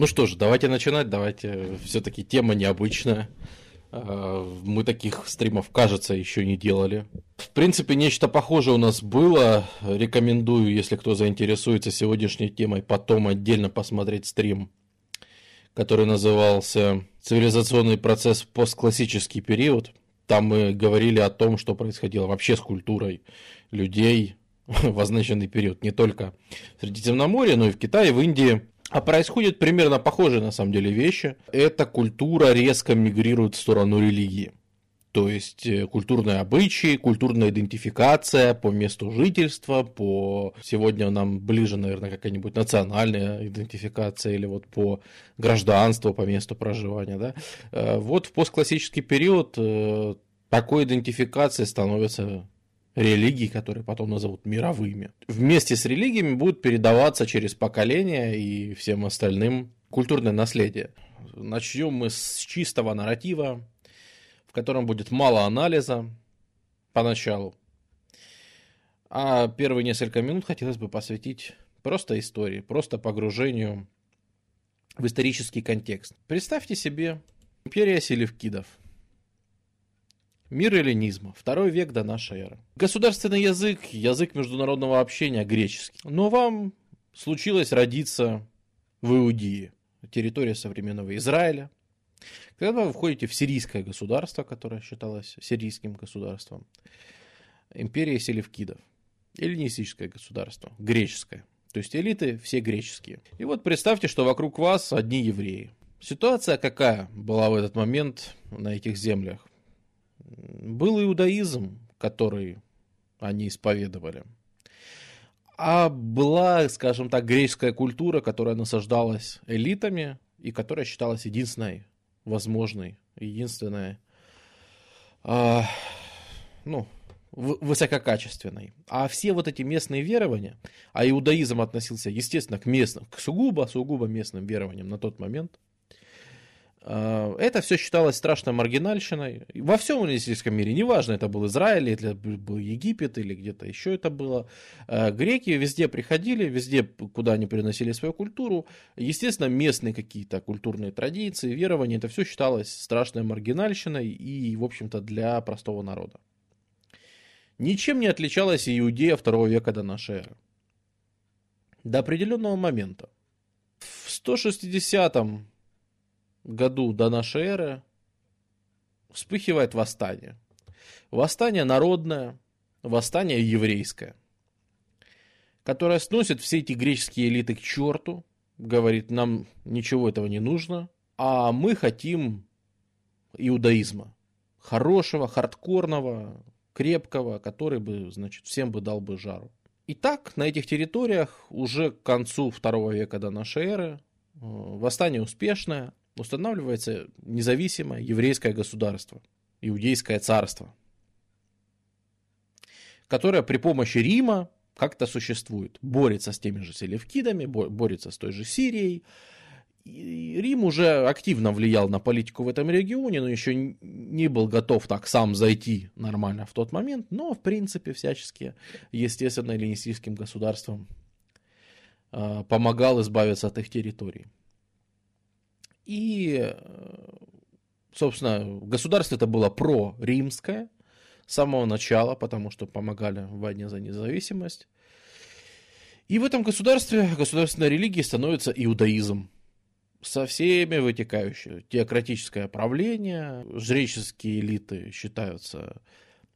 Ну что ж, давайте начинать, давайте, все-таки тема необычная. А, мы таких стримов, кажется, еще не делали. В принципе, нечто похожее у нас было. Рекомендую, если кто заинтересуется сегодняшней темой, потом отдельно посмотреть стрим, который назывался «Цивилизационный процесс в постклассический период». Там мы говорили о том, что происходило вообще с культурой людей в означенный период. Не только в Средиземноморье, но и в Китае, в Индии. А происходят примерно похожие на самом деле вещи. Эта культура резко мигрирует в сторону религии. То есть э, культурные обычаи, культурная идентификация по месту жительства, по сегодня нам ближе, наверное, какая-нибудь национальная идентификация или вот по гражданству, по месту проживания. Да? Э, вот в постклассический период э, такой идентификации становится религий, которые потом назовут мировыми. Вместе с религиями будут передаваться через поколения и всем остальным культурное наследие. Начнем мы с чистого нарратива, в котором будет мало анализа поначалу. А первые несколько минут хотелось бы посвятить просто истории, просто погружению в исторический контекст. Представьте себе империя селевкидов – Мир эллинизма. Второй век до нашей эры. Государственный язык, язык международного общения греческий. Но вам случилось родиться в Иудее, территория современного Израиля. Когда вы входите в сирийское государство, которое считалось сирийским государством, империя селевкидов, эллинистическое государство, греческое. То есть элиты все греческие. И вот представьте, что вокруг вас одни евреи. Ситуация какая была в этот момент на этих землях? Был иудаизм, который они исповедовали. А была, скажем так, греческая культура, которая насаждалась элитами и которая считалась единственной возможной, единственной, э, ну, высококачественной. А все вот эти местные верования, а иудаизм относился, естественно, к местным, к сугубо, сугубо местным верованиям на тот момент – это все считалось страшно маргинальщиной. Во всем эллинистическом мире, неважно, это был Израиль, или это был Египет, или где-то еще это было. А, греки везде приходили, везде, куда они приносили свою культуру. Естественно, местные какие-то культурные традиции, верования, это все считалось страшной маргинальщиной и, в общем-то, для простого народа. Ничем не отличалась Иудея второго века до нашей эры. До определенного момента. В 160 году до нашей эры вспыхивает восстание. Восстание народное, восстание еврейское, которое сносит все эти греческие элиты к черту, говорит, нам ничего этого не нужно, а мы хотим иудаизма. Хорошего, хардкорного, крепкого, который бы, значит, всем бы дал бы жару. Итак, на этих территориях уже к концу второго века до нашей эры э, восстание успешное, устанавливается независимое еврейское государство, иудейское царство, которое при помощи Рима как-то существует, борется с теми же селевкидами, борется с той же Сирией. И Рим уже активно влиял на политику в этом регионе, но еще не был готов так сам зайти нормально в тот момент, но в принципе всячески, естественно, эллинистическим государством а, помогал избавиться от их территорий. И, э, собственно, государство это было про-римское с самого начала, потому что помогали в войне за независимость. И в этом государстве государственной религией становится иудаизм со всеми вытекающими. Теократическое правление, жреческие элиты считаются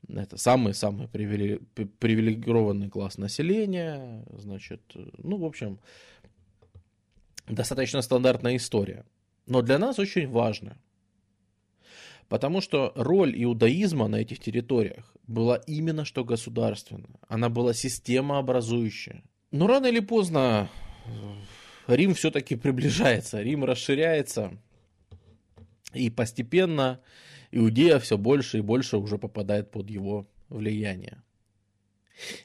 это самый-самый привилегированный класс населения, значит, ну, в общем, достаточно стандартная история но для нас очень важно. Потому что роль иудаизма на этих территориях была именно что государственная. Она была системообразующая. Но рано или поздно э, Рим все-таки приближается, Рим расширяется. И постепенно Иудея все больше и больше уже попадает под его влияние.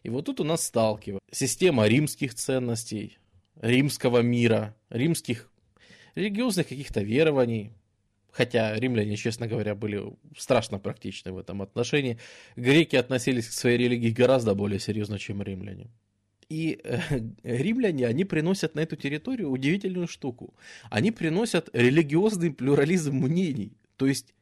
И вот тут у нас сталкивается система римских ценностей, римского мира, римских религиозных каких-то верований, хотя римляне, честно говоря, были страшно практичны в этом отношении, греки относились к своей религии гораздо более серьезно, чем римляне. И э, римляне, они приносят на эту территорию удивительную штуку. Они приносят религиозный плюрализм мнений. То есть,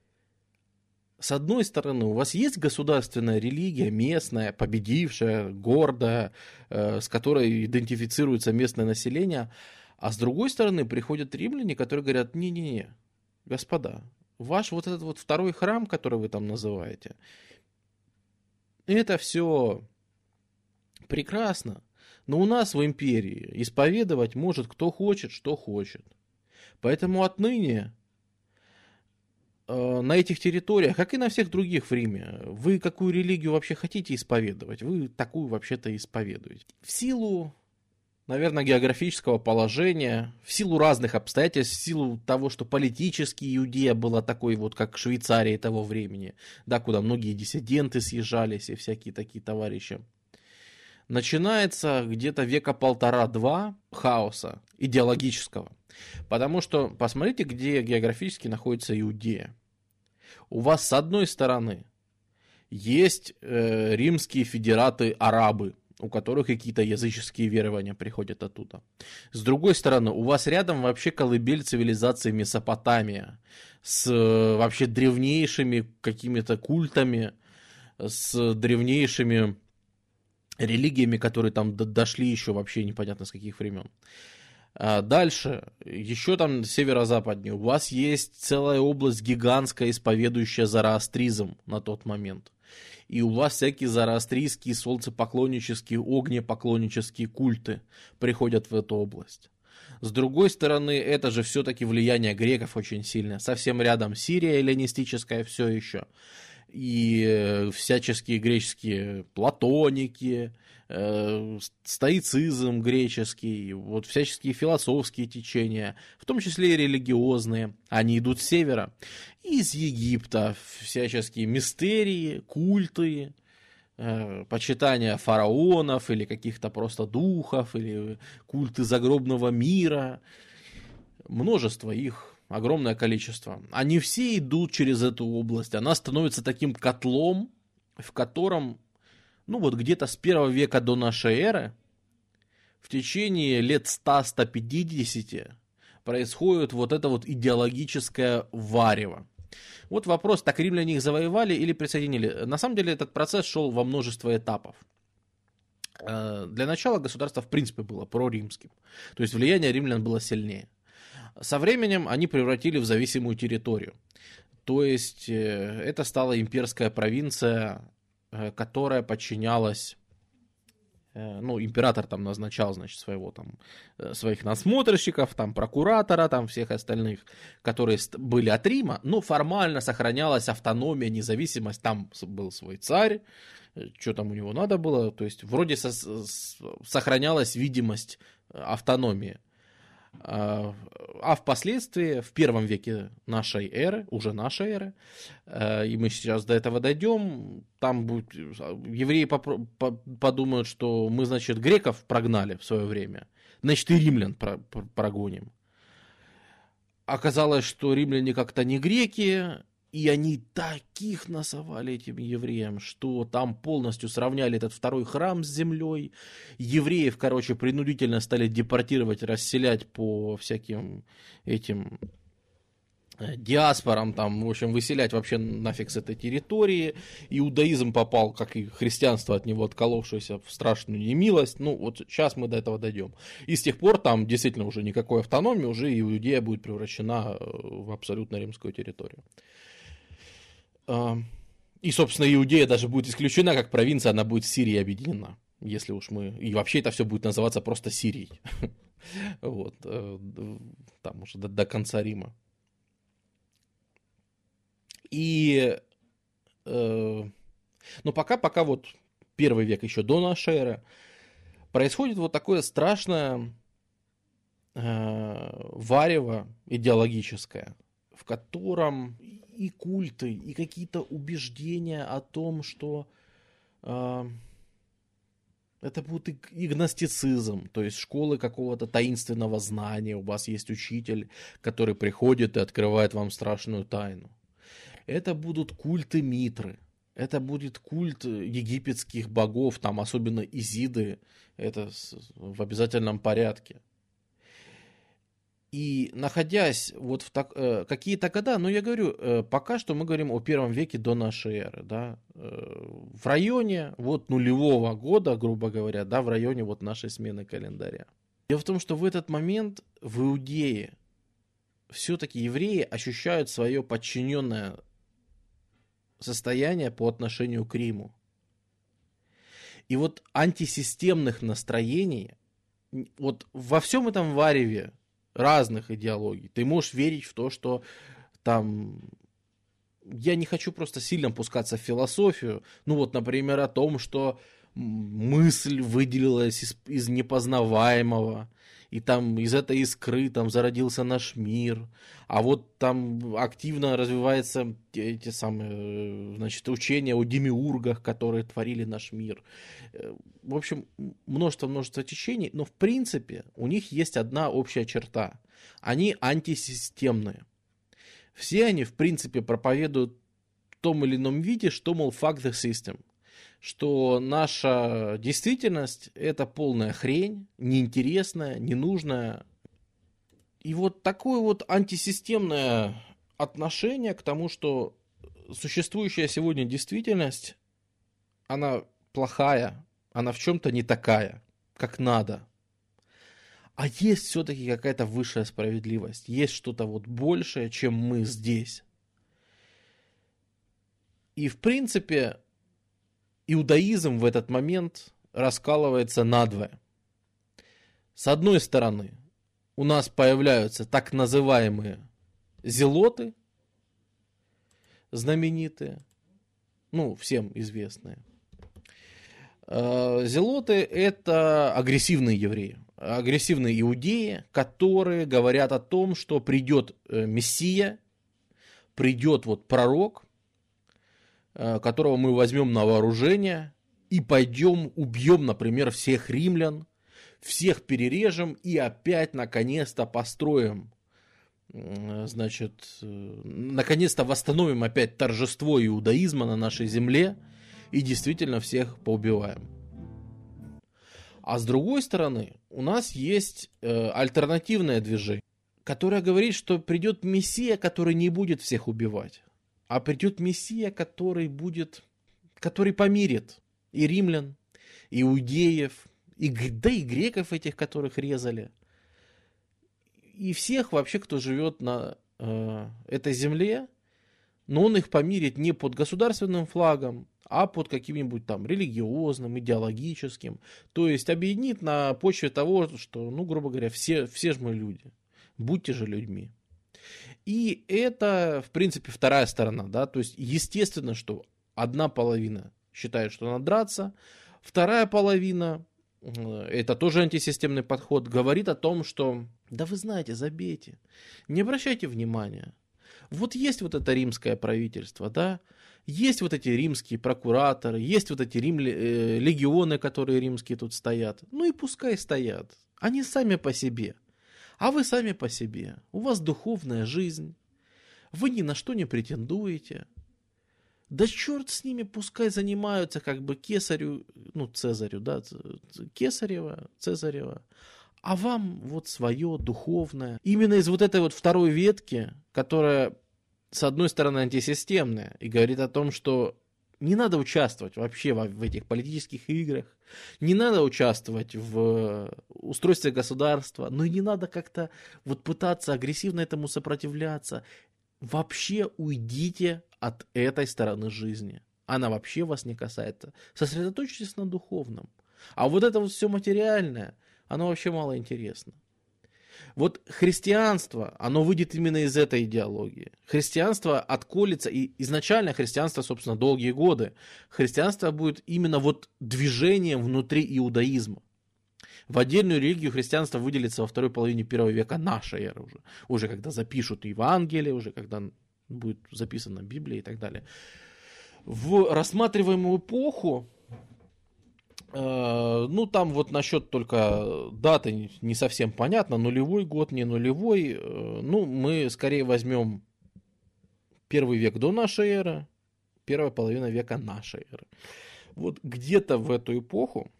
с одной стороны, у вас есть государственная религия, местная, победившая, гордая, э, с которой идентифицируется местное население, а с другой стороны приходят римляне, которые говорят, не-не-не, господа, ваш вот этот вот второй храм, который вы там называете, это все прекрасно, но у нас в империи исповедовать может кто хочет, что хочет. Поэтому отныне э, на этих территориях, как и на всех других в Риме, вы какую религию вообще хотите исповедовать, вы такую вообще-то исповедуете. В силу наверное, географического положения, в силу разных обстоятельств, в силу того, что политически Иудея была такой вот, как Швейцария того времени, да, куда многие диссиденты съезжались и всякие такие товарищи. Начинается где-то века полтора-два хаоса идеологического. Потому что посмотрите, где географически находится Иудея. У вас с одной стороны есть э, римские федераты арабы, у которых какие-то языческие верования приходят оттуда. С другой стороны, у вас рядом вообще колыбель цивилизации Месопотамия с э, вообще древнейшими какими-то культами, с древнейшими религиями, которые там дошли еще вообще непонятно с каких времен. А дальше, еще там северо-западнее, у вас есть целая область гигантская, исповедующая зороастризм на тот момент и у вас всякие зороастрийские, солнцепоклоннические, огнепоклоннические культы приходят в эту область. С другой стороны, это же все-таки влияние греков очень сильное. Совсем рядом Сирия эллинистическая все еще. И э, всяческие греческие платоники, стоицизм греческий, вот всяческие философские течения, в том числе и религиозные, они идут с севера. Из Египта всяческие мистерии, культы, э, почитание фараонов или каких-то просто духов, или культы загробного мира. Множество их огромное количество. Они все идут через эту область. Она становится таким котлом, в котором ну вот где-то с первого века до нашей эры, в течение лет 100-150 происходит вот это вот идеологическое варево. Вот вопрос, так римляне их завоевали или присоединили? На самом деле этот процесс шел во множество этапов. Э, для начала государство в принципе было проримским, то есть влияние римлян было сильнее. Со временем они превратили в зависимую территорию. То есть э, это стала имперская провинция которая подчинялась э, ну, император там назначал, значит, своего там, э, своих насмотрщиков, там, прокуратора, там, всех остальных, которые были от Рима, но формально сохранялась автономия, независимость, там был свой царь, что там у него надо было, то есть вроде со сохранялась видимость автономии. А, а впоследствии, в первом веке нашей эры, уже нашей эры, э, и мы сейчас до этого дойдем, там будет, евреи подумают, что мы, значит, греков прогнали в свое время, значит, и римлян прогоним. Оказалось, что римляне как-то не греки, и они таких насовали этим евреям, что там полностью сравняли этот второй храм с землей. Евреев, короче, принудительно стали депортировать, расселять по всяким этим э, диаспорам, там, в общем, выселять вообще нафиг с этой территории. Иудаизм попал, как и христианство от него отколовшееся, в страшную немилость. Ну, вот сейчас мы до этого дойдем. И с тех пор там действительно уже никакой автономии, уже Иудея будет превращена э, в абсолютно римскую территорию. И, собственно, Иудея даже будет исключена как провинция, она будет в Сирии объединена. Если уж мы... И вообще это все будет называться просто Сирией. Вот. Э, там уже до, до конца Рима. И... Э, но пока, пока вот первый век еще до нашей эры, происходит вот такое страшное э, варево идеологическое, в котором и культы, и какие-то убеждения о том, что э, это будет игностицизм, то есть школы какого-то таинственного знания. У вас есть учитель, который приходит и открывает вам страшную тайну. Это будут культы Митры. Это будет культ египетских богов, там особенно Изиды, это в обязательном порядке. И находясь вот в так, э, какие-то года, ну я говорю, э, пока что мы говорим о первом веке до нашей эры, да, э, в районе вот нулевого года, грубо говоря, да, в районе вот нашей смены календаря. Дело в том, что в этот момент в Иудее все-таки евреи ощущают свое подчиненное состояние по отношению к Риму. И вот антисистемных настроений, вот во всем этом вареве разных идеологий. Ты можешь верить в то, что там... Я не хочу просто сильно пускаться в философию. Ну вот, например, о том, что мысль выделилась из, из непознаваемого, и там из этой искры там зародился наш мир, а вот там активно развиваются эти самые, значит, учения о демиургах, которые творили наш мир. Э, в общем, множество-множество течений, но в принципе у них есть одна общая черта. Они антисистемные. Все они, в принципе, проповедуют в том или ином виде, что, мол, fuck the system – что наша действительность это полная хрень, неинтересная, ненужная. И вот такое вот антисистемное отношение к тому, что существующая сегодня действительность, она плохая, она в чем-то не такая, как надо. А есть все-таки какая-то высшая справедливость, есть что-то вот большее, чем мы здесь. И в принципе, иудаизм в этот момент раскалывается надвое. С одной стороны, у нас появляются так называемые зелоты, знаменитые, ну, всем известные. Э, зелоты – это агрессивные евреи, агрессивные иудеи, которые говорят о том, что придет э, Мессия, придет вот пророк, которого мы возьмем на вооружение и пойдем убьем, например, всех римлян, всех перережем и опять наконец-то построим, значит, э, наконец-то восстановим опять торжество иудаизма на нашей земле и действительно всех поубиваем. А с другой стороны, у нас есть э, альтернативное движение, которое говорит, что придет Мессия, который не будет всех убивать а придет Мессия, который будет, который помирит и римлян, и иудеев, и, да и греков этих, которых резали, и всех вообще, кто живет на э, этой земле, но он их помирит не под государственным флагом, а под каким-нибудь там религиозным, идеологическим. То есть объединит на почве того, что, ну, грубо говоря, все, все же мы люди. Будьте же людьми. И это, в принципе, вторая сторона, да, то есть естественно, что одна половина считает, что надо драться, вторая половина, э, это тоже антисистемный подход, говорит о том, что, да вы знаете, забейте, не обращайте внимания. Вот есть вот это римское правительство, да, есть вот эти римские прокураторы, есть вот эти рим, э, легионы, которые римские тут стоят. Ну и пускай стоят. Они сами по себе. А вы сами по себе. У вас духовная жизнь. Вы ни на что не претендуете. Да черт с ними, пускай занимаются как бы кесарю, ну, Цезарю, да, Кесарева, Цезарева. А вам вот свое духовное. Именно из вот этой вот второй ветки, которая, с одной стороны, антисистемная, и говорит о том, что не надо участвовать вообще в, этих политических играх, не надо участвовать в устройстве государства, но и не надо как-то вот пытаться агрессивно этому сопротивляться. Вообще уйдите от этой стороны жизни. Она вообще вас не касается. Сосредоточьтесь на духовном. А вот это вот все материальное, оно вообще мало интересно. Вот христианство, оно выйдет именно из этой идеологии. Христианство отколется, и изначально христианство, собственно, долгие годы, христианство будет именно вот движением внутри иудаизма. В отдельную религию христианство выделится во второй половине первого века нашей эры уже. Уже когда запишут Евангелие, уже когда будет записана Библия и так далее. В рассматриваемую эпоху ну, там вот насчет только даты не совсем понятно, нулевой год, не нулевой. Э, ну, мы скорее возьмем первый век до нашей эры, первая половина века нашей эры. Вот где-то в эту эпоху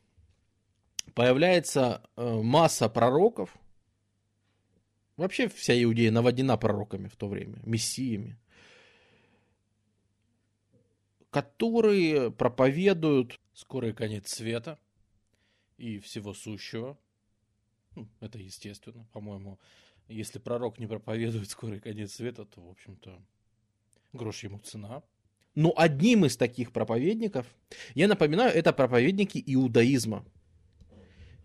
появляется э, масса пророков. Вообще вся Иудея наводнена пророками в то время, мессиями, которые проповедуют скорый конец света и всего сущего. Ну, это естественно, по-моему. Если пророк не проповедует скорый конец света, то, в общем-то, грош ему цена. Но одним из таких проповедников, я напоминаю, это проповедники иудаизма,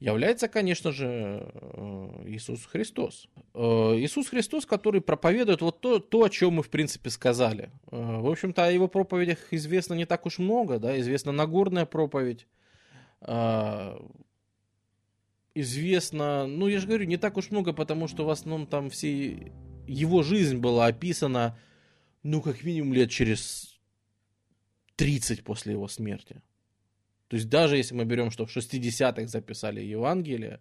является, конечно же, э, Иисус Христос. Э, Иисус Христос, который проповедует вот то, то, о чем мы, в принципе, сказали. Э, в общем-то, о его проповедях известно не так уж много, да, известна Нагорная проповедь, известно, ну, я же говорю, не так уж много, потому что в основном там все его жизнь была описана, ну, как минимум лет через 30 после его смерти. То есть даже если мы берем, что в 60-х записали Евангелие,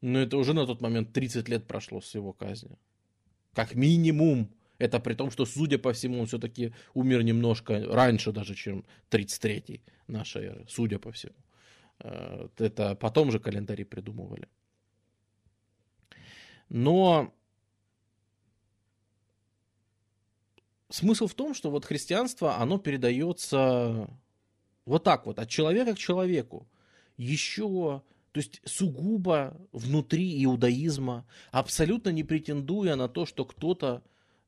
ну это уже на тот момент 30 лет прошло с его казни. Как минимум. Это при том, что, судя по всему, он все-таки умер немножко раньше даже, чем 33-й нашей эры, судя по всему. Э, это потом же календари придумывали. Но смысл в том, что вот христианство, оно передается вот так вот, от человека к человеку. Еще, то есть сугубо внутри иудаизма, абсолютно не претендуя на то, что кто-то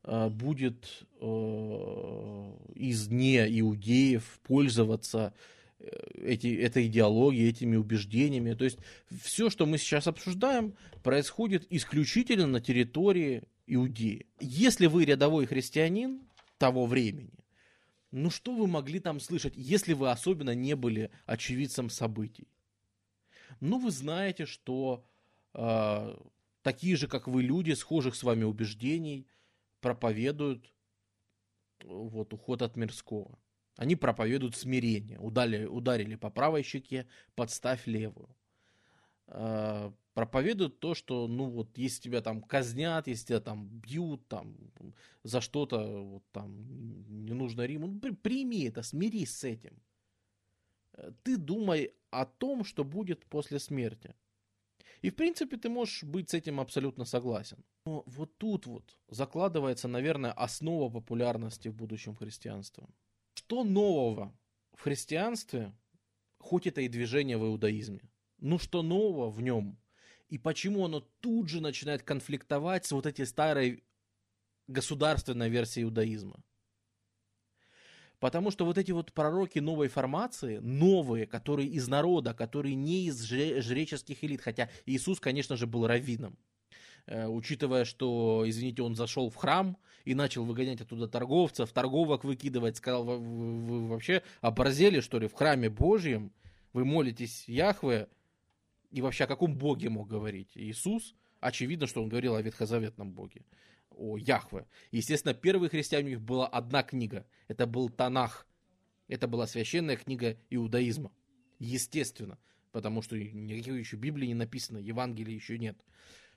э, будет э, из не иудеев пользоваться э, эти, этой идеологией, этими убеждениями. То есть все, что мы сейчас обсуждаем, происходит исключительно на территории Иудеи. Если вы рядовой христианин, того времени. Ну что вы могли там слышать, если вы особенно не были очевидцем событий? Ну вы знаете, что э, такие же, как вы, люди, схожих с вами убеждений, проповедуют вот уход от мирского. Они проповедуют смирение. Ударили, ударили по правой щеке, подставь левую. Э, проповедуют то, что, ну, вот, если тебя там казнят, если тебя там бьют, там, за что-то, вот, там, не нужно Риму, ну, прими это, смирись с этим. Э, ты думай о том, что будет после смерти. И, в принципе, ты можешь быть с этим абсолютно согласен. Но вот тут вот закладывается, наверное, основа популярности в будущем христианства. Что нового в христианстве, хоть это и движение в иудаизме? Ну что нового в нем? И почему оно тут же начинает конфликтовать с вот этой старой государственной версией иудаизма? Потому что вот эти вот пророки новой формации, новые, которые из народа, которые не из жреческих элит, хотя Иисус, конечно же, был раввином, э, учитывая, что, извините, он зашел в храм и начал выгонять оттуда торговцев, торговок выкидывать, сказал, вы, вы вообще оборзели, что ли, в храме Божьем, вы молитесь Яхве, и вообще о каком боге мог говорить Иисус? Очевидно, что он говорил о ветхозаветном боге, о Яхве. Естественно, первые христиане у них была одна книга. Это был Танах. Это была священная книга иудаизма. Естественно, потому что никакой еще Библии не написано, Евангелия еще нет.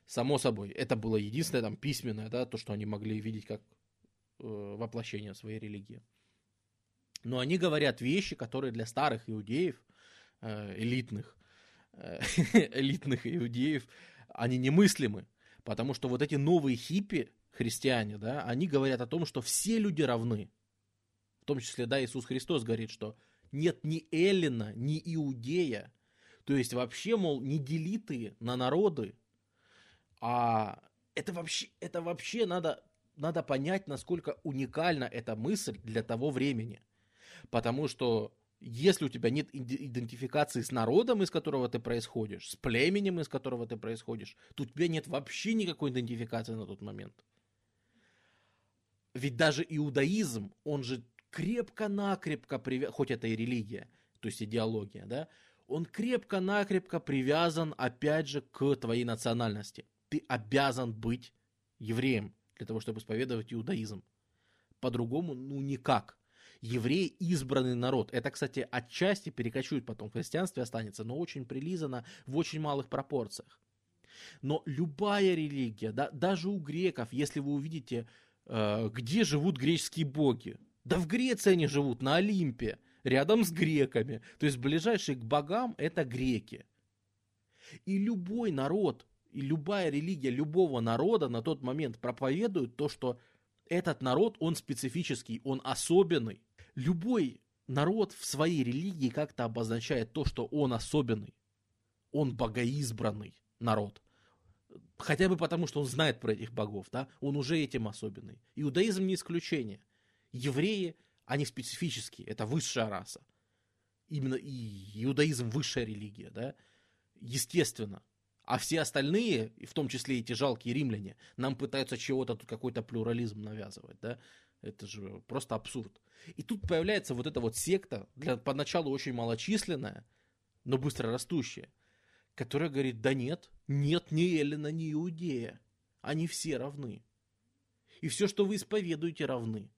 Само собой, это было единственное там письменное, да, то, что они могли видеть как э, воплощение своей религии. Но они говорят вещи, которые для старых иудеев, э, элитных, элитных иудеев, они немыслимы. Потому что вот эти новые хиппи, христиане, да, они говорят о том, что все люди равны. В том числе, да, Иисус Христос говорит, что нет ни Эллина, ни Иудея. То есть вообще, мол, не делиты на народы, а это вообще, это вообще надо, надо понять, насколько уникальна эта мысль для того времени. Потому что если у тебя нет идентификации с народом, из которого ты происходишь, с племенем, из которого ты происходишь, то у тебя нет вообще никакой идентификации на тот момент. Ведь даже иудаизм, он же крепко-накрепко привязан, хоть это и религия, то есть идеология, да, он крепко-накрепко привязан, опять же, к твоей национальности. Ты обязан быть евреем для того, чтобы исповедовать иудаизм. По-другому, ну, никак евреи избранный народ. Это, кстати, отчасти перекочует потом в христианстве останется, но очень прилизано в очень малых пропорциях. Но любая религия, да, даже у греков, если вы увидите, э, где живут греческие боги, Да в Греции они живут, на Олимпе, рядом с греками. То есть ближайшие к богам это греки. И любой народ, и любая религия любого народа на тот момент проповедует то, что этот народ, он специфический, он особенный. Любой народ в своей религии как-то обозначает то, что он особенный. Он богоизбранный народ. Хотя бы потому, что он знает про этих богов, да, он уже этим особенный. Иудаизм не исключение. Евреи, они специфические, это высшая раса. Именно и иудаизм высшая религия, да, естественно. А все остальные, в том числе эти жалкие римляне, нам пытаются чего-то тут какой-то плюрализм навязывать, да. Это же просто абсурд. И тут появляется вот эта вот секта, для, поначалу очень малочисленная, но быстро растущая, которая говорит, да нет, нет ни Эллина, ни Иудея. Они все равны. И все, что вы исповедуете, равны.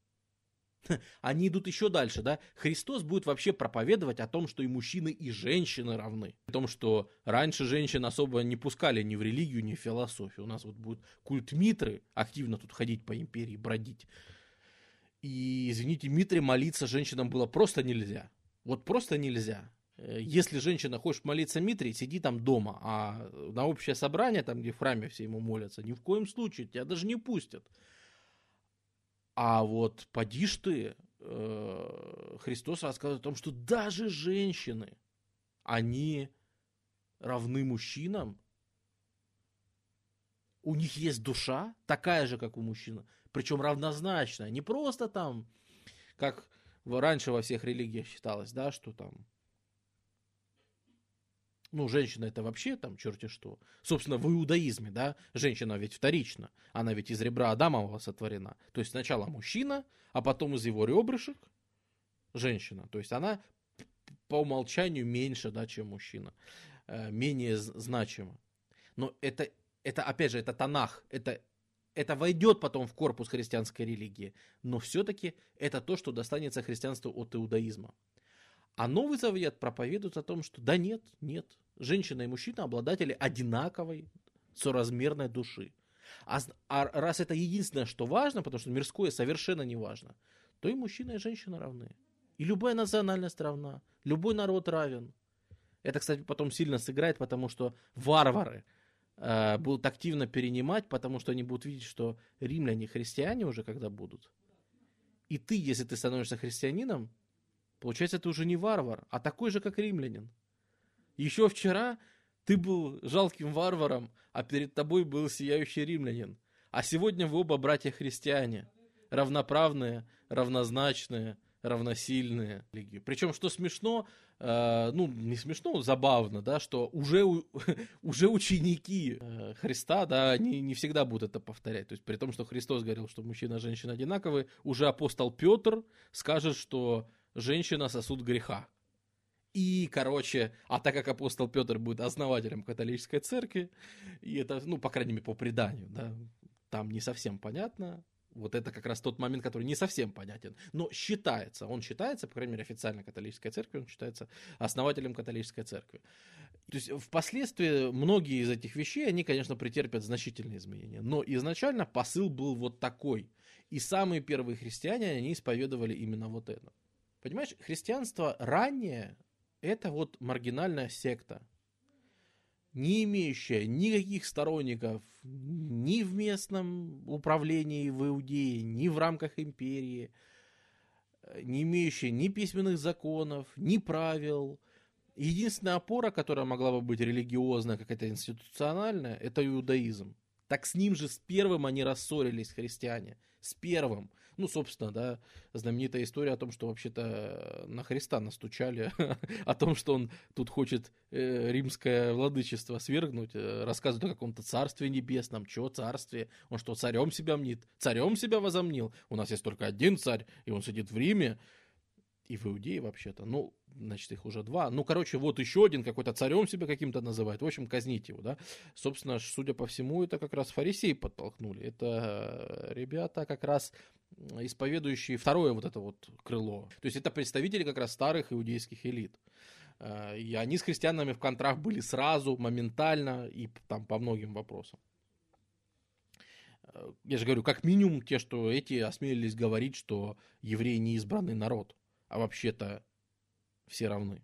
Они идут еще дальше, да? Христос будет вообще проповедовать о том, что и мужчины, и женщины равны. О том, что раньше женщин особо не пускали ни в религию, ни в философию. У нас вот будет культ Митры активно тут ходить по империи, бродить. И, извините, Митре молиться женщинам было просто нельзя. Вот просто нельзя. Э, если женщина хочет молиться Митре, сиди там дома, а на общее собрание, там, где в храме все ему молятся, ни в коем случае, тебя даже не пустят. А вот подишь ты, э, Христос рассказывает о том, что даже женщины, они равны мужчинам, у них есть душа, такая же, как у мужчин, причем равнозначная, не просто там, как раньше во всех религиях считалось, да, что там ну, женщина это вообще там черти что. Собственно, в иудаизме, да, женщина ведь вторична. Она ведь из ребра Адамова сотворена. То есть сначала мужчина, а потом из его ребрышек женщина. То есть она по умолчанию меньше, да, чем мужчина. Э, менее значима. Но это, это, опять же, это Танах. Это, это войдет потом в корпус христианской религии. Но все-таки это то, что достанется христианству от иудаизма. А Новый Завет проповедует о том, что да нет, нет, женщина и мужчина обладатели одинаковой соразмерной души. А, а раз это единственное, что важно, потому что мирское совершенно не важно, то и мужчина, и женщина равны. И любая национальность равна, любой народ равен. Это, кстати, потом сильно сыграет, потому что варвары э, будут активно перенимать, потому что они будут видеть, что римляне христиане уже когда будут. И ты, если ты становишься христианином, получается, ты уже не варвар, а такой же, как римлянин. Еще вчера ты был жалким варваром, а перед тобой был сияющий римлянин. А сегодня вы оба братья-христиане, равноправные, равнозначные, равносильные. Причем, что смешно, э, ну, не смешно, забавно, да, что уже, уже ученики э, Христа, да, они не всегда будут это повторять. То есть, при том, что Христос говорил, что мужчина и женщина одинаковые, уже апостол Петр скажет, что женщина сосуд греха. И, короче, а так как апостол Петр будет основателем католической церкви, и это, ну, по крайней мере, по преданию, да, там не совсем понятно, вот это как раз тот момент, который не совсем понятен, но считается, он считается, по крайней мере, официально католической церкви, он считается основателем католической церкви. То есть впоследствии многие из этих вещей, они, конечно, претерпят значительные изменения, но изначально посыл был вот такой. И самые первые христиане, они исповедовали именно вот это. Понимаешь, христианство ранее, это вот маргинальная секта, не имеющая никаких сторонников ни в местном управлении в Иудее, ни в рамках империи, не имеющая ни письменных законов, ни правил. Единственная опора, которая могла бы быть религиозная, какая-то институциональная, это иудаизм. Так с ним же с первым они рассорились, христиане. С первым. Ну, собственно, да, знаменитая история о том, что вообще-то на Христа настучали, о том, что он тут хочет э, римское владычество свергнуть, э, рассказывает о каком-то царстве небесном. Чего царстве? Он что, царем себя мнит? Царем себя возомнил? У нас есть только один царь, и он сидит в Риме. И в Иудее вообще-то. Ну, значит, их уже два. Ну, короче, вот еще один какой-то царем себя каким-то называет. В общем, казнить его, да. Собственно, судя по всему, это как раз фарисеи подтолкнули. Это ребята как раз исповедующие второе вот это вот крыло. То есть это представители как раз старых иудейских элит. Э, и они с христианами в контрах были сразу, моментально и там по многим вопросам. Э, я же говорю, как минимум те, что эти осмелились говорить, что евреи не избранный народ, а вообще-то все равны.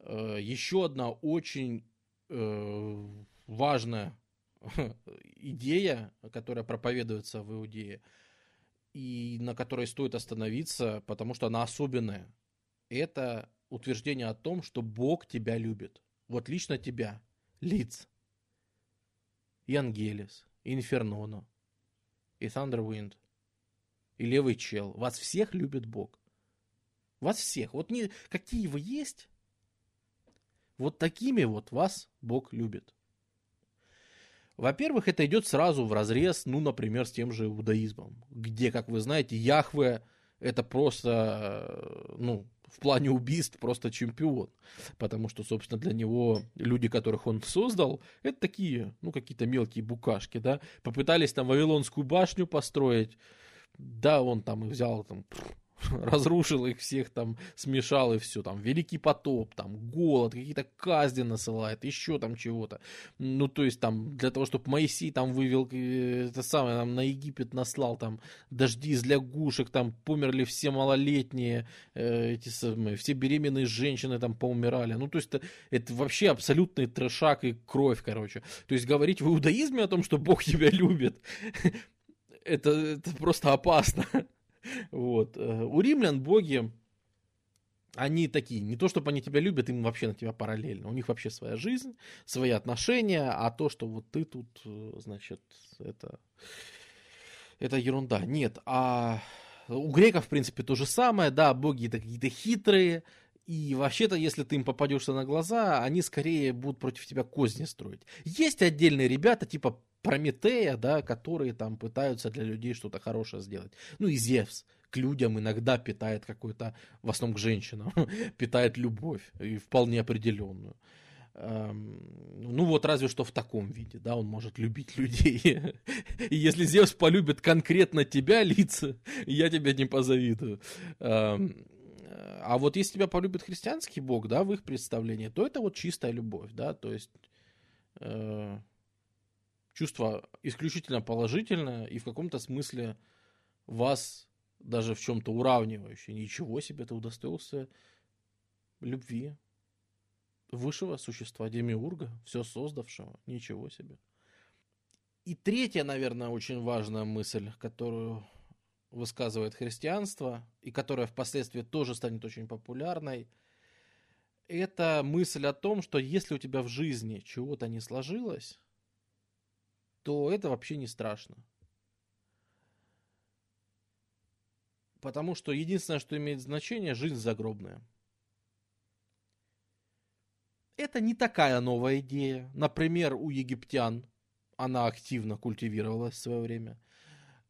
Э, еще одна очень э, важная идея, которая проповедуется в Иудее, и на которой стоит остановиться, потому что она особенная, это утверждение о том, что Бог тебя любит. Вот лично тебя, лиц, и Ангелис, Инферноно, и Thunderwind, и Левый Чел. Вас всех любит Бог. Вас всех. Вот не, какие вы есть, вот такими вот вас Бог любит. Во-первых, это идет сразу в разрез, ну, например, с тем же иудаизмом, где, как вы знаете, Яхве это просто, э, ну, в плане убийств просто чемпион. Потому что, собственно, для него люди, которых он создал, это такие, ну, какие-то мелкие букашки, да. Попытались там Вавилонскую башню построить, да, он там и взял там разрушил их всех, там, смешал и все, там, великий потоп, там, голод, какие-то казни насылает, еще там чего-то. Ну, то есть, там, для того, чтобы Моисей там вывел, э, это самое, там, на Египет наслал, там, дожди из лягушек, там, померли все малолетние, э, эти самые, все беременные женщины там поумирали. Ну, то есть, это, это вообще абсолютный трешак и кровь, короче. То есть, говорить в иудаизме о том, что Бог тебя любит, это, это просто опасно. Вот. Э, у римлян боги, они такие, не то чтобы они тебя любят, им вообще на тебя параллельно. У них вообще своя жизнь, свои отношения, а то, что вот ты тут, э, значит, это, это ерунда. Нет, а у греков, в принципе, то же самое, да, боги это какие-то хитрые, и вообще-то, если ты им попадешься на глаза, они скорее будут против тебя козни строить. Есть отдельные ребята, типа Прометея, да, которые там пытаются для людей что-то хорошее сделать. Ну и Зевс к людям иногда питает какой-то, в основном к женщинам, питает любовь, и вполне определенную. Эм, ну вот разве что в таком виде, да, он может любить людей. И если Зевс полюбит конкретно тебя, лица, я тебя не позавидую. Эм, а вот если тебя полюбит христианский бог, да, в их представлении, то это вот чистая любовь, да, то есть э, чувство исключительно положительное и в каком-то смысле вас даже в чем-то уравнивающее. Ничего себе, ты удостоился любви высшего существа, демиурга, все создавшего. Ничего себе. И третья, наверное, очень важная мысль, которую высказывает христианство, и которая впоследствии тоже станет очень популярной, это мысль о том, что если у тебя в жизни чего-то не сложилось, то это вообще не страшно. Потому что единственное, что имеет значение, жизнь загробная. Это не такая новая идея. Например, у египтян она активно культивировалась в свое время.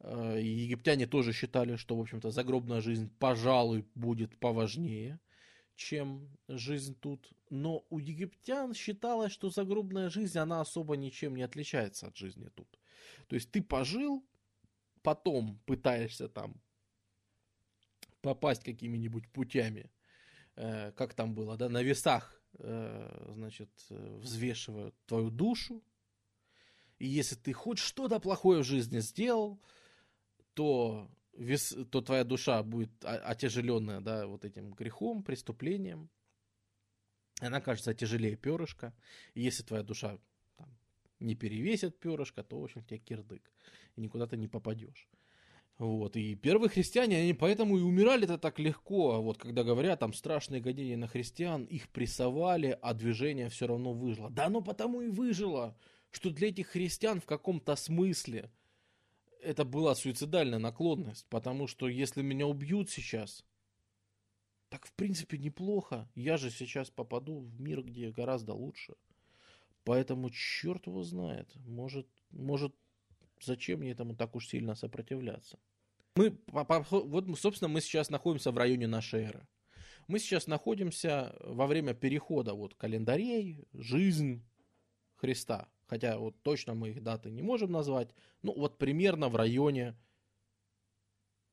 Э, египтяне тоже считали, что, в общем-то, загробная жизнь, пожалуй, будет поважнее чем жизнь тут. Но у египтян считалось, что загробная жизнь, она особо ничем не отличается от жизни тут. То есть ты пожил, потом пытаешься там попасть какими-нибудь путями, э, как там было, да, на весах, э, значит, взвешивают твою душу. И если ты хоть что-то плохое в жизни сделал, то вес, то твоя душа будет отяжеленная, да, вот этим грехом, преступлением. Она кажется тяжелее перышка. И если твоя душа там, не перевесит перышко, то, в общем, тебе кирдык. И никуда ты не попадешь. Вот, и первые христиане, они поэтому и умирали-то так легко. А вот когда говорят, там страшные гонения на христиан, их прессовали, а движение все равно выжило. Да оно потому и выжило, что для этих христиан в каком-то смысле – это была суицидальная наклонность, потому что если меня убьют сейчас, так в принципе неплохо. Я же сейчас попаду в мир, где гораздо лучше. Поэтому черт его знает. Может, может зачем мне этому так уж сильно сопротивляться? Мы, вот, собственно, мы сейчас находимся в районе нашей эры. Мы сейчас находимся во время перехода вот календарей, жизнь Христа хотя вот точно мы их даты не можем назвать, ну вот примерно в районе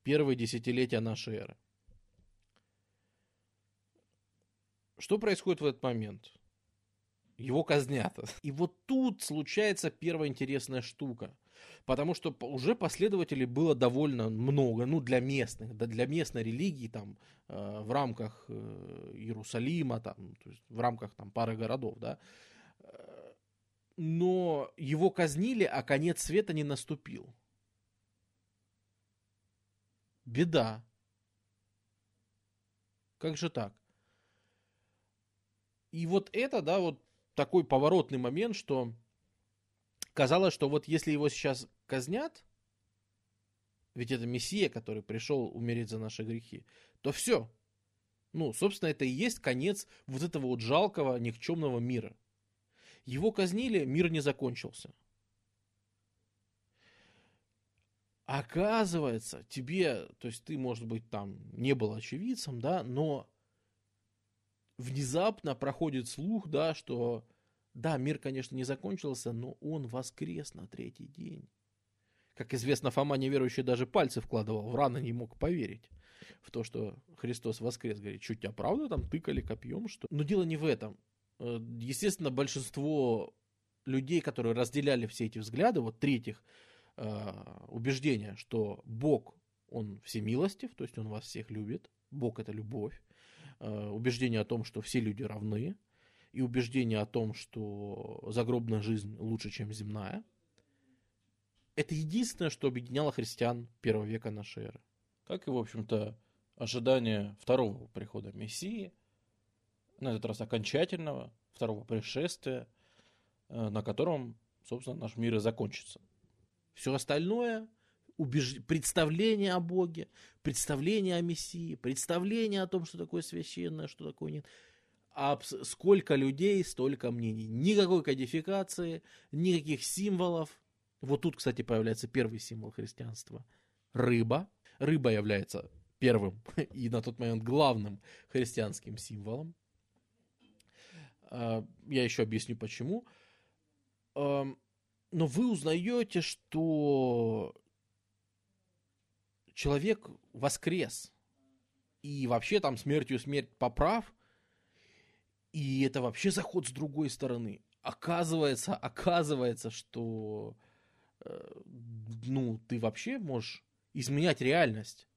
первой десятилетия нашей эры. Что происходит в этот момент? Его казнят. И вот тут случается первая интересная штука. Потому что уже последователей было довольно много, ну, для местных, да, для местной религии, там, э, в рамках э, Иерусалима, там, то есть в рамках там пары городов, да. Но его казнили, а конец света не наступил. Беда. Как же так? И вот это, да, вот такой поворотный момент, что казалось, что вот если его сейчас казнят, ведь это Мессия, который пришел умереть за наши грехи, то все. Ну, собственно, это и есть конец вот этого вот жалкого, никчемного мира. Его казнили, мир не закончился. Оказывается, тебе, то есть ты, может быть, там не был очевидцем, да, но внезапно проходит слух, да, что да, мир, конечно, не закончился, но он воскрес на третий день. Как известно, Фома неверующий даже пальцы вкладывал в раны, не мог поверить в то, что Христос воскрес. Говорит, что тебя правда там тыкали копьем, что? Но дело не в этом. Э, естественно, большинство людей, которые разделяли все эти взгляды, вот третьих, э, убеждения, что Бог, Он всемилостив, то есть Он вас всех любит, Бог это любовь, э, убеждение о том, что все люди равны, и убеждение о том, что загробная жизнь лучше, чем земная, это единственное, что объединяло христиан первого века нашей эры. Как и, в общем-то, ожидание второго прихода Мессии, на этот раз окончательного, второго пришествия, э, на котором, собственно, наш мир и закончится. Все остальное убеж... представление о Боге, представление о Мессии, представление о том, что такое священное, что такое нет – а сколько людей, столько мнений. Никакой кодификации, никаких символов. Вот тут, кстати, появляется первый символ христианства. Рыба. Рыба является первым и на тот момент главным христианским символом. А, я еще объясню почему. Но вы узнаете, что человек воскрес. И вообще там смертью смерть поправ – и это вообще заход с другой стороны. Оказывается, оказывается, что э, ну, ты вообще можешь изменять реальность.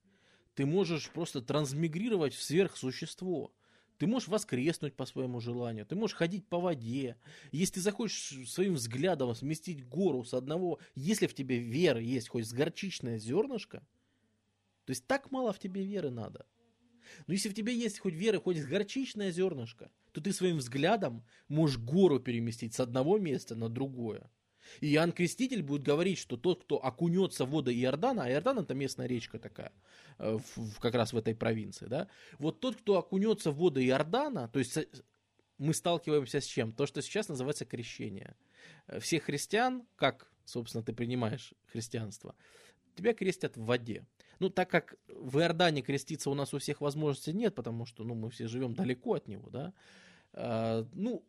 Ты можешь просто трансмигрировать в сверхсущество. Ты можешь воскреснуть по своему желанию, ты можешь ходить по воде. Если ты захочешь своим взглядом сместить гору с одного, если в тебе вера есть хоть с горчичное зернышко, то есть так мало в тебе веры надо. Но если в тебе есть хоть вера, хоть с горчичное зернышко, то ты своим взглядом можешь гору переместить с одного места на другое. И Иоанн Креститель будет говорить, что тот, кто окунется в воды Иордана, а Иордан это местная речка такая, э, в, в, как раз в этой провинции, да, вот тот, кто окунется в воды Иордана, то есть мы сталкиваемся с чем? То, что сейчас называется крещение. Э, всех христиан, как, собственно, ты принимаешь христианство, тебя крестят в воде. Ну, так как в Иордане креститься у нас у всех возможностей нет, потому что, ну, мы все живем далеко от него, да, э, ну,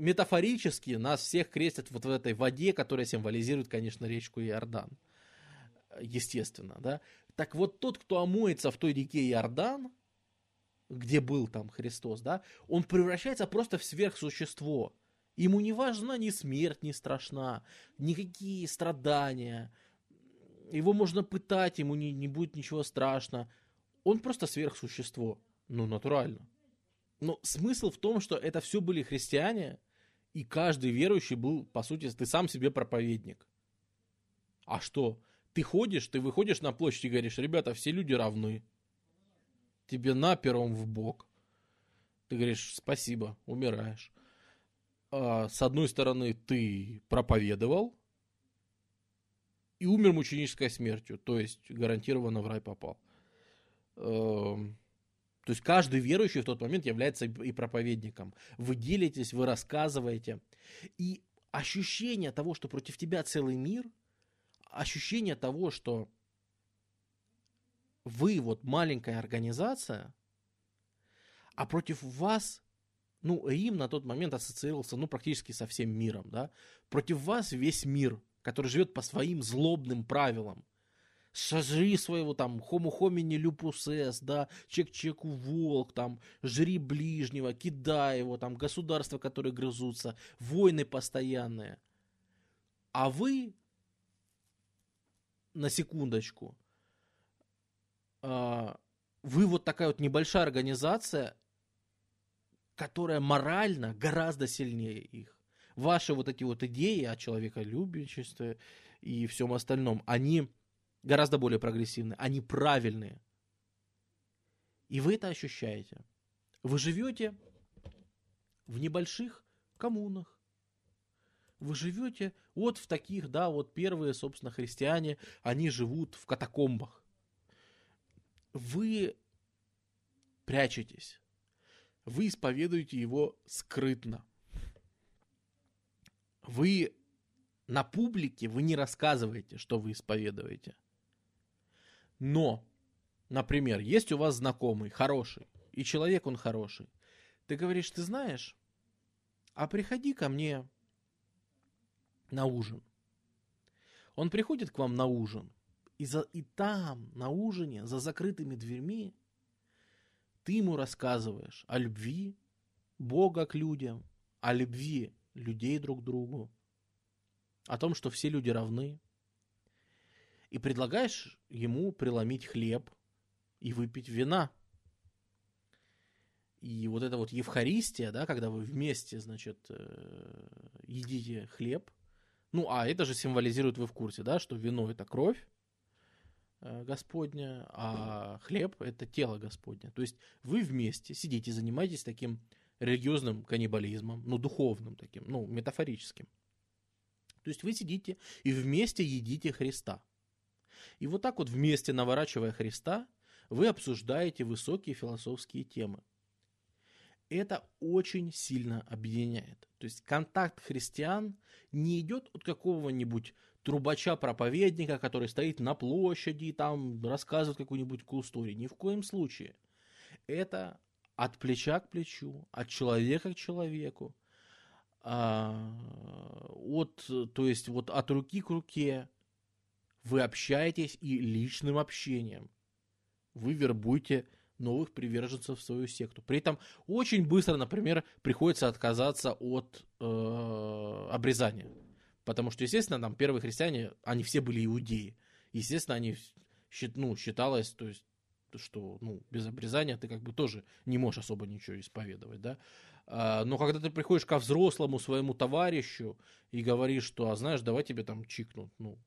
метафорически нас всех крестят вот в этой воде, которая символизирует, конечно, речку Иордан. Естественно, да. Так вот тот, кто омоется в той реке Иордан, где был там Христос, да, он превращается просто в сверхсущество. Ему не важна ни смерть не страшна, никакие страдания, его можно пытать, ему не, не будет ничего страшно. Он просто сверхсущество. Ну, натурально. Но смысл в том, что это все были христиане, и каждый верующий был, по сути, ты сам себе проповедник. А что? Ты ходишь, ты выходишь на площадь и говоришь, ребята, все люди равны. Тебе на пером в бок. Ты говоришь, спасибо, умираешь. А, с одной стороны, ты проповедовал, и умер мученической смертью, то есть гарантированно в рай попал. Эм, то есть каждый верующий в тот момент является и проповедником. Вы делитесь, вы рассказываете. И ощущение того, что против тебя целый мир, ощущение того, что вы вот маленькая организация, а против вас, ну, Рим на тот момент ассоциировался, ну, практически со всем миром, да, против вас весь мир – который живет по своим злобным правилам. Сожри своего там homini lupus est, да, чек-чеку волк, там, жри ближнего, кидай его, там, государства, которые грызутся, войны постоянные. А вы на секундочку, а, вы вот такая вот небольшая организация, которая морально гораздо сильнее их. Ваши вот эти вот идеи о человеколюбичестве и всем остальном, они гораздо более прогрессивные, они правильные. И вы это ощущаете. Вы живете в небольших коммунах. Вы живете вот в таких, да, вот первые, собственно, христиане, они живут в катакомбах. Вы прячетесь. Вы исповедуете его скрытно. Вы на публике, вы не рассказываете, что вы исповедуете. Но, например, есть у вас знакомый, хороший, и человек он хороший. Ты говоришь, ты знаешь, а приходи ко мне на ужин. Он приходит к вам на ужин, и, за, и там, на ужине, за закрытыми дверьми, ты ему рассказываешь о любви Бога к людям, о любви людей друг к другу, о том, что все люди равны, и предлагаешь ему преломить хлеб и выпить вина. И вот эта вот Евхаристия, да, когда вы вместе, значит, э, едите хлеб, ну, а это же символизирует, вы в курсе, да, что вино это кровь э, Господня, а хлеб это тело Господня. То есть вы вместе сидите, занимаетесь таким религиозным каннибализмом, ну, духовным таким, ну, метафорическим. То есть вы сидите и вместе едите Христа. И вот так вот вместе наворачивая Христа, вы обсуждаете высокие философские темы. Это очень сильно объединяет. То есть контакт христиан не идет от какого-нибудь трубача-проповедника, который стоит на площади и там рассказывает какую-нибудь story. Ни в коем случае. Это от плеча к плечу, от человека к человеку, а, от, то есть вот от руки к руке, вы общаетесь и личным общением вы вербуете новых приверженцев в свою секту. При этом очень быстро, например, приходится отказаться от э, обрезания. Потому что, естественно, там первые христиане, они все были иудеи. Естественно, они ну, считалось, то есть, что ну, без обрезания ты как бы тоже не можешь особо ничего исповедовать, да. А, но когда ты приходишь ко взрослому своему товарищу и говоришь, что, а знаешь, давай тебе там чикнут, ну,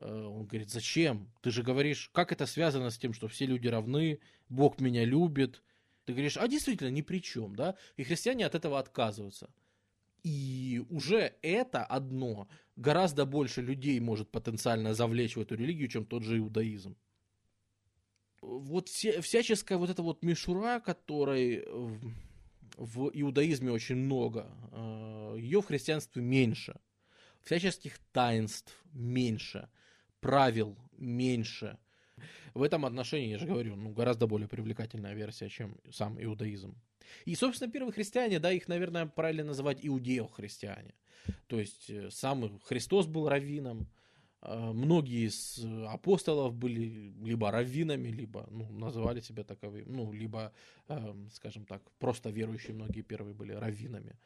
он говорит, зачем? Ты же говоришь, как это связано с тем, что все люди равны, Бог меня любит. Ты говоришь, а действительно, ни при чем, да? И христиане от этого отказываются. И уже это одно гораздо больше людей может потенциально завлечь в эту религию, чем тот же иудаизм. Вот вся, всяческая вот эта вот мишура, которой в, в иудаизме очень много, э, ее в христианстве меньше. Всяческих таинств меньше правил меньше. В этом отношении, я же говорю, ну, гораздо более привлекательная версия, чем сам иудаизм. И, собственно, первые христиане, да, их, наверное, правильно называть иудео-христиане. То есть, э, сам Христос был раввином, э, многие из апостолов были либо раввинами, либо ну, называли себя таковыми, ну, либо, эм, скажем так, просто верующие многие первые были раввинами.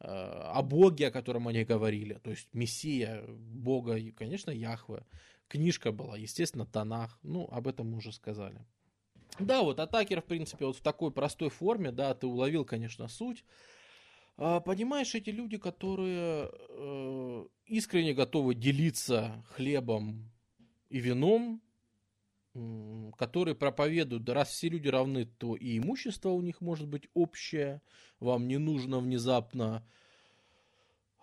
Э, о Боге, о котором они говорили, то есть Мессия, Бога, конечно, Яхве. Книжка была, естественно, Танах, ну, об этом мы уже сказали. Да, вот атакер, в принципе, вот в такой простой форме, да, ты уловил, конечно, суть. А, понимаешь, эти люди, которые э, искренне готовы делиться хлебом и вином, которые проповедуют, да раз все люди равны, то и имущество у них может быть общее, вам не нужно внезапно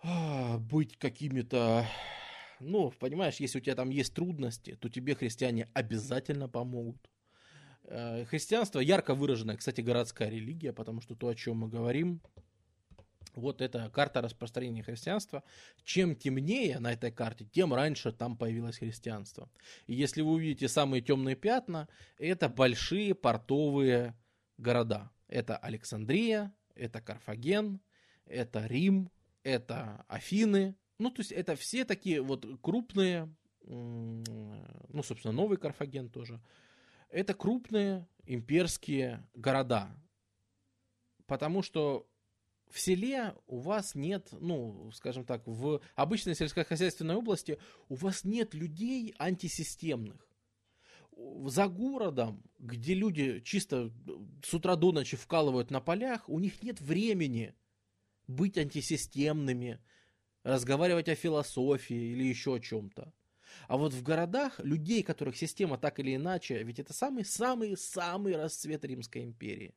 а, быть какими-то, ну, понимаешь, если у тебя там есть трудности, то тебе христиане обязательно помогут. Э, христианство ярко выраженная, кстати, городская религия, потому что то, о чем мы говорим, вот эта карта распространения христианства. Чем темнее на этой карте, тем раньше там появилось христианство. И если вы увидите самые темные пятна, это большие портовые города. Это Александрия, это Карфаген, это Рим, это Афины. Ну, то есть это все такие вот крупные, ну, собственно, новый Карфаген тоже. Это крупные имперские города. Потому что в селе у вас нет, ну, скажем так, в обычной сельскохозяйственной области у вас нет людей антисистемных. За городом, где люди чисто с утра до ночи вкалывают на полях, у них нет времени быть антисистемными, разговаривать о философии или еще о чем-то. А вот в городах людей, которых система так или иначе, ведь это самый-самый-самый расцвет Римской империи.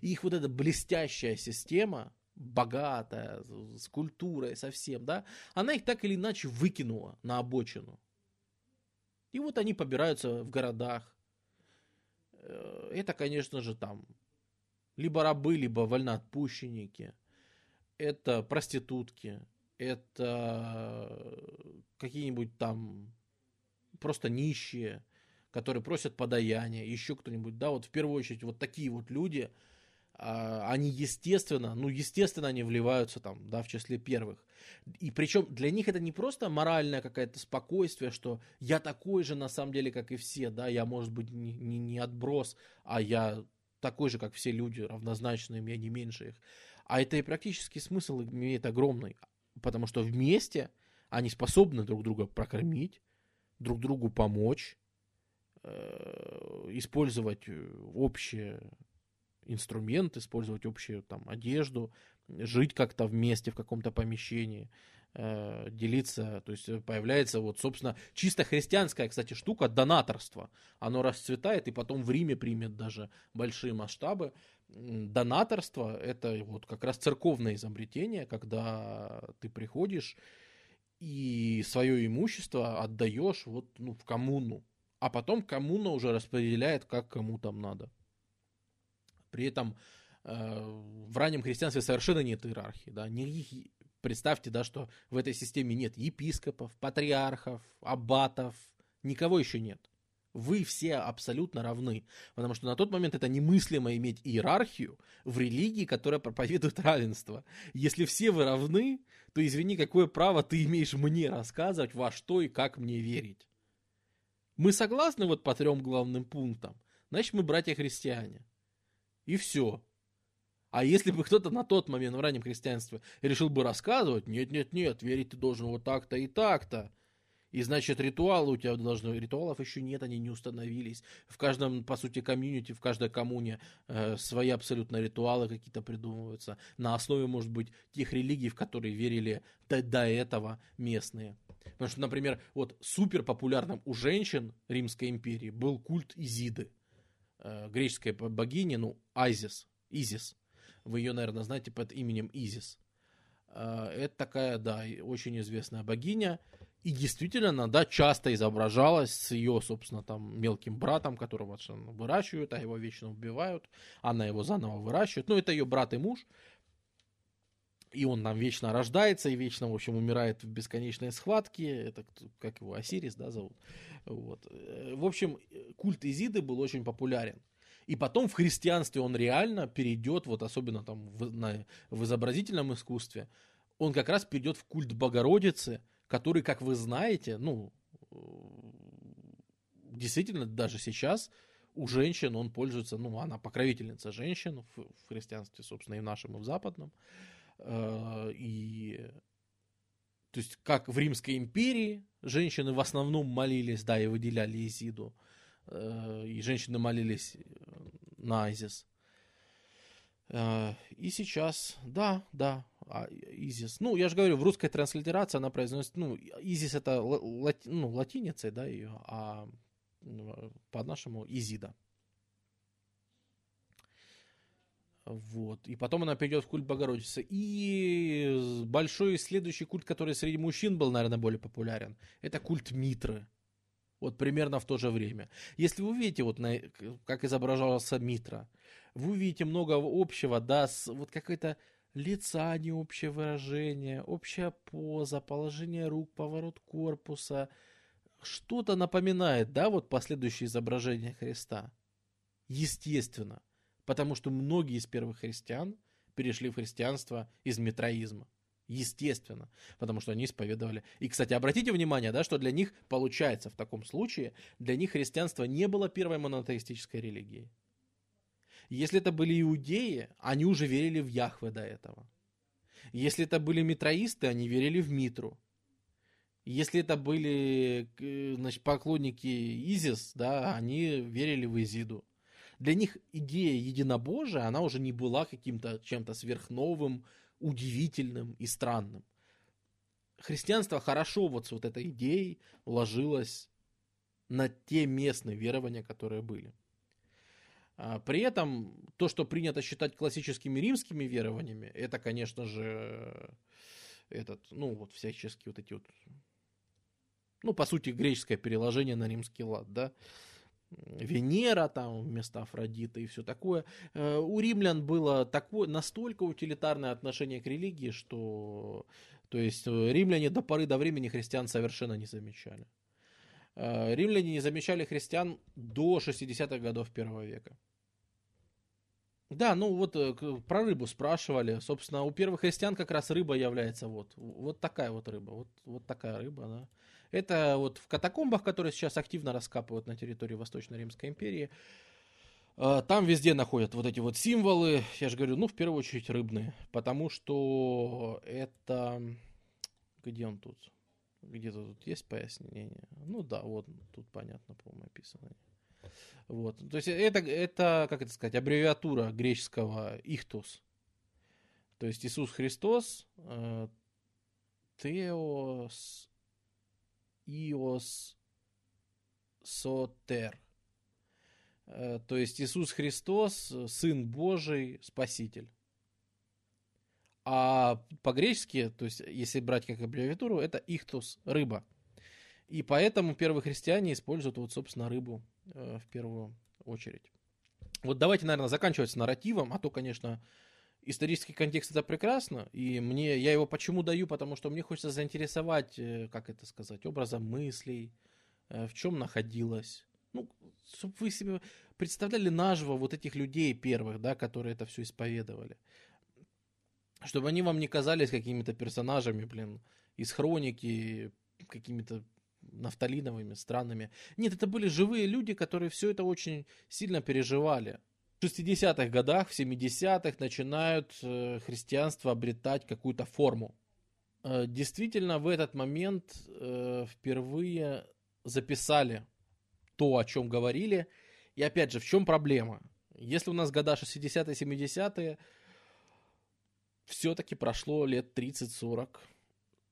И их вот эта блестящая система, богатая, с культурой совсем, да, она их так или иначе выкинула на обочину. И вот они побираются в городах. Э, это, конечно же, там либо рабы, либо вольноотпущенники. Это проститутки, это какие-нибудь там просто нищие, которые просят подаяния, еще кто-нибудь, да, вот в первую очередь вот такие вот люди, а, они естественно, ну естественно они вливаются там, да, в числе первых. И причем для них это не просто моральное какое-то спокойствие, что я такой же на самом деле, как и все, да, я может быть не, не, не отброс, а я такой же, как все люди, равнозначные мне, не меньше их. А это и практический смысл имеет огромный. Потому что вместе они способны друг друга прокормить, друг другу помочь, э, использовать э, общие инструменты, использовать общую там одежду, жить как-то вместе в каком-то помещении, э, делиться, то есть появляется вот, собственно, чисто христианская, кстати, штука, донаторство. Оно расцветает и потом в Риме примет даже большие масштабы. Донаторство – это вот как раз церковное изобретение, когда ты приходишь и свое имущество отдаешь вот, ну, в коммуну, а потом коммуна уже распределяет, как кому там надо. При этом э, в раннем христианстве совершенно нет иерархии, да, никаких Представьте, да, что в этой системе нет епископов, патриархов, аббатов, никого еще нет. Вы все абсолютно равны. Потому что на тот момент это немыслимо иметь иерархию в религии, которая проповедует равенство. Если все вы равны, то извини, какое право ты имеешь мне рассказывать, во что и как мне верить. Мы согласны вот по трем главным пунктам. Значит, мы братья-христиане. И все. А если бы кто-то на тот момент в раннем христианстве решил бы рассказывать, нет-нет-нет, верить ты должен вот так-то и так-то, и значит, ритуалы у тебя должны... Ритуалов еще нет, они не установились. В каждом, по сути, комьюнити, в каждой коммуне э, свои абсолютно ритуалы какие-то придумываются. На основе, может быть, тех религий, в которые верили до, до этого местные. Потому что, например, вот супер популярным у женщин Римской империи был культ Изиды. Э, греческой богини, ну, Айзис. Изис. Вы ее, наверное, знаете под именем Изис. Э, это такая, да, очень известная богиня. И действительно, она, да, часто изображалась с ее, собственно, там, мелким братом, которого выращивают, а его вечно убивают. Она его заново выращивает. Ну, это ее брат и муж. И он там вечно рождается и вечно, в общем, умирает в бесконечной схватке. Это как его, Осирис, да, зовут? Вот. В общем, культ Изиды был очень популярен. И потом в христианстве он реально перейдет, вот особенно там в, на, в изобразительном искусстве, он как раз перейдет в культ Богородицы, который, как вы знаете, ну, действительно, даже сейчас у женщин он пользуется, ну, она покровительница женщин в, в христианстве, собственно, и в нашем, и в западном. Э, и то есть, как в Римской империи женщины в основном молились, да, и выделяли Изиду, Э, и женщины молились э, на Айзис. Э, и сейчас, да, да, а, Изис. Ну, я же говорю, в русской транслитерации она произносит, ну, Изис это лати, ну, латиницей, да, ее, а ну, по-нашему Изида. Вот. И потом она перейдет в культ Богородицы. И большой следующий культ, который среди мужчин был, наверное, более популярен, это культ Митры. Вот примерно в то же время. Если вы увидите, вот на, как изображался Митра, вы увидите много общего, да, с вот какое-то лица, не общее выражение, общая поза, положение рук, поворот корпуса. Что-то напоминает, да, вот последующее изображение Христа. Естественно. Потому что многие из первых христиан перешли в христианство из метроизма. Естественно, потому что они исповедовали. И, кстати, обратите внимание, да, что для них, получается, в таком случае, для них христианство не было первой монотеистической религией. Если это были иудеи, они уже верили в Яхве до этого. Если это были митроисты, они верили в Митру. Если это были значит, поклонники Изис, да, они верили в Изиду. Для них идея единобожия, она уже не была каким-то чем-то сверхновым, удивительным и странным. Христианство хорошо вот с вот этой идеей ложилось на те местные верования, которые были. А при этом то, что принято считать классическими римскими верованиями, это, конечно же, этот, ну, вот всяческие вот эти вот, ну, по сути, греческое переложение на римский лад, да, Венера там вместо Афродиты и все такое. Э, у римлян было такое, настолько утилитарное отношение к религии, что то есть э, римляне до поры до времени христиан совершенно не замечали. Э, римляне не замечали христиан до 60-х годов первого века. Да, ну вот про рыбу спрашивали. Собственно, у первых христиан как раз рыба является вот, вот такая вот рыба. Вот, вот такая рыба, да. Это вот в катакомбах, которые сейчас активно раскапывают на территории Восточной Римской империи, э, там везде находят вот эти вот символы, я же говорю, ну, в первую очередь рыбные, потому что это... Где он тут? Где-то тут есть пояснение? Ну да, вот тут понятно, по-моему, описано. Вот. То есть это, это, как это сказать, аббревиатура греческого «ихтус». То есть Иисус Христос, э, Теос, Иос Сотер. Э, то есть Иисус Христос, Сын Божий, Спаситель. А по-гречески, то есть если брать как аббревиатуру, это ихтус, рыба. И поэтому первые христиане используют вот, собственно, рыбу в первую очередь. Вот давайте, наверное, заканчивать с нарративом, а то, конечно, исторический контекст это прекрасно, и мне, я его почему даю, потому что мне хочется заинтересовать, э, как это сказать, образом мыслей, э, в чем находилась. Ну, чтобы вы себе представляли наживо вот этих людей первых, да, которые это все исповедовали. Чтобы они вам не казались какими-то персонажами, блин, из хроники, какими-то нафталиновыми, странными. Нет, это были живые люди, которые все это очень сильно переживали. В 60-х годах, в 70-х начинают э, христианство обретать какую-то форму. Э, действительно, в этот момент э, впервые записали то, о чем говорили. И опять же, в чем проблема? Если у нас года 60-е, 70-е, все-таки прошло лет 30-40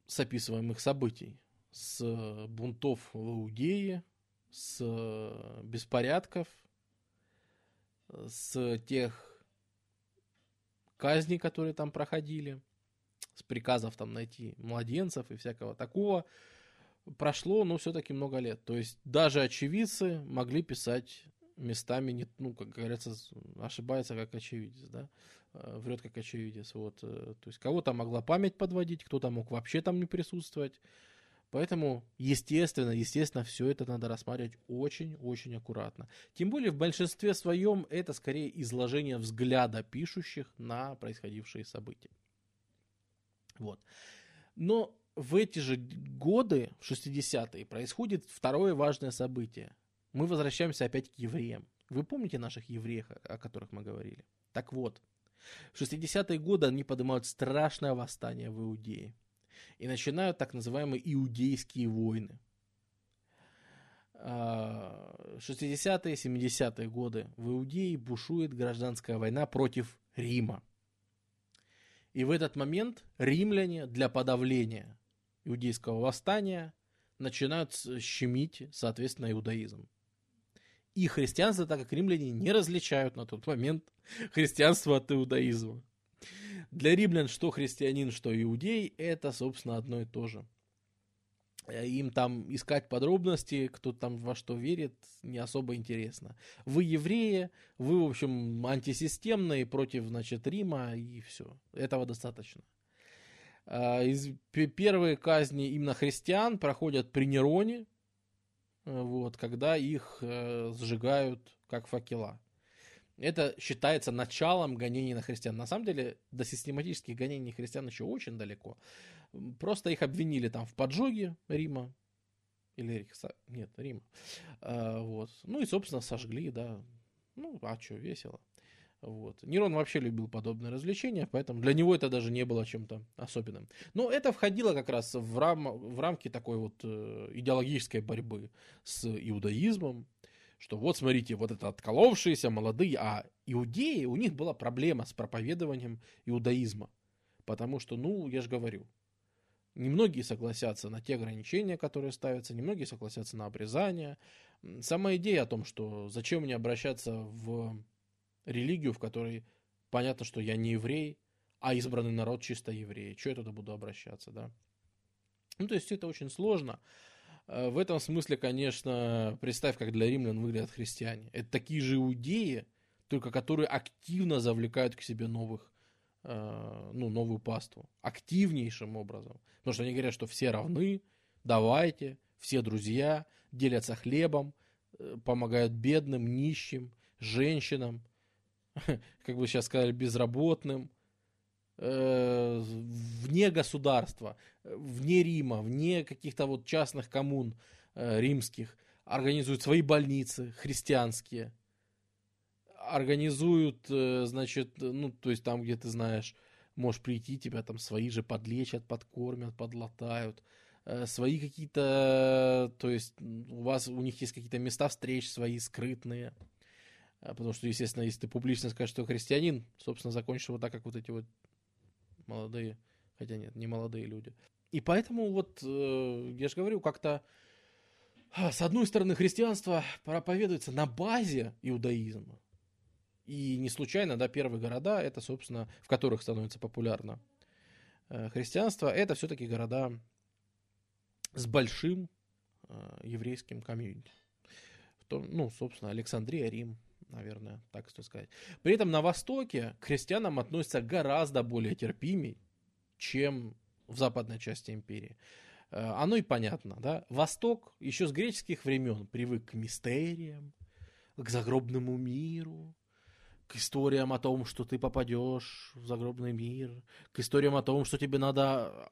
с описываемых событий с бунтов в Иудее, с беспорядков, с тех казней, которые там проходили, с приказов там найти младенцев и всякого такого, прошло, ну, все-таки много лет. То есть даже очевидцы могли писать местами, не, ну, как говорится, ошибается как очевидец, да, врет как очевидец, вот. Э, то есть кого-то могла память подводить, кто-то мог вообще там не присутствовать. Поэтому, естественно, естественно, все это надо рассматривать очень-очень аккуратно. Тем более в большинстве своем это скорее изложение взгляда пишущих на происходившие события. Вот. Но в эти же годы, в 60-е, происходит второе важное событие. Мы возвращаемся опять к евреям. Вы помните наших евреев, о которых мы говорили? Так вот, в 60-е годы они поднимают страшное восстание в Иудее и начинают так называемые иудейские войны. 60-е, 70-е годы в Иудее бушует гражданская война против Рима. И в этот момент римляне для подавления иудейского восстания начинают щемить, соответственно, иудаизм. И христианство, так как римляне не различают на тот момент христианство от иудаизма. Для римлян что христианин, что иудей, это, собственно, одно и то же. Э, им там искать подробности, кто там во что верит, не особо интересно. Вы евреи, вы, в общем, антисистемные против, значит, Рима, и все. Этого достаточно. А, из, первые казни именно христиан проходят при Нероне, э, вот, когда их э, сжигают как факела это считается началом гонений на христиан. На самом деле, до систематических гонений христиан еще очень далеко. Просто их обвинили там в поджоге Рима. Или нет, Рима. А, вот. Ну и, собственно, сожгли, да. Ну, а что, весело. Вот. Нерон вообще любил подобные развлечения, поэтому для него это даже не было чем-то особенным. Но это входило как раз в, рам, в рамки такой вот э, идеологической борьбы с иудаизмом, что вот смотрите, вот это отколовшиеся молодые, а иудеи, у них была проблема с проповедованием иудаизма. Потому что, ну, я же говорю, Немногие согласятся на те ограничения, которые ставятся, немногие согласятся на обрезание. Сама идея о том, что зачем мне обращаться в религию, в которой понятно, что я не еврей, а избранный народ чисто евреи. Что я туда буду обращаться, да? Ну, то есть это очень сложно. Э, в этом смысле, конечно, представь, как для римлян выглядят христиане. Это такие же иудеи, только которые активно завлекают к себе новых, э, ну, новую паству. Активнейшим образом. Потому что они говорят, что все равны, давайте, все друзья, делятся хлебом, э, помогают бедным, нищим, женщинам – как бы сейчас сказали, безработным, э, вне государства, вне Рима, вне каких-то вот частных коммун э, римских, организуют свои больницы христианские, организуют, э, значит, ну, то есть там, где ты знаешь, можешь прийти, тебя там свои же подлечат, подкормят, подлатают, свои какие-то, то есть у вас, у них есть какие-то места встреч свои скрытные, а, потому что, естественно, если ты публично скажешь, что христианин, собственно, закончишь вот так, как вот эти вот молодые, хотя нет, не молодые люди. И поэтому вот, э, я же говорю, как-то а, с одной стороны, христианство проповедуется на базе иудаизма. И не случайно, да, первые города, это, собственно, в которых становится популярно э, христианство, это все-таки города с большим э, еврейским комьюнити. Ну, собственно, Александрия, Рим, наверное, так стоит сказать. При этом на Востоке к христианам относятся гораздо более терпимей, чем в западной части империи. Э, оно и понятно, да. Восток еще с греческих времен привык к мистериям, к загробному миру, к историям о том, что ты попадешь в загробный мир, к историям о том, что тебе надо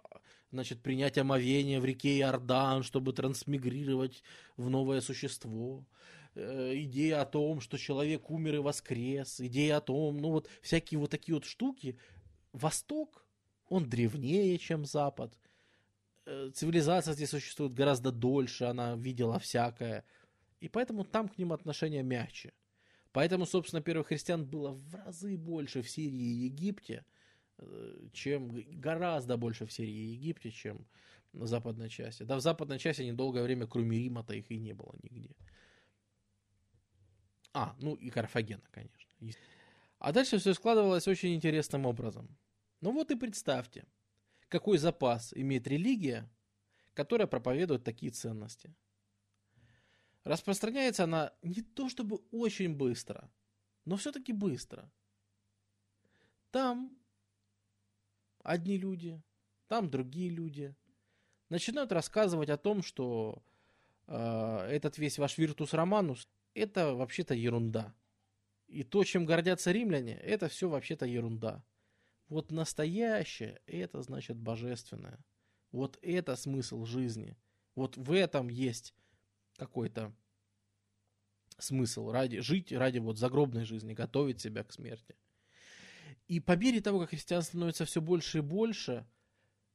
значит, принять омовение в реке Иордан, чтобы трансмигрировать в новое существо. Э, идея о том, что человек умер и воскрес, идея о том, ну вот всякие вот такие вот штуки. Восток, он древнее, чем Запад. Э, цивилизация здесь существует гораздо дольше, она видела всякое. И поэтому там к ним отношение мягче. Поэтому, собственно, первых христиан было в разы больше в Сирии и Египте, э, чем гораздо больше в Сирии и Египте, чем в западной части. Да, в западной части недолгое время, кроме Рима-то их и не было нигде. А, ну и Карфагена, конечно. А дальше все складывалось очень интересным образом. Ну вот и представьте, какой запас имеет религия, которая проповедует такие ценности. Распространяется она не то чтобы очень быстро, но все-таки быстро. Там одни люди, там другие люди начинают рассказывать о том, что э, этот весь ваш виртус романус это вообще-то ерунда. И то, чем гордятся римляне, это все вообще-то ерунда. Вот настоящее, это значит божественное. Вот это смысл жизни. Вот в этом есть какой-то смысл ради, жить ради вот загробной жизни, готовить себя к смерти. И по мере того, как христиан становится все больше и больше,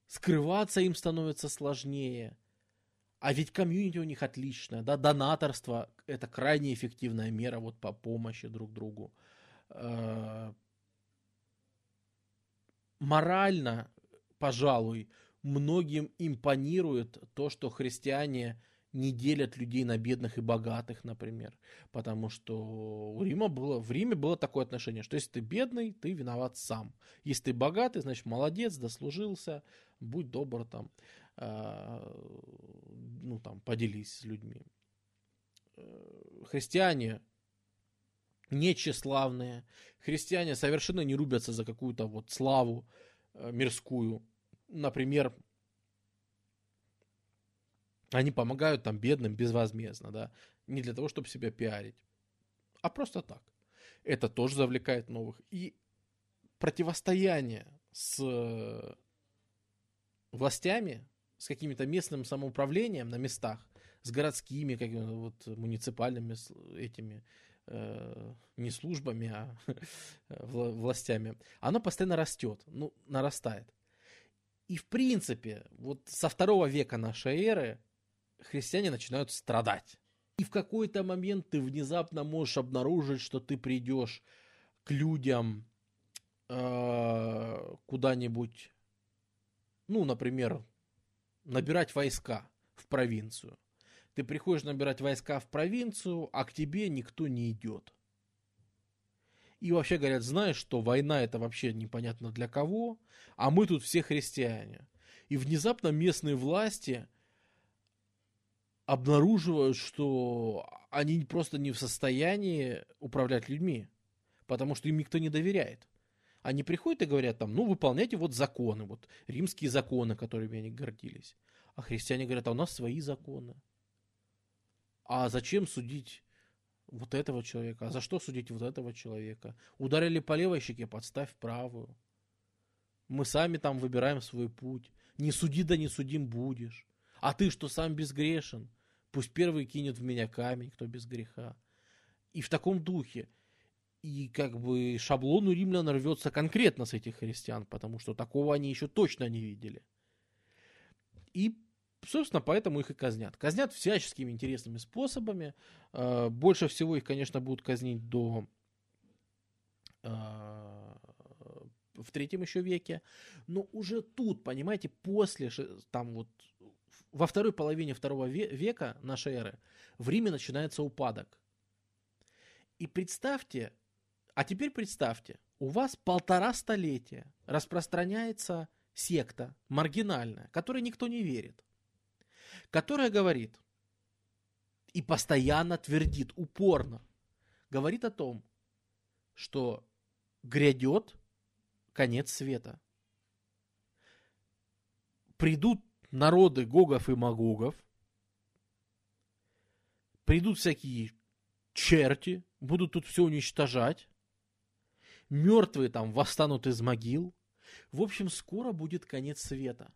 скрываться им становится сложнее – а ведь комьюнити у них отличное, да, донаторство – это крайне эффективная мера вот по помощи друг другу. Э, морально, пожалуй, многим импонирует то, что христиане не делят людей на бедных и богатых, например. Потому что у Рима было, в Риме было такое отношение, что если ты бедный, ты виноват сам. Если ты богатый, значит, молодец, дослужился, будь добр там, ну там, поделись с людьми. Э, христиане не христиане совершенно не рубятся за какую-то вот славу э, мирскую. Например, они помогают там бедным безвозмездно, да, не для того, чтобы себя пиарить, а просто так. Это тоже завлекает новых. И противостояние с э, властями, с каким-то местным самоуправлением на местах, с городскими, как, вот, муниципальными этими э, не службами, а властями, оно постоянно растет, ну, нарастает. И в принципе, вот со второго века нашей эры христиане начинают страдать. И в какой-то момент ты внезапно можешь обнаружить, что ты придешь к людям э, куда-нибудь, ну, например, набирать войска в провинцию. Ты приходишь набирать войска в провинцию, а к тебе никто не идет. И вообще говорят, знаешь, что война это вообще непонятно для кого, а мы тут все христиане. И внезапно местные власти обнаруживают, что они просто не в состоянии управлять людьми, потому что им никто не доверяет. Они приходят и говорят там, ну, выполняйте вот законы, вот римские законы, которыми они гордились. А христиане говорят, а у нас свои законы. А зачем судить вот этого человека. А за что судить вот этого человека? Ударили по левой щеке, подставь правую. Мы сами там выбираем свой путь. Не суди, да не судим будешь. А ты, что сам безгрешен, пусть первый кинет в меня камень, кто без греха. И в таком духе. И как бы шаблон у римлян рвется конкретно с этих христиан, потому что такого они еще точно не видели. И Собственно, поэтому их и казнят. Казнят всяческими интересными способами. Э, больше всего их, конечно, будут казнить до э, в третьем еще веке. Но уже тут, понимаете, после, там вот, во второй половине второго века нашей эры в Риме начинается упадок. И представьте, а теперь представьте, у вас полтора столетия распространяется секта маргинальная, которой никто не верит которая говорит и постоянно твердит, упорно, говорит о том, что грядет конец света. Придут народы Гогов и Магогов, придут всякие черти, будут тут все уничтожать, мертвые там восстанут из могил. В общем, скоро будет конец света.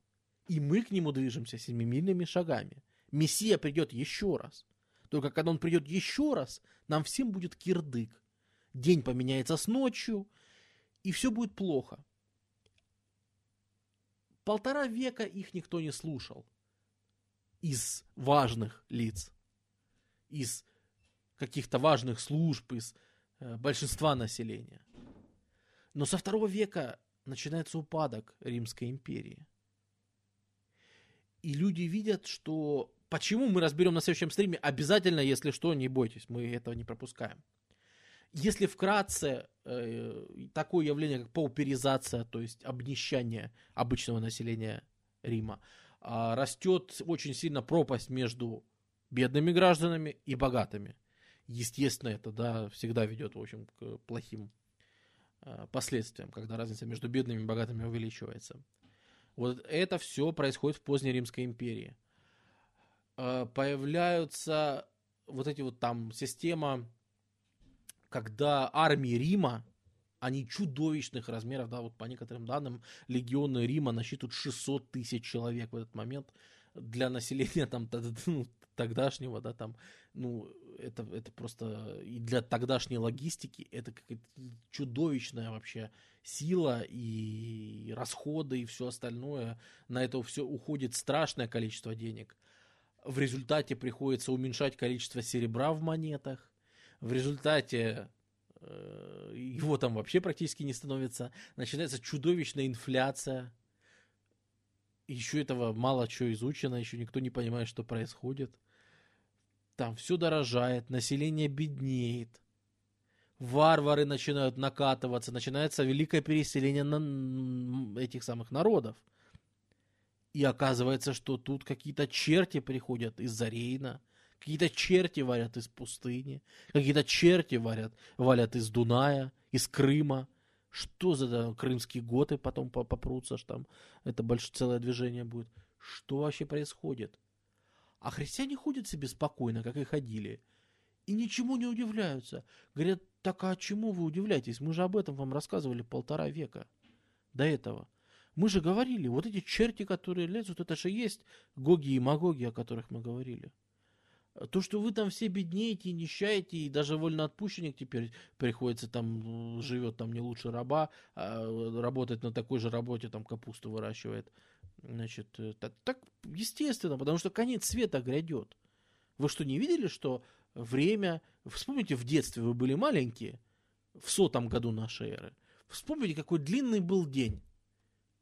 И мы к нему движемся семимильными шагами. Мессия придет еще раз. Только когда он придет еще раз, нам всем будет кирдык. День поменяется с ночью, и все будет плохо. Полтора века их никто не слушал. Из важных лиц. Из каких-то важных служб, из э, большинства населения. Но со второго века начинается упадок Римской империи. И люди видят, что... Почему мы разберем на следующем стриме? Обязательно, если что, не бойтесь, мы этого не пропускаем. Если вкратце, э, такое явление, как пауперизация, то есть обнищание обычного населения Рима, э, растет очень сильно пропасть между бедными гражданами и богатыми. Естественно, это да, всегда ведет, в общем, к плохим последствиям, когда разница между бедными и богатыми увеличивается. Вот это все происходит в поздней Римской империи. Э, появляются вот эти вот там система, когда армии Рима, они чудовищных размеров, да, вот по некоторым данным, легионы Рима насчитывают 600 тысяч человек в этот момент для населения там ну, тогдашнего, да, там, ну, это, это просто и для тогдашней логистики это какая-то чудовищная вообще сила и расходы и все остальное. На это все уходит страшное количество денег. В результате приходится уменьшать количество серебра в монетах. В результате э, его там вообще практически не становится. Начинается чудовищная инфляция еще этого мало что изучено, еще никто не понимает, что происходит. Там все дорожает, население беднеет. Варвары начинают накатываться, начинается великое переселение на этих самых народов. И оказывается, что тут какие-то черти приходят из-за Рейна, какие-то черти варят из пустыни, какие-то черти варят, валят из Дуная, из Крыма, что за да, крымские готы потом попрутся, что там это большое целое движение будет. Что вообще происходит? А христиане ходят себе спокойно, как и ходили. И ничему не удивляются. Говорят, так а чему вы удивляетесь? Мы же об этом вам рассказывали полтора века до этого. Мы же говорили, вот эти черти, которые лезут, это же есть Гоги и Магоги, о которых мы говорили. То, что вы там все беднеете, нищаете, и даже вольноотпущенник теперь приходится там, живет там не лучше раба, а работает на такой же работе, там капусту выращивает. Значит, э, так, так естественно, потому что конец света грядет. Вы что, не видели, что время... Вспомните, в детстве вы были маленькие, в сотом году нашей эры. Вспомните, какой длинный был день.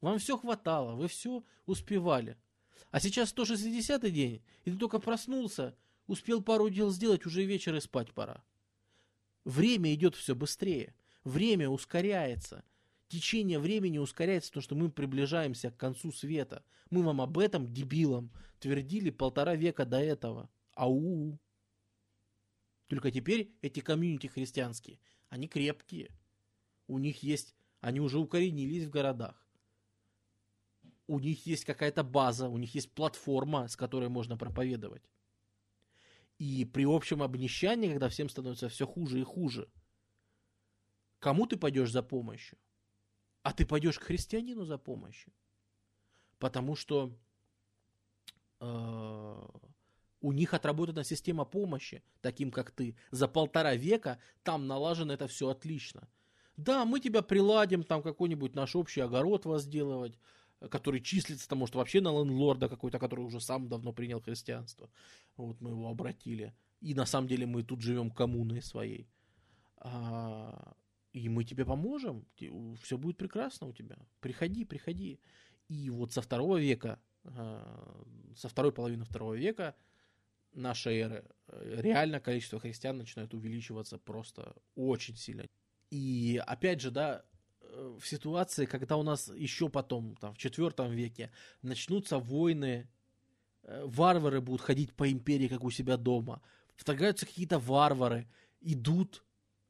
Вам все хватало, вы все успевали. А сейчас 160 день, и ты только проснулся, Успел пару дел сделать, уже вечер и спать пора. Время идет все быстрее. Время ускоряется. Течение времени ускоряется, потому что мы приближаемся к концу света. Мы вам об этом, дебилам, твердили полтора века до этого. Ау. Только теперь эти комьюнити христианские, они крепкие. У них есть, они уже укоренились в городах. У них есть какая-то база, у них есть платформа, с которой можно проповедовать. И при общем обнищании, когда всем становится все хуже и хуже, кому ты пойдешь за помощью? А ты пойдешь к христианину за помощью. Потому что э, у них отработана система помощи, таким как ты. За полтора века там налажено это все отлично. Да, мы тебя приладим, там какой-нибудь наш общий огород возделывать, который числится, там, может, вообще на ленлорда какой-то, который уже сам давно принял христианство. Вот мы его обратили. И на самом деле мы тут живем коммуной своей. А, и мы тебе поможем. Все будет прекрасно у тебя. Приходи, приходи. И вот со второго века, а, со второй половины второго века нашей эры реально количество христиан начинает увеличиваться просто очень сильно. И опять же, да, Э, в ситуации, когда у нас еще потом, там, в четвертом веке, начнутся войны, э, варвары будут ходить по империи, как у себя дома, вторгаются какие-то варвары, идут,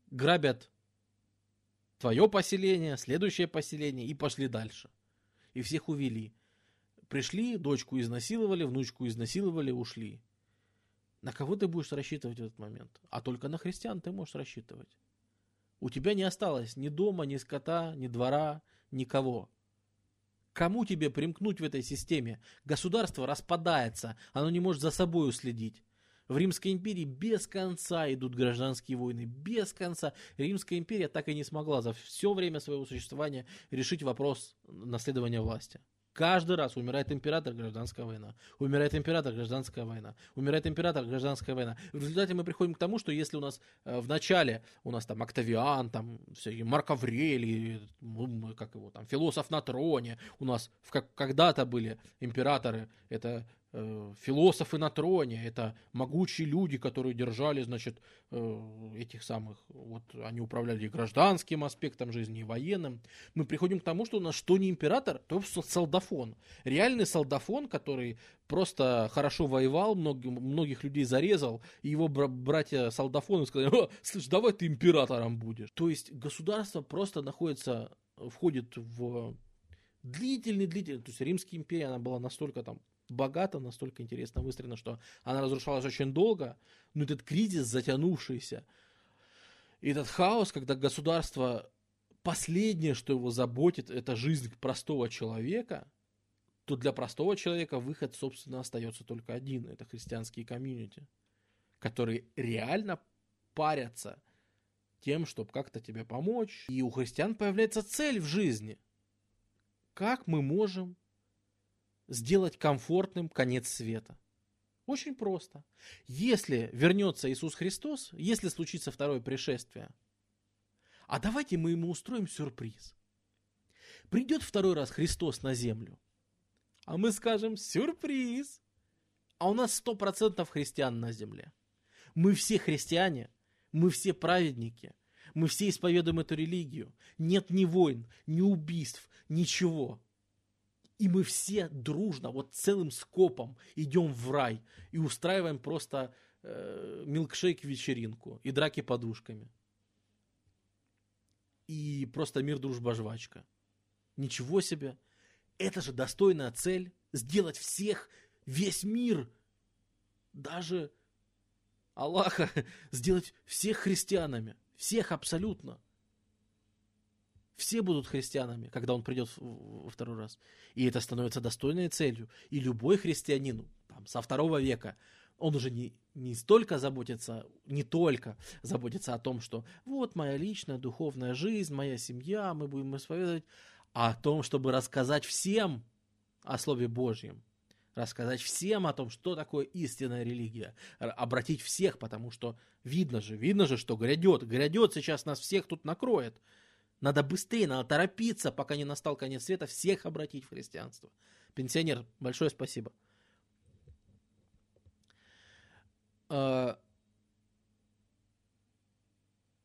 грабят твое поселение, следующее поселение и пошли дальше. И всех увели. Пришли, дочку изнасиловали, внучку изнасиловали, ушли. На кого ты будешь рассчитывать в этот момент? А только на христиан ты можешь рассчитывать. У тебя не осталось ни дома, ни скота, ни двора, никого. Кому тебе примкнуть в этой системе? Государство распадается, оно не может за собой уследить. В Римской империи без конца идут гражданские войны, без конца. Римская империя так и не смогла за все время своего существования решить вопрос наследования власти. Каждый раз умирает император, гражданская война. Умирает император, гражданская война. Умирает император, гражданская война. В результате мы приходим к тому, что если у нас э, в начале у нас там Октавиан, там всякие Марк Аврелий, как его там, философ на троне, у нас в, как, когда-то были императоры, это философы на троне, это могучие люди, которые держали, значит, э, этих самых, вот они управляли гражданским аспектом жизни, и военным. Мы приходим к тому, что у нас что не император, то солдафон. Реальный солдафон, который просто хорошо воевал, многих, многих людей зарезал, и его братья солдафоны сказали, слышь, давай ты императором будешь. То есть государство просто находится, входит в длительный-длительный, то есть Римская империя, она была настолько там богата, настолько интересно выстроена, что она разрушалась очень долго, но этот кризис затянувшийся, этот хаос, когда государство последнее, что его заботит, это жизнь простого человека, то для простого человека выход, собственно, остается только один. Это христианские комьюнити, которые реально парятся тем, чтобы как-то тебе помочь. И у христиан появляется цель в жизни. Как мы можем сделать комфортным конец света? Очень просто. Если вернется Иисус Христос, если случится второе пришествие, а давайте мы ему устроим сюрприз. Придет второй раз Христос на землю, а мы скажем сюрприз. А у нас сто процентов христиан на земле. Мы все христиане, мы все праведники, мы все исповедуем эту религию. Нет ни войн, ни убийств, ничего. И мы все дружно, вот целым скопом идем в рай и устраиваем просто э, милкшейк-вечеринку и драки подушками. И просто мир, дружба, жвачка. Ничего себе. Это же достойная цель. Сделать всех, весь мир, даже Аллаха, сделать всех христианами. Всех абсолютно все будут христианами, когда он придет во второй раз. И это становится достойной целью. И любой христианин там, со второго века, он уже не, не столько заботится, не только заботится о том, что вот моя личная духовная жизнь, моя семья, мы будем исповедовать, а о том, чтобы рассказать всем о Слове Божьем, рассказать всем о том, что такое истинная религия, обратить всех, потому что видно же, видно же, что грядет, грядет сейчас нас всех тут накроет. Надо быстрее, надо торопиться, пока не настал конец света, всех обратить в христианство. Пенсионер, большое спасибо. А,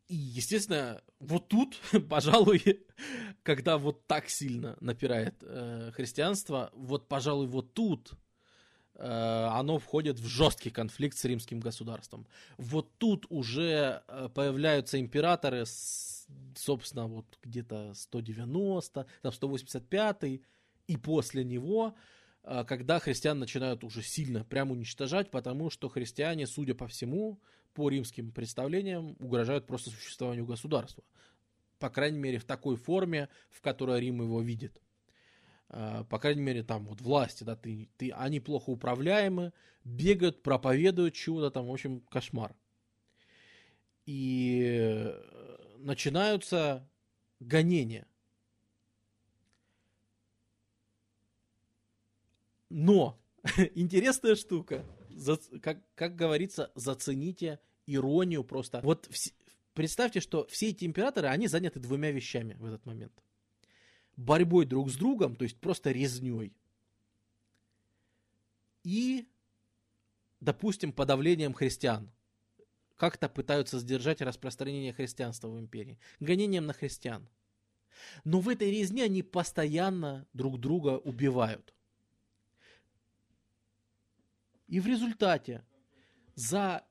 и, естественно, вот тут, пожалуй, когда вот так сильно напирает э, христианство, вот, пожалуй, вот тут оно входит в жесткий конфликт с римским государством. Вот тут уже э, появляются императоры, с, собственно, вот где-то 190, там 185 и после него, э, когда христиан начинают уже сильно прям уничтожать, потому что христиане, судя по всему, по римским представлениям угрожают просто существованию государства. По крайней мере, в такой форме, в которой Рим его видит. А, по крайней мере, там вот власти, да, ты, ты, они плохо управляемы, бегают, проповедуют чего-то там, в общем, кошмар. И начинаются гонения. Но интересная штука за, как, как говорится, зацените иронию просто. Вот в, представьте, что все эти императоры, они заняты двумя вещами в этот момент. Борьбой друг с другом, то есть просто резней. И, допустим, подавлением христиан. Как-то пытаются сдержать распространение христианства в империи. Гонением на христиан. Но в этой резне они постоянно друг друга убивают. И в результате за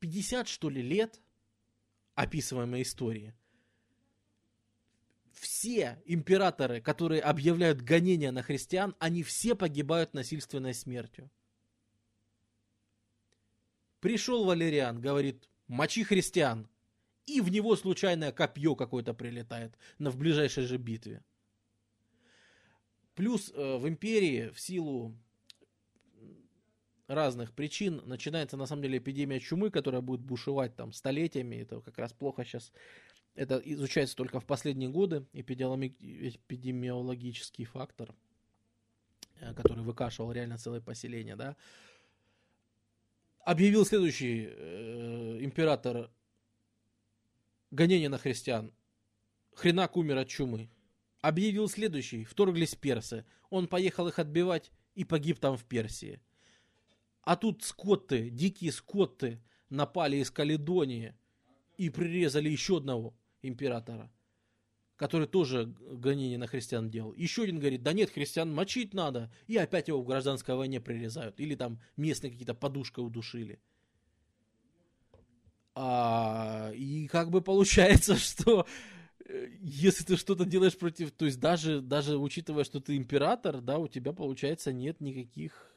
50, что ли, лет описываемой истории все императоры, которые объявляют гонения на христиан, они все погибают насильственной смертью. Пришел Валериан, говорит, мочи христиан. И в него случайное копье какое-то прилетает на, в ближайшей же битве. Плюс э, в империи в силу разных причин начинается на самом деле эпидемия чумы, которая будет бушевать там столетиями. Это как раз плохо сейчас. Это изучается только в последние годы, эпидемиологический фактор, э, который выкашивал реально целое поселение, да. Объявил следующий э, император гонение на христиан. Хренак умер от чумы. Объявил следующий, вторглись персы. Он поехал их отбивать и погиб там в Персии. А тут скотты, дикие скотты напали из Каледонии и прирезали еще одного императора, который тоже гонение на христиан делал. Еще один говорит, да нет, христиан мочить надо. И опять его в гражданской войне прирезают. Или там местные какие-то подушкой удушили. А, и как бы получается, что э, если ты что-то делаешь против, то есть даже, даже учитывая, что ты император, да, у тебя, получается, нет никаких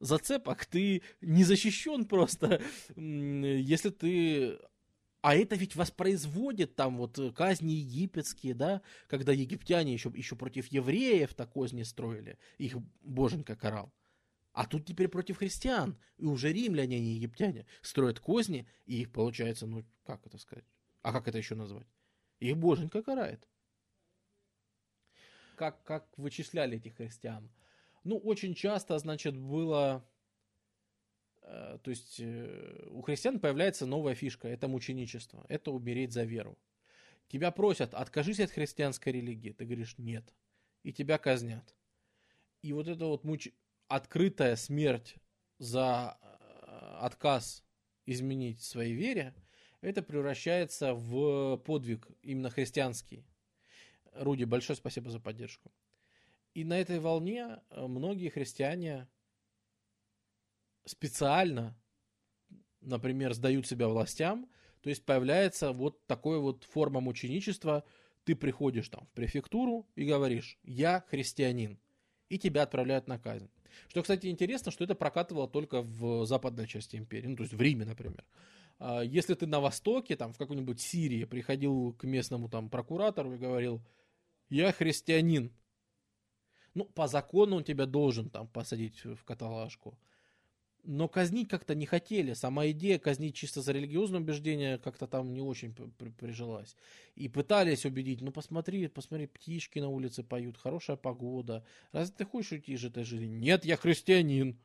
зацепок, ты не защищен просто. Если ты а это ведь воспроизводит там вот казни египетские, да, когда египтяне еще, еще против евреев так козни строили, их боженька карал. А тут теперь против христиан, и уже римляне, а не египтяне, строят козни, и их получается, ну, как это сказать? А как это еще назвать? Их боженька карает. Как, как вычисляли этих христиан? Ну, очень часто, значит, было... Э, то есть э, у христиан появляется новая фишка, это мученичество, это умереть за веру. Тебя просят, откажись от христианской религии, ты говоришь нет, и тебя казнят. И вот эта вот муч... открытая смерть за э, отказ изменить своей вере, это превращается в подвиг именно христианский. Руди, большое спасибо за поддержку. И на этой волне многие христиане специально, например, сдают себя властям, то есть появляется вот такой вот форма мученичества, ты приходишь там в префектуру и говоришь, я христианин, и тебя отправляют на казнь. Что, кстати, интересно, что это прокатывало только в западной части империи, ну, то есть в Риме, например. А если ты на Востоке, там, в какой-нибудь Сирии приходил к местному там прокуратору и говорил, я христианин, ну, по закону он тебя должен там посадить в каталажку. Но казнить как-то не хотели. Сама идея казнить чисто за религиозное убеждение как-то там не очень при- при- прижилась. И пытались убедить, ну посмотри, посмотри, птички на улице поют, хорошая погода. Разве ты хочешь уйти из этой жизни? Нет, я христианин.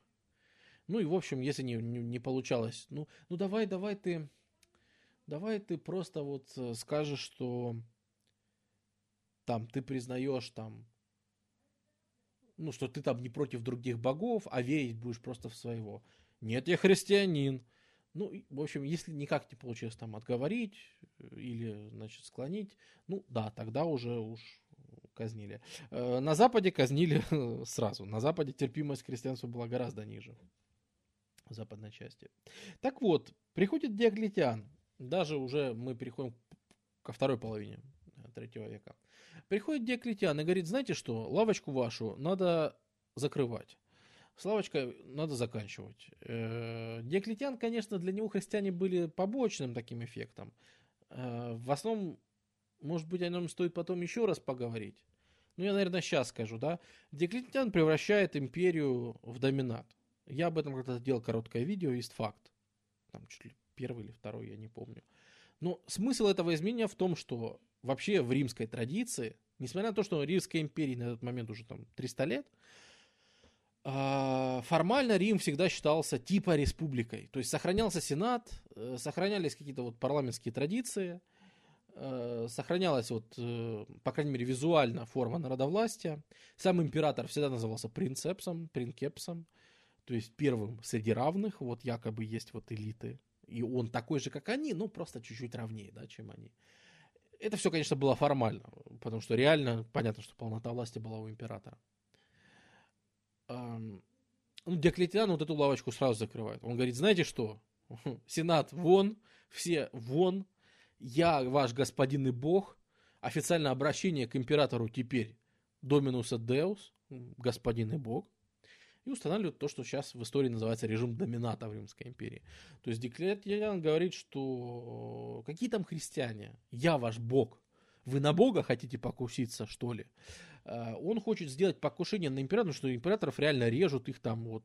Ну и, в общем, если не, не, не получалось, ну, ну давай, давай ты, давай ты просто вот э, скажешь, что там ты признаешь там, ну, что ты там не против других богов, а верить будешь просто в своего. Нет, я христианин. Ну, в общем, если никак не получилось там отговорить э, или, значит, склонить, ну, да, тогда уже уж казнили. Э, На Западе казнили сразу. На Западе терпимость к христианству была гораздо ниже. В западной части. Так вот, приходит Диоклетиан. Даже уже мы переходим ко второй половине э, третьего века. Приходит Диоклетиан и говорит, знаете что, лавочку вашу надо закрывать. С лавочкой надо заканчивать. Э, Диоклетиан, конечно, для него христиане были побочным таким эффектом. Э, В основном, может быть, о нем стоит потом еще раз поговорить. Ну, я, наверное, сейчас скажу, да. Диоклетиан превращает империю в доминат. Я об этом когда-то делал короткое видео, есть факт. Там чуть ли первый или второй, я не помню. Но смысл этого изменения в том, что вообще в римской традиции, несмотря на то, что Римской империи на этот момент уже там 300 лет, а, формально Рим всегда считался типа республикой. То есть сохранялся сенат, э, сохранялись какие-то вот парламентские традиции, э, сохранялась вот, э, по крайней мере, визуально форма народовластия. Сам император всегда назывался принцепсом, принкепсом, то есть первым среди равных, вот якобы есть вот элиты. И он такой же, как они, но просто чуть-чуть равнее, да, чем они. Это все, конечно, было формально, потому что реально понятно, что полнота власти была у императора. Ну, Диоклетиан вот эту лавочку сразу закрывает. Он говорит, знаете что? Сенат вон, все вон, я ваш господин и бог. Официальное обращение к императору теперь Доминуса Деус, господин и бог. И устанавливают то, что сейчас в истории называется режим домината в Римской империи. То есть Диоклетиан говорит, что какие там христиане? Я ваш бог. Вы на бога хотите покуситься, что ли? Э, Он хочет сделать покушение на императора, что императоров реально режут, их там вот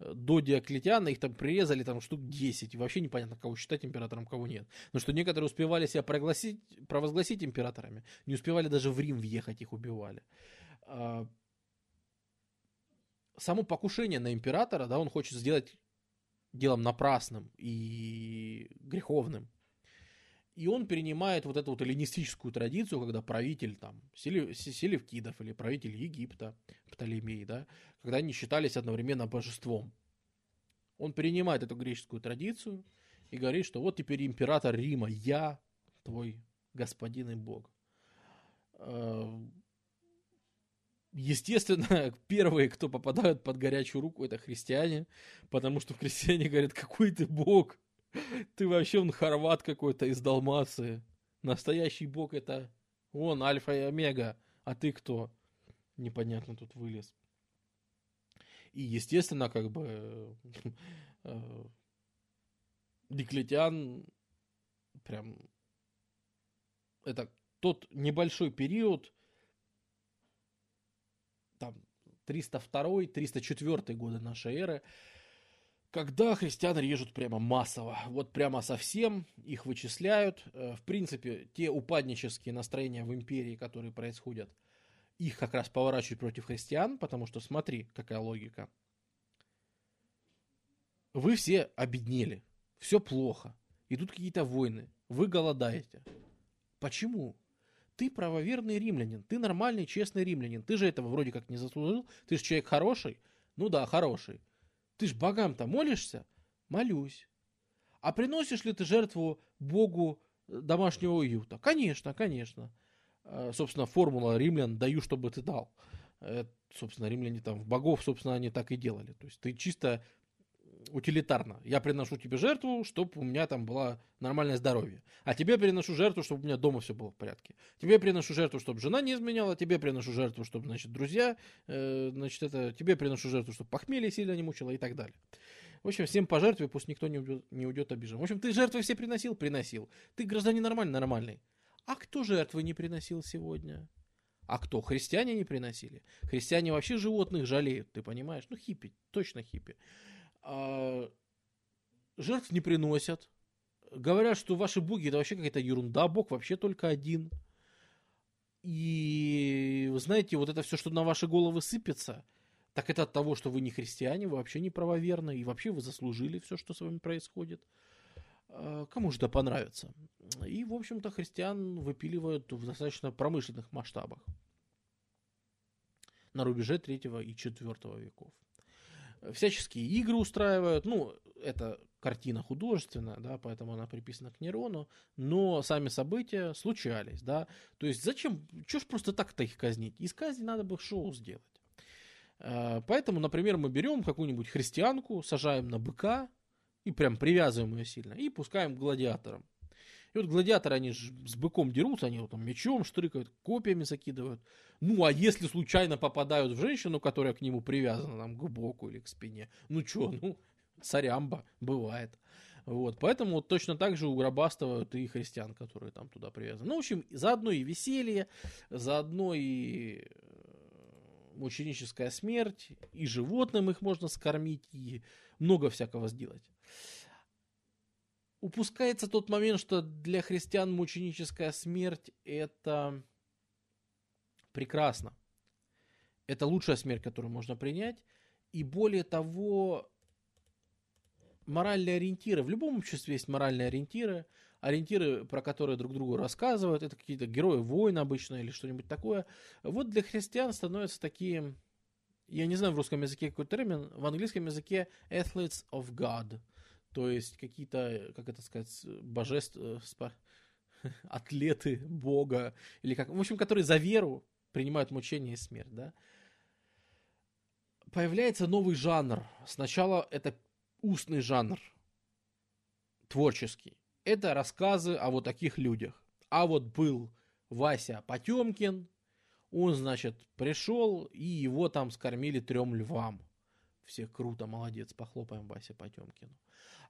э, до Диоклетиана их там прирезали там штук 10. И вообще непонятно, кого считать императором, кого нет. Но что некоторые успевали себя прогласить, провозгласить императорами, не успевали даже в Рим въехать, их убивали. Само покушение на императора, да, он хочет сделать делом напрасным и греховным. И он перенимает вот эту вот эллинистическую традицию, когда правитель там Селев- Селевкидов или правитель Египта, Птолемей, да, когда они считались одновременно божеством. Он перенимает эту греческую традицию и говорит, что вот теперь император Рима, я твой господин и бог. Естественно, первые, кто попадают под горячую руку, это христиане, потому что христиане говорят, какой ты бог, ты вообще он хорват какой-то из Далмации. Настоящий бог это он, альфа и омега, а ты кто? Непонятно тут вылез. И, естественно, как бы э, Диклетиан прям это тот небольшой период, там 302-304 годы нашей эры, когда христиан режут прямо массово, вот прямо совсем, их вычисляют. Э, В принципе, те упаднические настроения в империи, которые происходят, их как раз поворачивают против христиан, потому что смотри, какая логика. Вы все обеднели, все плохо, идут какие-то войны, вы голодаете. Почему? Ты правоверный римлянин, ты нормальный, честный римлянин, ты же этого вроде как не заслужил, ты же человек хороший, ну да, хороший. Ты ж богам-то молишься? Молюсь. А приносишь ли ты жертву Богу э, домашнего уюта? Конечно, конечно. Э, Собственно, формула римлян «даю, чтобы ты дал». Э, Собственно, римляне там в богов, собственно, они так и делали. То есть ты чисто утилитарно. Я приношу тебе жертву, чтобы у меня там было нормальное здоровье. А тебе приношу жертву, чтобы у меня дома все было в порядке. Тебе приношу жертву, чтобы жена не изменяла. Тебе приношу жертву, чтобы, значит, друзья, э, значит, это, тебе приношу жертву, чтобы похмелье сильно не мучило и так далее. В общем, всем пожертвуй, пусть никто не уйдет, не уйдет обижен. В общем, ты жертвы все приносил? Приносил. Ты гражданин нормальный? Нормальный. А кто жертвы не приносил сегодня? А кто? Христиане не приносили. Христиане вообще животных жалеют, ты понимаешь? Ну, хиппи, точно хиппи. А, жертв не приносят. Говорят, что ваши боги это вообще какая-то ерунда, бог вообще только один. И вы знаете, вот это все, что на ваши головы сыпется, так это от того, что вы не христиане, вы вообще не правоверны, и вообще вы заслужили все, что с вами происходит. А, кому же это понравится? И, в общем-то, христиан выпиливают в достаточно промышленных масштабах на рубеже 3 и 4 веков. Всяческие игры устраивают, ну, это картина художественная, да, поэтому она приписана к Нерону, но сами события случались, да, то есть зачем, что ж просто так-то их казнить, из казни надо бы шоу сделать. Э, поэтому, например, мы берем какую-нибудь христианку, сажаем на быка и прям привязываем ее сильно и пускаем к гладиаторам. И вот гладиаторы, они же с быком дерутся, они вот там мечом штрыкают, копьями закидывают. Ну, а если случайно попадают в женщину, которая к нему привязана, там, к боку или к спине, ну что, ну, царямба, бывает. Вот, поэтому вот точно так же угробастывают и христиан, которые там туда привязаны. Ну, в общем, заодно и веселье, заодно и э, мученическая смерть, и животным их можно скормить, и много всякого сделать. Упускается тот момент, что для христиан мученическая смерть это прекрасно. Это лучшая смерть, которую можно принять. И более того, моральные ориентиры. В любом обществе есть моральные ориентиры. Ориентиры, про которые друг другу рассказывают. Это какие-то герои войн обычно или что-нибудь такое. Вот для христиан становятся такие... Я не знаю в русском языке какой термин. В английском языке athletes of God. То есть какие-то, как это сказать, божества, атлеты Бога. Или как... В общем, которые за веру принимают мучение и смерть, да? Появляется новый жанр. Сначала это устный жанр, творческий. Это рассказы о вот таких людях. А вот был Вася Потемкин, он, значит, пришел, и его там скормили трем львам. Все круто, молодец, похлопаем Васе Потемкину.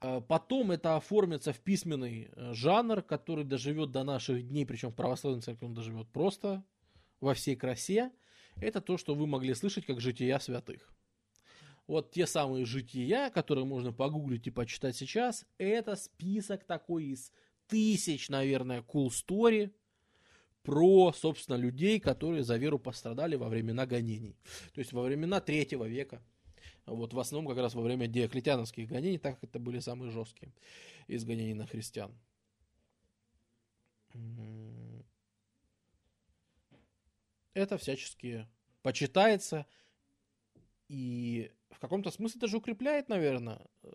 А потом это оформится в письменный э, жанр, который доживет до наших дней, причем в православной церкви он доживет просто во всей красе. Это то, что вы могли слышать как жития святых вот те самые жития, которые можно погуглить и почитать сейчас, это список такой из тысяч, наверное, cool story про, собственно, людей, которые за веру пострадали во времена гонений. То есть во времена третьего века. Вот в основном как раз во время диоклетиановских гонений, так как это были самые жесткие из гонений на христиан. Это всячески почитается и в каком-то смысле даже укрепляет, наверное. Э,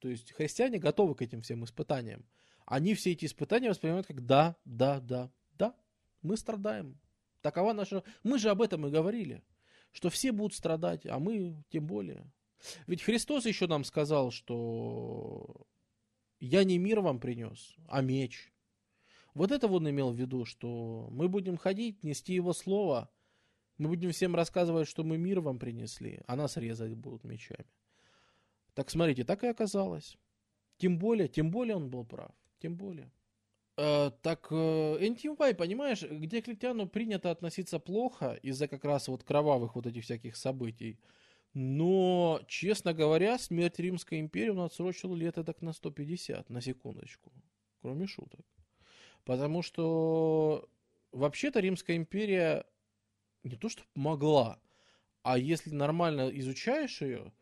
то есть христиане готовы к этим всем испытаниям. Они все эти испытания воспринимают как да, да, да, да, мы страдаем. Такова наша... Мы же об этом и говорили, что все будут страдать, а мы тем более. Ведь Христос еще нам сказал, что я не мир вам принес, а меч. Вот это он имел в виду, что мы будем ходить, нести его слово – мы будем всем рассказывать, что мы мир вам принесли, а нас резать будут мечами. Так смотрите, так и оказалось. Тем более, тем более он был прав. Тем более. Э, так, э, NTY, понимаешь, где к Диоклетиану принято относиться плохо из-за как раз вот кровавых вот этих всяких событий. Но, честно говоря, смерть Римской империи он отсрочил лет так на 150, на секундочку. Кроме шуток. Потому что вообще-то Римская империя не то что могла, а если нормально изучаешь ее,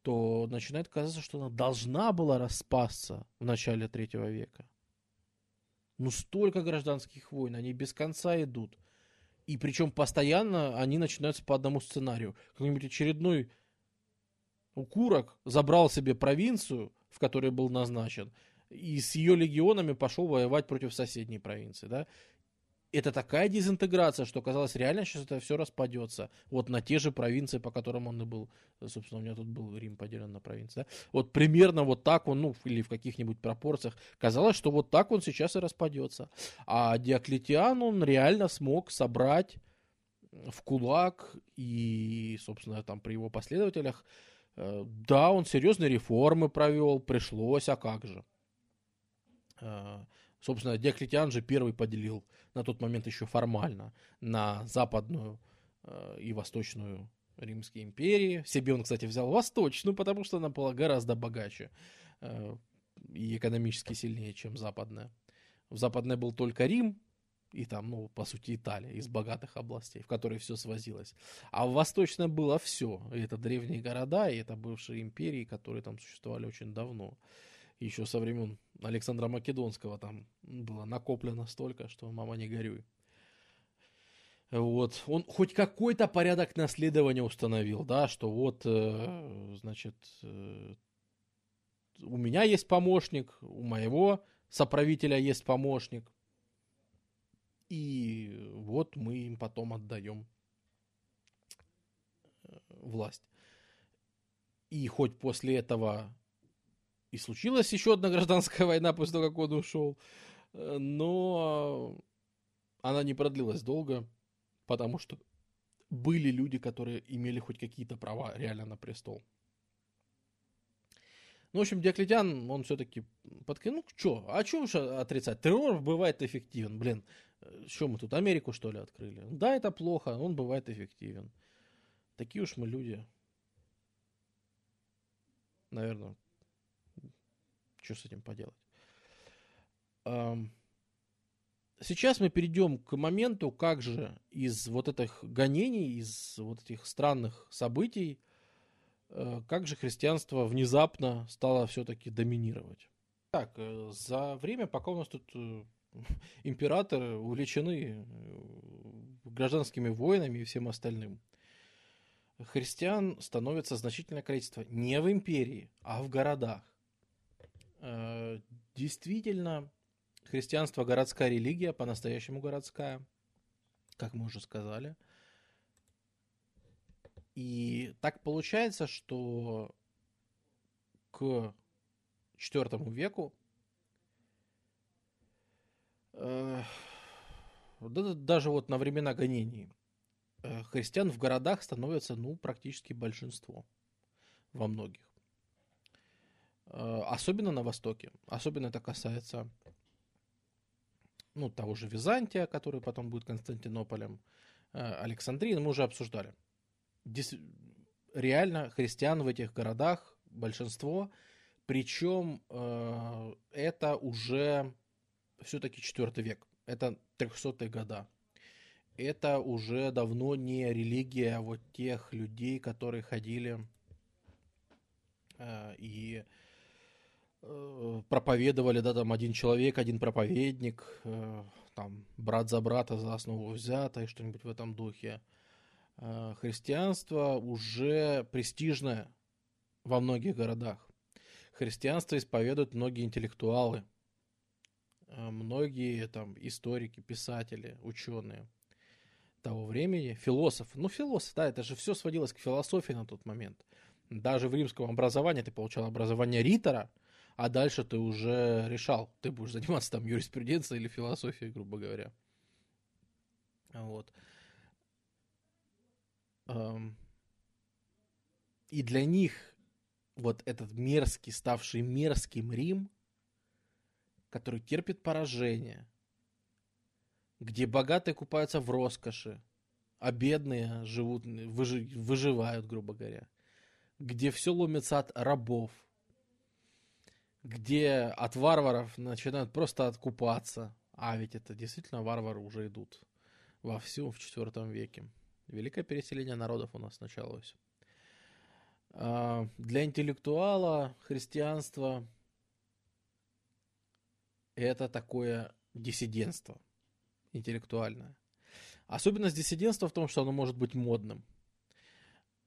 то начинает казаться, что она должна была распасться в начале третьего века. Ну, столько гражданских войн, они без конца идут. И причем постоянно они начинаются по одному сценарию. Какой-нибудь очередной укурок забрал себе провинцию, в которой был назначен, и с ее легионами пошел воевать против соседней провинции, да это такая дезинтеграция, что казалось реально сейчас это все распадется. Вот на те же провинции, по которым он и был. Собственно, у меня тут был Рим поделен на провинции. Да? Вот примерно вот так он, ну, или в каких-нибудь пропорциях. Казалось, что вот так он сейчас и распадется. А Диоклетиан, он реально смог собрать в кулак и, собственно, там при его последователях, э, да, он серьезные реформы провел, пришлось, а как же. Э, Собственно, Диоклетиан же первый поделил на тот момент еще формально на западную э, и восточную Римской империи. Себе он, кстати, взял Восточную, потому что она была гораздо богаче э, и экономически сильнее, чем Западная. В Западной был только Рим, и там, ну, по сути, Италия из богатых областей, в которые все свозилось. А в Восточной было все. И это древние города, и это бывшие империи, которые там существовали очень давно. Еще со времен Александра Македонского там было накоплено столько, что мама не горюй. Вот. Он хоть какой-то порядок наследования установил, да, что вот, э, значит, э, у меня есть помощник, у моего соправителя есть помощник, и вот мы им потом отдаем э, власть. И хоть после этого и случилась еще одна гражданская война после того, как он ушел, э, но она не продлилась долго, потому что были люди, которые имели хоть какие-то права реально на престол. Ну, в общем, Диоклетиан, он все-таки подкинул. Ну, что, а что уж отрицать? Террор бывает эффективен. Блин, что мы тут, Америку, что ли, открыли? Да, это плохо, он бывает эффективен. Такие уж мы люди. Наверное, что с этим поделать? Сейчас мы перейдем к моменту, как же из вот этих гонений, из вот этих странных событий, э, как же христианство внезапно стало все-таки доминировать. Так, э, за время, пока у нас тут э, императоры увлечены гражданскими войнами и всем остальным, христиан становится значительное количество не в империи, а в городах. Действительно, Христианство городская религия, по-настоящему городская, как мы уже сказали. И так получается, что к IV веку э, даже вот на времена гонений э, христиан в городах становится ну, практически большинство во многих. Э, особенно на Востоке. Особенно это касается ну, того же Византия, который потом будет Константинополем, э, Александрии, мы уже обсуждали. Дис... Реально христиан в этих городах большинство, причем э, это уже все-таки 4 век, это 300-е года. Это уже давно не религия вот тех людей, которые ходили э, и проповедовали, да, там один человек, один проповедник, э, там брат за брата за основу взято и что-нибудь в этом духе. Э, христианство уже престижное во многих городах. Христианство исповедуют многие интеллектуалы, многие там историки, писатели, ученые того времени, философы. Ну, философ, да, это же все сводилось к философии на тот момент. Даже в римском образовании ты получал образование ритора, а дальше ты уже решал, ты будешь заниматься там юриспруденцией или философией, грубо говоря. Вот. И для них вот этот мерзкий, ставший мерзким Рим, который терпит поражение, где богатые купаются в роскоши, а бедные живут, выжи, выживают, грубо говоря, где все ломится от рабов – где от варваров начинают просто откупаться. А ведь это действительно варвары уже идут вовсю в IV веке. Великое переселение народов у нас началось. А, для интеллектуала христианство это такое диссидентство интеллектуальное. Особенность диссидентства в том, что оно может быть модным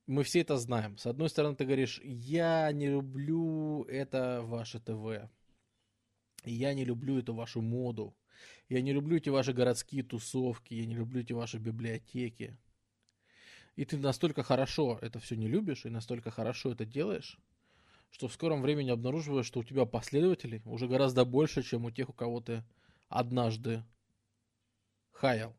мы все это знаем. С одной стороны, ты говоришь, я не люблю это ваше ТВ. Я не люблю эту вашу моду. Я не люблю эти ваши городские тусовки. Я не люблю эти ваши библиотеки. И ты настолько хорошо это все не любишь и настолько хорошо это делаешь, что в скором времени обнаруживаешь, что у тебя последователей уже гораздо больше, чем у тех, у кого ты однажды хаял.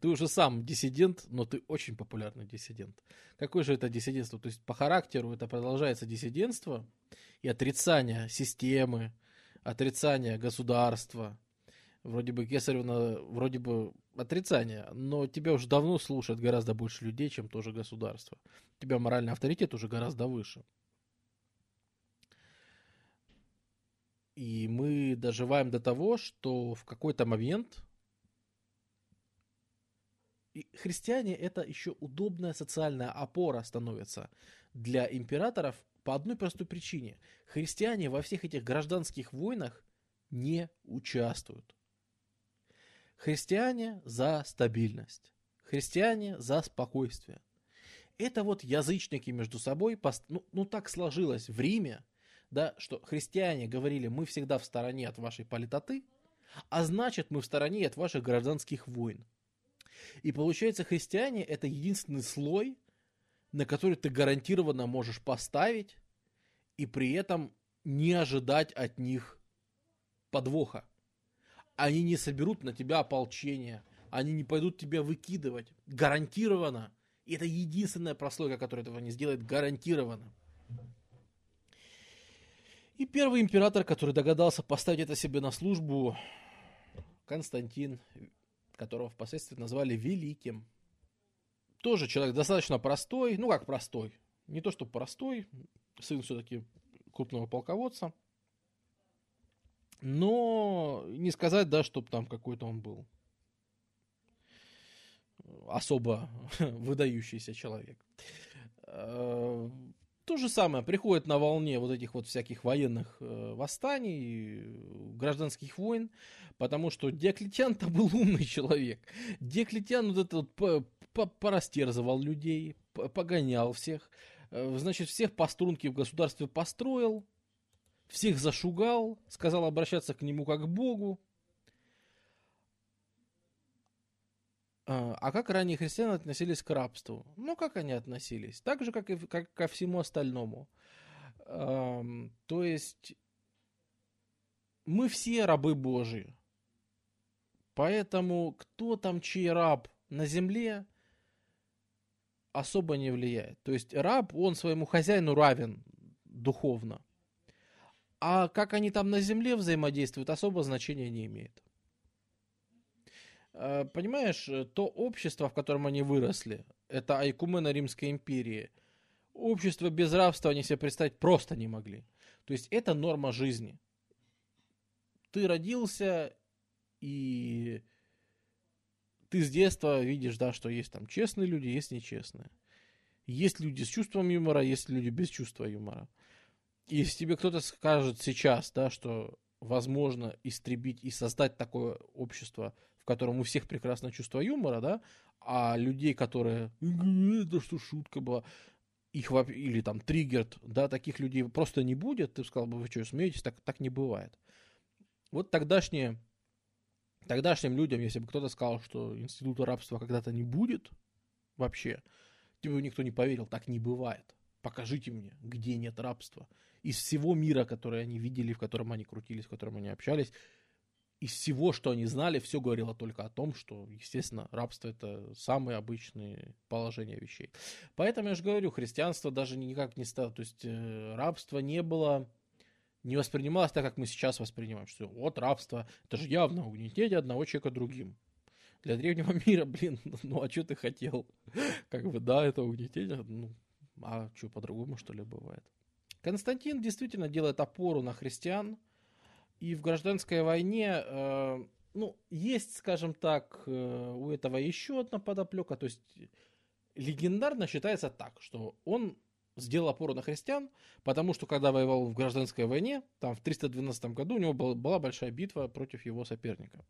Ты уже сам диссидент, но ты очень популярный диссидент. Какое же это диссидентство? То есть по характеру это продолжается диссидентство и отрицание системы, отрицание государства, Вроде бы Кесаревна, вроде бы отрицание, но тебя уже давно слушает гораздо больше людей, чем тоже государство. У тебя моральный авторитет уже гораздо выше. И мы доживаем до того, что в какой-то момент и христиане это еще удобная социальная опора становится для императоров по одной простой причине. Христиане во всех этих гражданских войнах не участвуют. Христиане за стабильность. Христиане за спокойствие. Это вот язычники между собой, ну, ну так сложилось в Риме, да, что христиане говорили, мы всегда в стороне от вашей политоты, а значит мы в стороне от ваших гражданских войн. И получается, христиане это единственный слой, на который ты гарантированно можешь поставить и при этом не ожидать от них подвоха. Они не соберут на тебя ополчение, они не пойдут тебя выкидывать. Гарантированно. И это единственная прослойка, которая этого не сделает, гарантированно. И первый император, который догадался поставить это себе на службу, Константин, которого впоследствии назвали Великим. Тоже человек достаточно простой, ну как простой, не то что простой, сын все-таки крупного полководца, но не сказать, да, чтобы там какой-то он был особо выдающийся человек. Э, то же самое приходит на волне вот этих вот всяких военных э, восстаний, гражданских войн, потому что Диоклетиан-то был умный человек. Диоклетиан вот этот вот порастерзывал людей, погонял всех, э, значит, всех по струнке в государстве построил, всех зашугал, сказал обращаться к нему как к Богу, А, а как ранние христиане относились к рабству? Ну, как они относились? Так же, как и как ко всему остальному. То есть мы все рабы Божии. Поэтому кто там чей раб на земле особо не влияет. То есть раб, он своему хозяину равен духовно. А как они там на земле взаимодействуют, особо значения не имеет. Э, понимаешь, э, то общество, в котором они выросли, это Айкумена Римской империи, общество без рабства они себе представить просто не могли. То есть это норма жизни. Ты родился, и ты с детства видишь, да, что есть там честные люди, есть нечестные. Есть люди с чувством юмора, есть люди без чувства юмора. Если тебе кто-то скажет сейчас, да, что возможно истребить и создать такое общество, в котором у всех прекрасное чувство юмора, да, а людей, которые, это что шутка была, их или там триггерт, да, таких людей просто не будет, ты сказал бы, вы что, смеетесь, так, так не бывает. Вот тогдашние, тогдашним людям, если бы кто-то сказал, что института рабства когда-то не будет вообще, тебе никто не поверил, так не бывает. Покажите мне, где нет рабства. Из всего мира, который они видели, в котором они крутились, в котором они общались, из всего, что они знали, все говорило только о том, что, естественно, рабство это самые обычные положения вещей. Поэтому я же говорю, христианство даже никак не стало, то есть э, рабство не было, не воспринималось так, как мы сейчас воспринимаем, что вот рабство, это же явно угнетение одного человека другим. Для древнего мира, блин, ну а что ты хотел? Как бы, да, это угнетение, ну, а что, по-другому, что ли, бывает? Константин действительно делает опору на христиан, и в гражданской войне, э, ну, есть, скажем так, э, у этого еще одна подоплека. То есть легендарно считается так, что он сделал опору на христиан, потому что когда воевал в гражданской войне, там в 312 году у него была, была большая битва против его соперника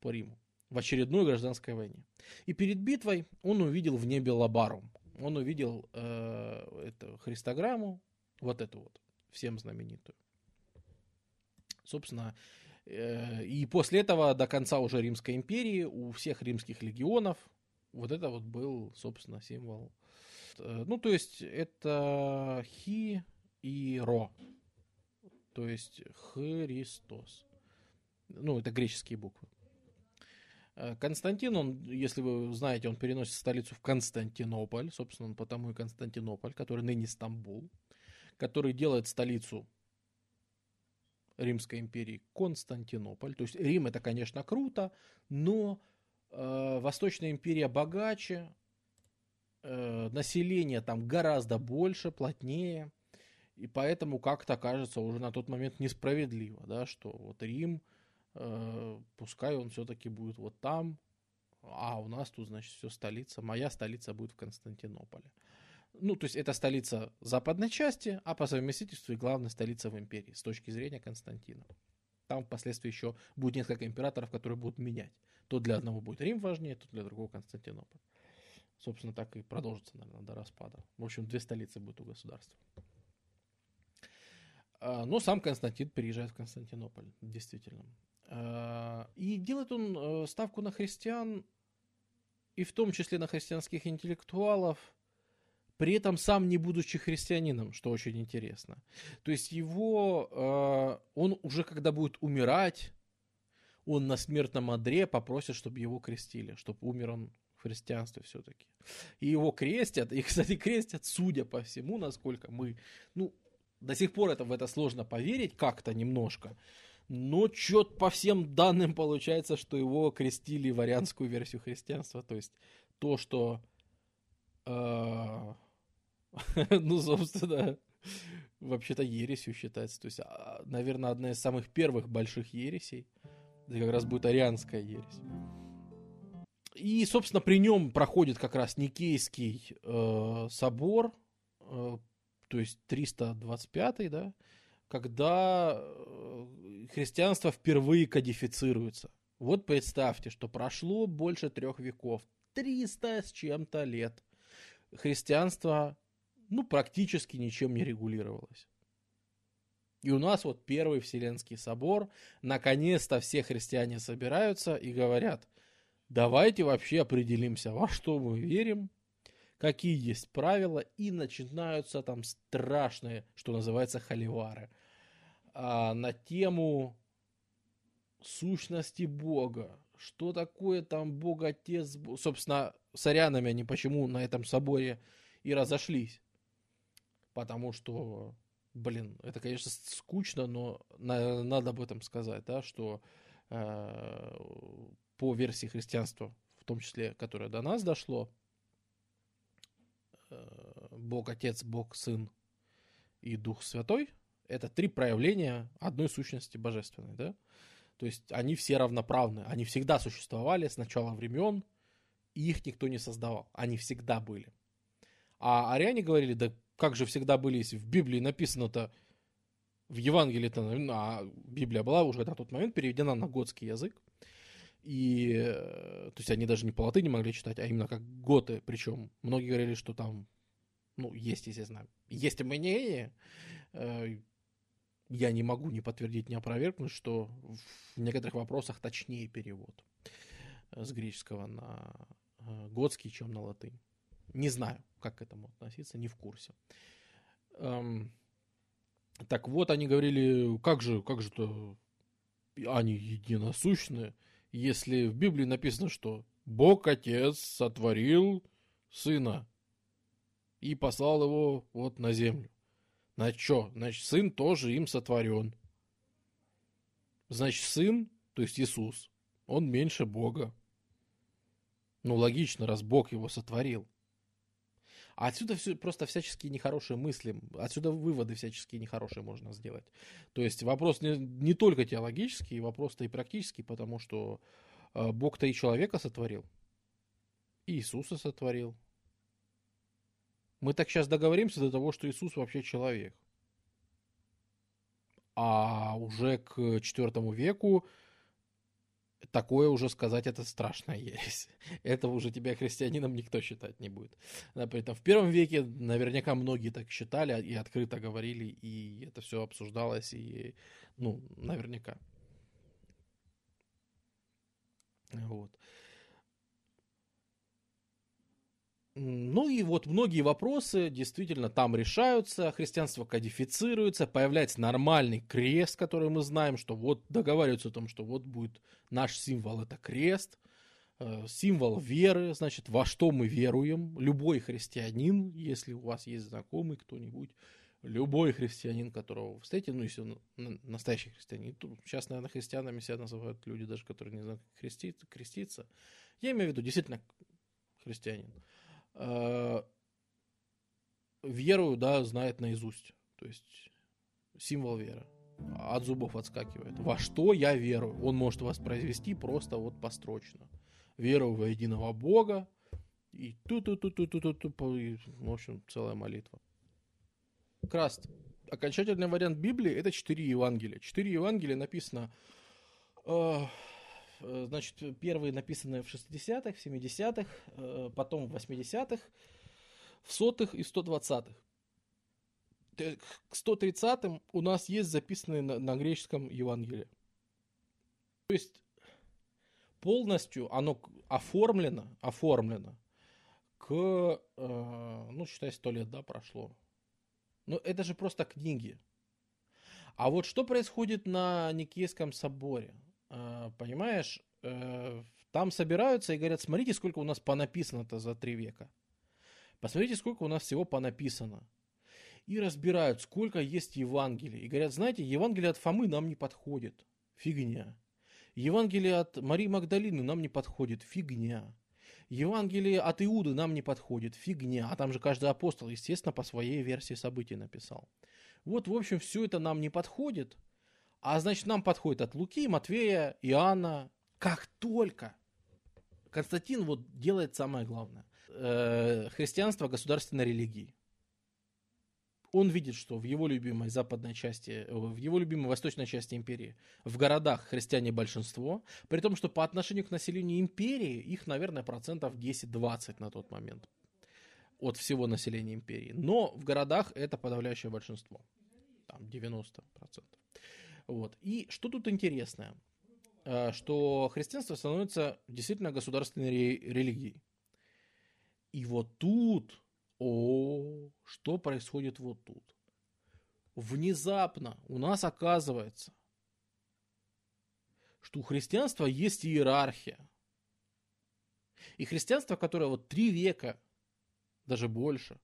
по Риму в очередной гражданской войне. И перед битвой он увидел в небе лабарум. Он увидел э, эту христограмму, вот эту вот, всем знаменитую. Собственно, э, и после этого до конца уже Римской империи у всех римских легионов вот это вот был, собственно, символ. Э, ну, то есть это Хи и Ро. То есть Христос. Ну, это греческие буквы. Э, Константин, он, если вы знаете, он переносит столицу в Константинополь, собственно, он потому и Константинополь, который ныне Стамбул, который делает столицу Римской империи Константинополь. То есть Рим это, конечно, круто, но э, Восточная империя богаче, э, население там гораздо больше, плотнее. И поэтому как-то кажется уже на тот момент несправедливо, да, что вот Рим, э, пускай он все-таки будет вот там, а у нас тут, значит, все столица, моя столица будет в Константинополе. Ну, то есть это столица западной части, а по совместительству и главная столица в империи с точки зрения Константина. Там впоследствии еще будет несколько императоров, которые будут менять. То для одного будет Рим важнее, то для другого Константинополь. Собственно, так и продолжится, наверное, до распада. В общем, две столицы будут у государства. А, но сам Константин приезжает в Константинополь, действительно. А, и делает он э, ставку на христиан, и в том числе на христианских интеллектуалов, при этом сам не будучи христианином, что очень интересно. То есть его, э, он уже когда будет умирать, он на смертном одре попросит, чтобы его крестили, чтобы умер он в христианстве все-таки. И его крестят, и, кстати, крестят, судя по всему, насколько мы, ну, до сих пор это, в это сложно поверить как-то немножко, но что-то по всем данным получается, что его крестили в арианскую версию христианства, то есть то, что, э, ну, собственно, вообще-то ересью считается, то есть, а, наверное, одна из самых первых больших ересей, это как раз будет арианская ересь. И, собственно, при нем проходит как раз Никейский э, собор, э, то есть 325, да, когда э, христианство впервые кодифицируется. Вот представьте, что прошло больше трех веков, 300 с чем-то лет. Христианство, ну, практически ничем не регулировалось. И у нас вот первый Вселенский собор, наконец-то все христиане собираются и говорят, давайте вообще определимся, во что мы верим, какие есть правила, и начинаются там страшные, что называется, холивары – а, на тему сущности Бога. Что такое там Бог Отец? Собственно, с арянами они почему на этом соборе и разошлись. Потому что, блин, это, конечно, скучно, но на, надо об этом сказать, да, что э, по версии христианства, в том числе, которое до нас дошло, э, Бог Отец, Бог Сын и Дух Святой – это три проявления одной сущности божественной, да? То есть они все равноправны, они всегда существовали с начала времен, и их никто не создавал, они всегда были. А ариане говорили, да как же всегда были, если в Библии написано-то, в Евангелии-то, а Библия была уже на тот момент переведена на готский язык, и, э, то есть они даже не по латыни могли читать, а именно как готы, причем многие говорили, что там, ну, есть, естественно, есть мнение, э, я не могу ни подтвердить, ни опровергнуть, что в некоторых вопросах точнее перевод э, с греческого на готский, чем на латынь. Не знаю, как к этому относиться, не в курсе. Эм, так вот, они говорили, как же, как же-то они единосущные, если в Библии написано, что Бог Отец сотворил Сына и послал его вот на землю. Значит, что? Значит, сын тоже им сотворен. Значит, сын, то есть Иисус, он меньше Бога. Ну, логично, раз Бог его сотворил. А отсюда все, просто всяческие нехорошие мысли, отсюда выводы всяческие нехорошие можно сделать. То есть вопрос не, не только теологический, вопрос-то и практический, потому что э, Бог-то и человека сотворил, и Иисуса сотворил, мы так сейчас договоримся до того, что Иисус вообще человек. А уже к IV веку такое уже сказать это страшная ересь. Этого уже тебя христианином никто считать не будет. При этом в первом веке наверняка многие так считали и открыто говорили, и это все обсуждалось, и, ну, наверняка. Вот. Ну и вот многие вопросы действительно там решаются, христианство кодифицируется, появляется нормальный крест, который мы знаем, что вот договариваются о том, что вот будет наш символ, это крест, э, символ веры, значит, во что мы веруем. Любой христианин, если у вас есть знакомый кто-нибудь, любой христианин, которого вы встретите, ну, если он настоящий христианин, то сейчас, наверное, христианами себя называют люди даже, которые не знают, как креститься, креститься. Я имею в виду действительно христианин. Э, Веру, да, знает наизусть. То есть символ веры. От зубов отскакивает. Во что я верую? Он может воспроизвести просто вот построчно. Верую во единого Бога, и ту ту ту ту ту ту ту в общем, целая молитва. Краст. Окончательный вариант Библии это четыре Евангелия. Четыре Евангелия написано, э, значит, первые написаны в 60-х, в 70-х, э, потом в 80-х, в сотых и в 120-х. Т- К 130-м у нас есть записанные на, на греческом Евангелие. То есть полностью оно оформлено, оформлено к, э, ну, считай, сто лет, да, прошло. Но это же просто книги. А вот что происходит на Никейском соборе? Э, понимаешь, э, там собираются и говорят, смотрите, сколько у нас понаписано-то за три века. Посмотрите, сколько у нас всего понаписано. И разбирают, сколько есть Евангелий. И говорят, знаете, Евангелие от Фомы нам не подходит. Фигня. Евангелие от Марии Магдалины нам не подходит. Фигня. Евангелие от Иуды нам не подходит. Фигня. А там же каждый апостол, естественно, по своей версии событий написал. Вот, в общем, все это нам не подходит. А значит, нам подходит от Луки, Матвея, Иоанна. Как только Константин вот делает самое главное. Э, христианство государственной религии. Он видит, что в его любимой западной части, в его любимой восточной части империи, в городах христиане большинство, при том, что по отношению к населению империи их, наверное, процентов 10-20 на тот момент от всего населения империи. Но в городах это подавляющее большинство. Там 90%. Вот. И что тут интересное? Э, Что христианство становится действительно государственной ре- религией. И вот тут, о, что происходит вот тут? Внезапно у нас оказывается, что у христианства есть иерархия. И христианство, которое вот три века, даже больше,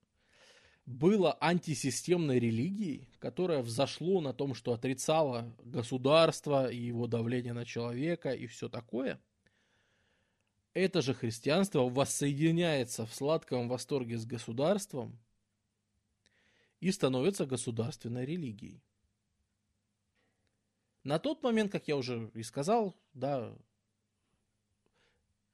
было антисистемной религией, которая взошло на том, что отрицало государство и его давление на человека и все такое – это же христианство воссоединяется в сладком восторге с государством и становится государственной религией. На тот момент, как я уже и сказал, да,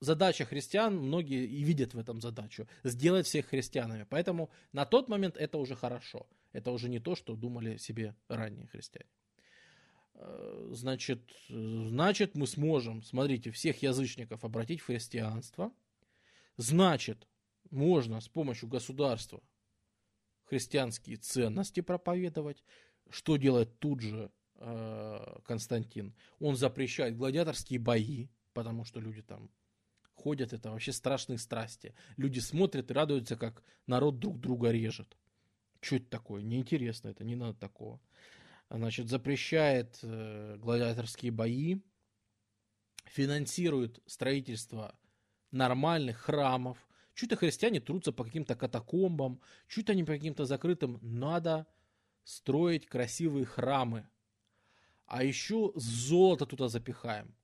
задача христиан, многие и видят в этом задачу, сделать всех христианами. Поэтому на тот момент это уже хорошо. Это уже не то, что думали себе ранние христиане. Э, Значит, значит, мы сможем, смотрите, всех язычников обратить в христианство. Значит, можно с помощью государства христианские ценности проповедовать. Что делает тут же э, Константин? Он запрещает гладиаторские бои, потому что люди там ходят, это вообще страшные страсти. Люди смотрят и радуются, как народ друг друга режет. Что это такое? Неинтересно это, не надо такого значит, запрещает э, гладиаторские бои, финансирует строительство нормальных храмов. Чуть-то христиане трутся по каким-то катакомбам, чуть они по каким-то закрытым. Надо строить красивые храмы. А еще золото туда запихаем.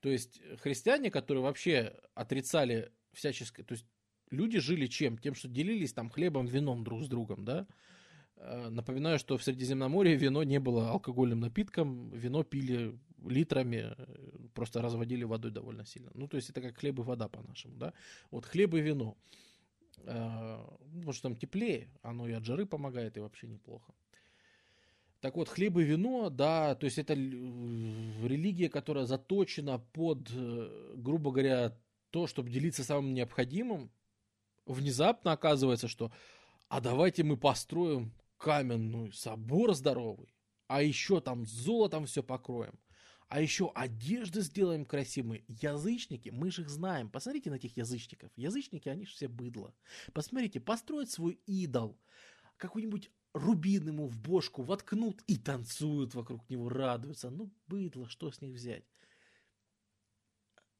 То есть христиане, которые вообще отрицали всяческое... То есть люди жили чем? Тем, что делились там хлебом, вином друг с другом, да? Э, Напоминаю, что в Средиземноморье вино не было алкогольным напитком, вино пили литрами, э, просто разводили водой довольно сильно. Ну, то есть это как хлеб и вода по-нашему, да. Вот хлеб и вино. Э, Потому что там теплее, оно и от жары помогает, и вообще неплохо. Так вот, хлеб и вино, да, то есть это религия, которая заточена под, э, грубо говоря, то, чтобы делиться самым необходимым, внезапно оказывается, что а давайте мы построим каменный собор здоровый, а еще там золотом все покроем, а еще одежды сделаем красивые. Язычники, мы же их знаем. Посмотрите на этих язычников. Язычники, они же все быдло. Посмотрите, построят свой идол, какой-нибудь рубин ему в бошку воткнут и танцуют вокруг него, радуются. Ну, быдло, что с них взять?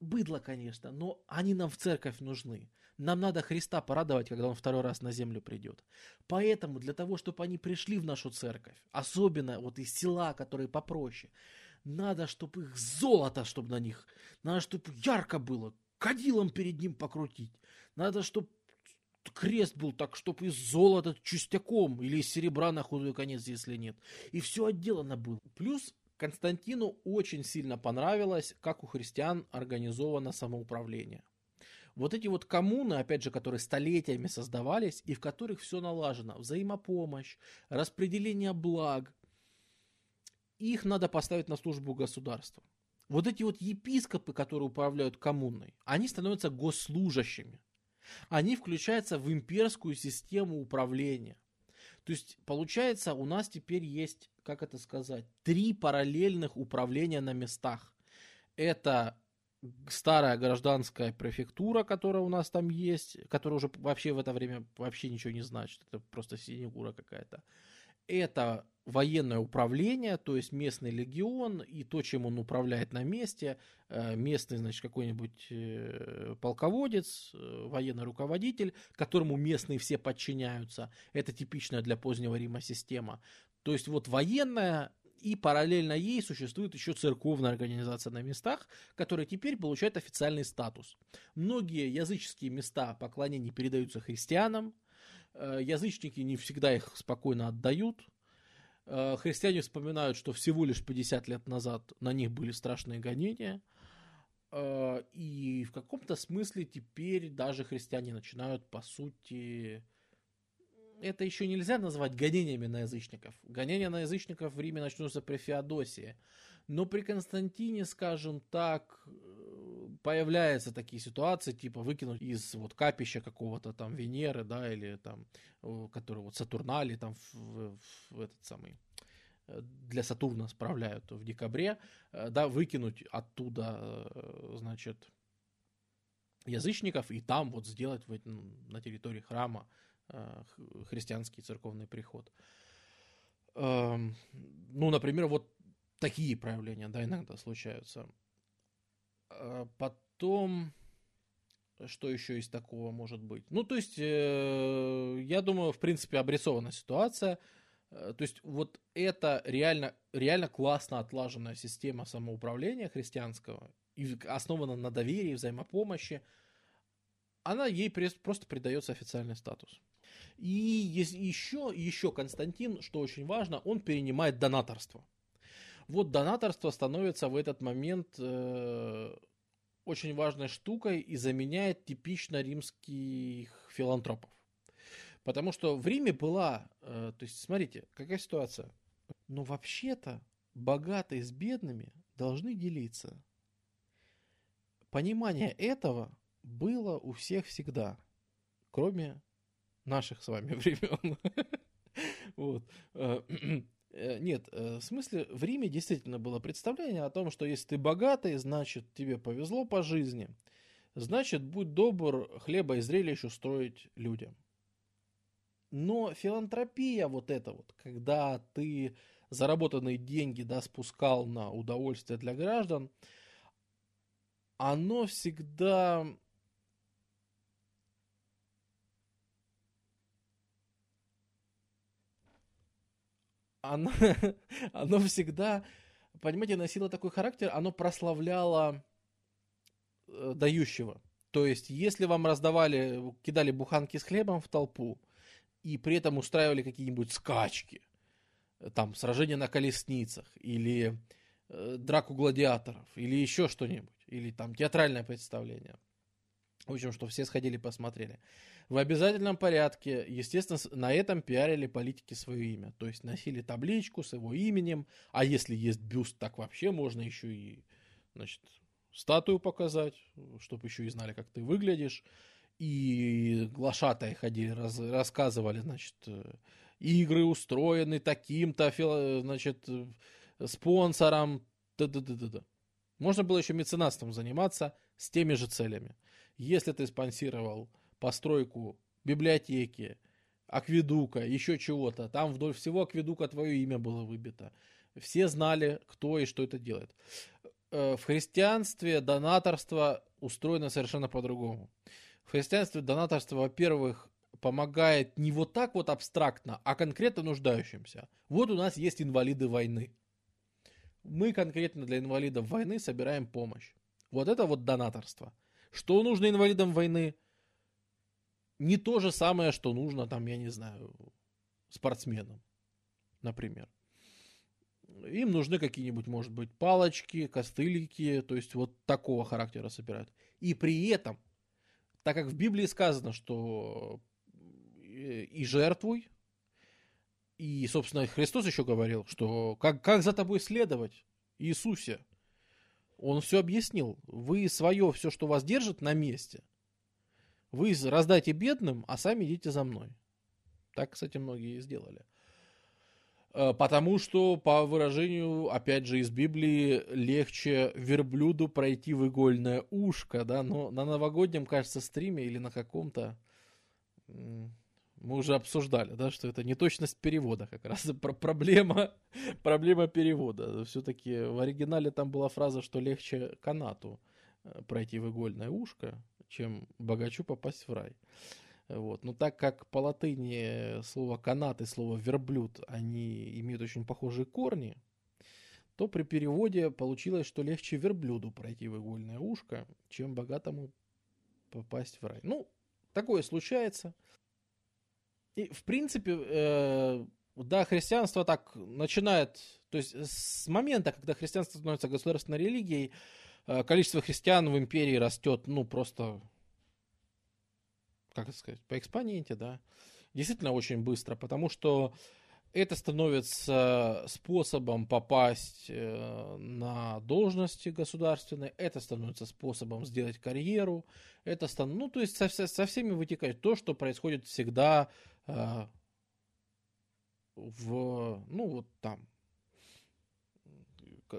быдло, конечно, но они нам в церковь нужны. Нам надо Христа порадовать, когда Он второй раз на землю придет. Поэтому для того, чтобы они пришли в нашу церковь, особенно вот из села, которые попроще, надо, чтобы их золото, чтобы на них, надо, чтобы ярко было, кадилом перед ним покрутить. Надо, чтобы крест был так, чтобы из золота чистяком или из серебра на худой конец, если нет. И все отделано было. Плюс Константину очень сильно понравилось, как у христиан организовано самоуправление. Вот эти вот коммуны, опять же, которые столетиями создавались, и в которых все налажено, взаимопомощь, распределение благ, их надо поставить на службу государства. Вот эти вот епископы, которые управляют коммуной, они становятся госслужащими. Они включаются в имперскую систему управления. То есть, получается, у нас теперь есть, как это сказать, три параллельных управления на местах. Это старая гражданская префектура, которая у нас там есть, которая уже вообще в это время вообще ничего не значит, это просто синекура какая-то. Это военное управление, то есть местный легион и то, чем он управляет на месте, э, местный, значит, какой-нибудь э, полководец, э, военный руководитель, которому местные все подчиняются. Это типичная для позднего Рима система. То есть вот военная и параллельно ей существует еще церковная организация на местах, которая теперь получает официальный статус. Многие языческие места поклонений передаются христианам, язычники не всегда их спокойно отдают, христиане вспоминают, что всего лишь 50 лет назад на них были страшные гонения. Э, и в каком-то смысле теперь даже христиане начинают, по сути, это еще нельзя назвать гонениями на язычников. Гонения на язычников в Риме начнутся при Феодосии. Но при Константине, скажем так, э, появляются такие ситуации, типа выкинуть из вот капища какого-то там Венеры, да, или там, э, который вот Сатурнали там в, в, этот самый э, для Сатурна справляют в декабре, да, выкинуть оттуда, значит, язычников и там вот сделать на территории храма христианский церковный приход. Эм, ну, например, вот такие проявления, да, иногда случаются. А потом, что еще из такого может быть? Ну, то есть, э, я думаю, в принципе, обрисована ситуация. Э, то есть, вот это реально, реально классно отлаженная система самоуправления христианского, основана на доверии, взаимопомощи, она ей просто придается официальный статус. И еще, еще Константин, что очень важно, он перенимает донаторство. Вот донаторство становится в этот момент э, очень важной штукой и заменяет типично римских филантропов. Потому что в Риме была, э, то есть смотрите, какая ситуация. Но вообще-то богатые с бедными должны делиться. Понимание этого было у всех всегда, кроме наших с вами времен. Вот. Э, нет, э, в смысле, в Риме действительно было представление о том, что если ты богатый, значит тебе повезло по жизни, значит будь добр хлеба и зрелищ устроить людям. Но филантропия вот это вот, когда ты заработанные деньги да, спускал на удовольствие для граждан, оно всегда оно, оно всегда, понимаете, носило такой характер, оно прославляло э, дающего. То есть, если вам раздавали, кидали буханки с хлебом в толпу, и при этом устраивали какие-нибудь скачки, там, сражения на колесницах, или э, драку гладиаторов, или еще что-нибудь, или там театральное представление – в общем, что все сходили посмотрели. В обязательном порядке, естественно, на этом пиарили политики свое имя. То есть носили табличку с его именем, а если есть бюст, так вообще можно еще и, значит, статую показать, чтобы еще и знали, как ты выглядишь. И глашатые ходили, раз, рассказывали, значит, э, игры устроены таким-то, значит, спонсором. Да -да -да -да -да. Можно было еще меценатством заниматься с теми же целями. Если ты спонсировал постройку библиотеки, акведука, еще чего-то, там вдоль всего акведука твое имя было выбито. Все знали, кто и что это делает. э, в христианстве донаторство устроено совершенно по-другому. В христианстве донаторство, во-первых, помогает не вот так вот абстрактно, а конкретно нуждающимся. Вот у нас есть инвалиды войны. Мы конкретно для инвалидов войны собираем помощь. Вот это вот донаторство. Что нужно инвалидам войны? Не то же самое, что нужно там, я не знаю, спортсменам, например. Им нужны какие-нибудь, может быть, палочки, костылики, то есть вот такого характера собирают. И при этом, так как в Библии сказано, что э, и жертвуй, и, собственно, Христос еще говорил, что как, как за тобой следовать, Иисусе. Он все объяснил. Вы свое, все, что вас держит, на месте. Вы раздайте бедным, а сами идите за мной. Так, кстати, многие сделали. Э, потому что, по выражению, опять же, из Библии, легче верблюду пройти в игольное ушко, да, но на новогоднем, кажется, стриме или на каком-то мы уже обсуждали, да, что это неточность перевода как раз про проблема, проблема перевода. Все-таки в оригинале там была фраза, что легче канату э, пройти в игольное ушко, чем богачу попасть в рай. Вот. Но так как по латыни слово канат и слово верблюд, они имеют очень похожие корни, то при переводе получилось, что легче верблюду пройти в игольное ушко, чем богатому попасть в рай. Ну, такое случается. И, в принципе, э, да, христианство так начинает, то есть с момента, когда христианство становится государственной религией, э, количество христиан в империи растет, ну, просто как сказать, по экспоненте, да, действительно очень быстро, потому что это становится способом попасть э, на должности государственные, это становится способом сделать карьеру, это стан... ну то есть со, со всеми вытекает то, что происходит всегда э, в, ну вот там,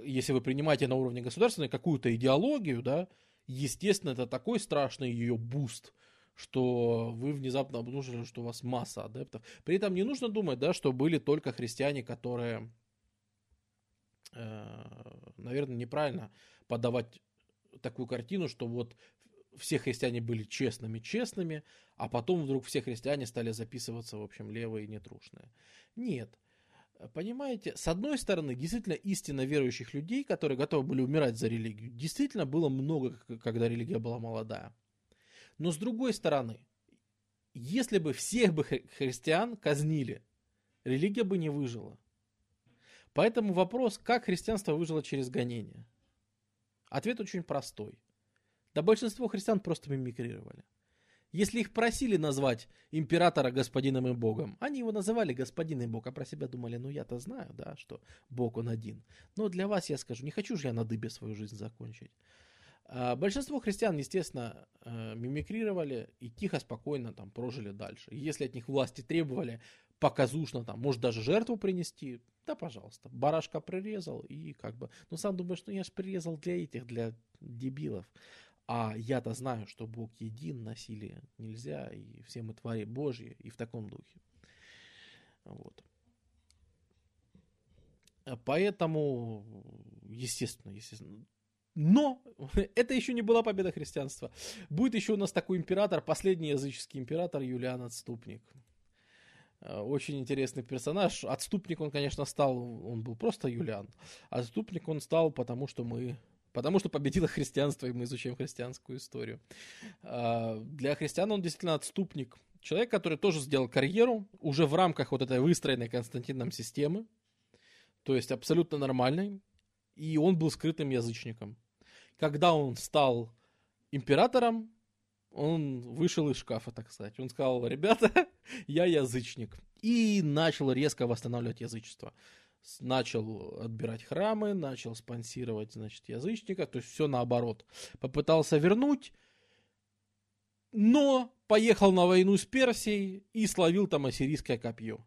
если вы принимаете на уровне государственной какую-то идеологию, да, естественно, это такой страшный ее буст, что вы внезапно обнаружили, что у вас масса адептов. При этом не нужно думать, да, что были только христиане, которые, э, наверное, неправильно подавать такую картину, что вот все христиане были честными-честными, а потом вдруг все христиане стали записываться, в общем, левые и нетрушные. Нет. Понимаете, с одной стороны, действительно истинно верующих людей, которые готовы были умирать за религию, действительно было много, когда религия была молодая. Но с другой стороны, если бы всех бы христиан казнили, религия бы не выжила. Поэтому вопрос, как христианство выжило через гонение? Ответ очень простой. Да большинство христиан просто мимикрировали. Если их просили назвать императора господином и богом, они его называли господин и бог, а про себя думали, ну я-то знаю, да, что бог он один. Но для вас я скажу, не хочу же я на дыбе свою жизнь закончить. А, большинство христиан, естественно, э, мимикрировали и тихо, спокойно там прожили дальше. если от них власти требовали показушно, там, может даже жертву принести, да, пожалуйста, барашка прирезал и как бы, ну сам думаешь, ну я же прирезал для этих, для дебилов. А я-то знаю, что Бог един, насилие нельзя, и все мы твари Божьи, и в таком духе. Вот. Поэтому, естественно, естественно, но это еще не была победа христианства. Будет еще у нас такой император, последний языческий император Юлиан Отступник. Э, очень интересный персонаж. Отступник он, конечно, стал, он был просто Юлиан. Отступник он стал, потому что мы Потому что победило христианство, и мы изучаем христианскую историю. Э, для христиан он действительно отступник. Человек, который тоже сделал карьеру уже в рамках вот этой выстроенной Константином системы. То есть абсолютно нормальной. И он был скрытым язычником когда он стал императором, он вышел из шкафа, так сказать. Он сказал, ребята, я язычник. И начал резко восстанавливать язычество. Начал отбирать храмы, начал спонсировать, значит, язычника. То есть все наоборот. Попытался вернуть, но поехал на войну с Персией и словил там ассирийское копье.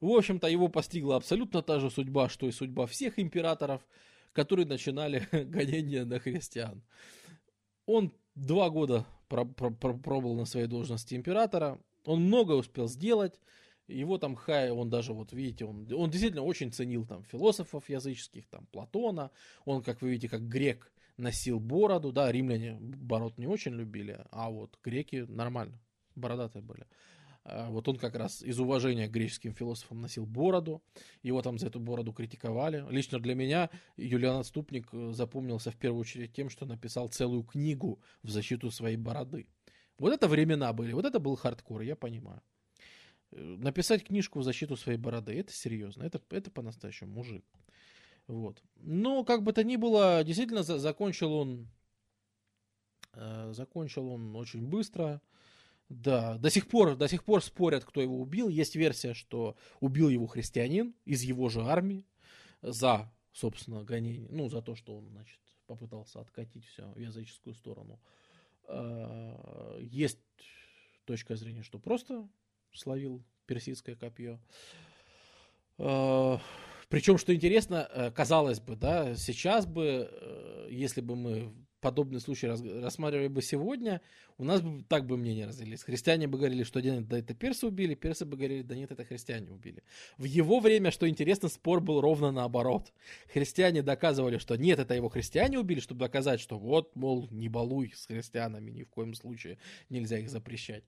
В общем-то, его постигла абсолютно та же судьба, что и судьба всех императоров – которые начинали гонения на христиан. Он два года пробовал на своей должности императора, он много успел сделать, Его там Хай, он даже, вот видите, он, он действительно очень ценил там философов языческих, там Платона. Он, как вы видите, как грек носил бороду, да, римляне бород не очень любили, а вот греки нормально, бородатые были. А вот он как раз из уважения к греческим философам носил бороду, его там за эту бороду критиковали. Лично для меня Юлиан Отступник э, запомнился в первую очередь тем, что написал целую книгу в защиту своей бороды. Вот это времена были, вот это был хардкор, я понимаю. Э, написать книжку в защиту своей бороды, это серьезно, это, это по-настоящему мужик. Вот. Но, как бы то ни было, действительно за, закончил он э, закончил он очень быстро. Да, до сих пор, до сих пор спорят, кто его убил. Есть версия, что убил его христианин из его же армии за, собственно, гонение, ну, за то, что он, значит, попытался откатить все в языческую сторону. А, есть точка зрения, что просто словил персидское копье. А, Причем, что интересно, э, казалось бы, да, сейчас бы, э, если бы мы подобный случай рассматривали бы сегодня, у нас бы так бы мнения разделились. Христиане бы говорили, что нет, да это персы убили, персы бы говорили, да нет, это христиане убили. В его время, что интересно, спор был ровно наоборот. Христиане доказывали, что нет, это его христиане убили, чтобы доказать, что вот, мол, не балуй с христианами, ни в коем случае нельзя их запрещать.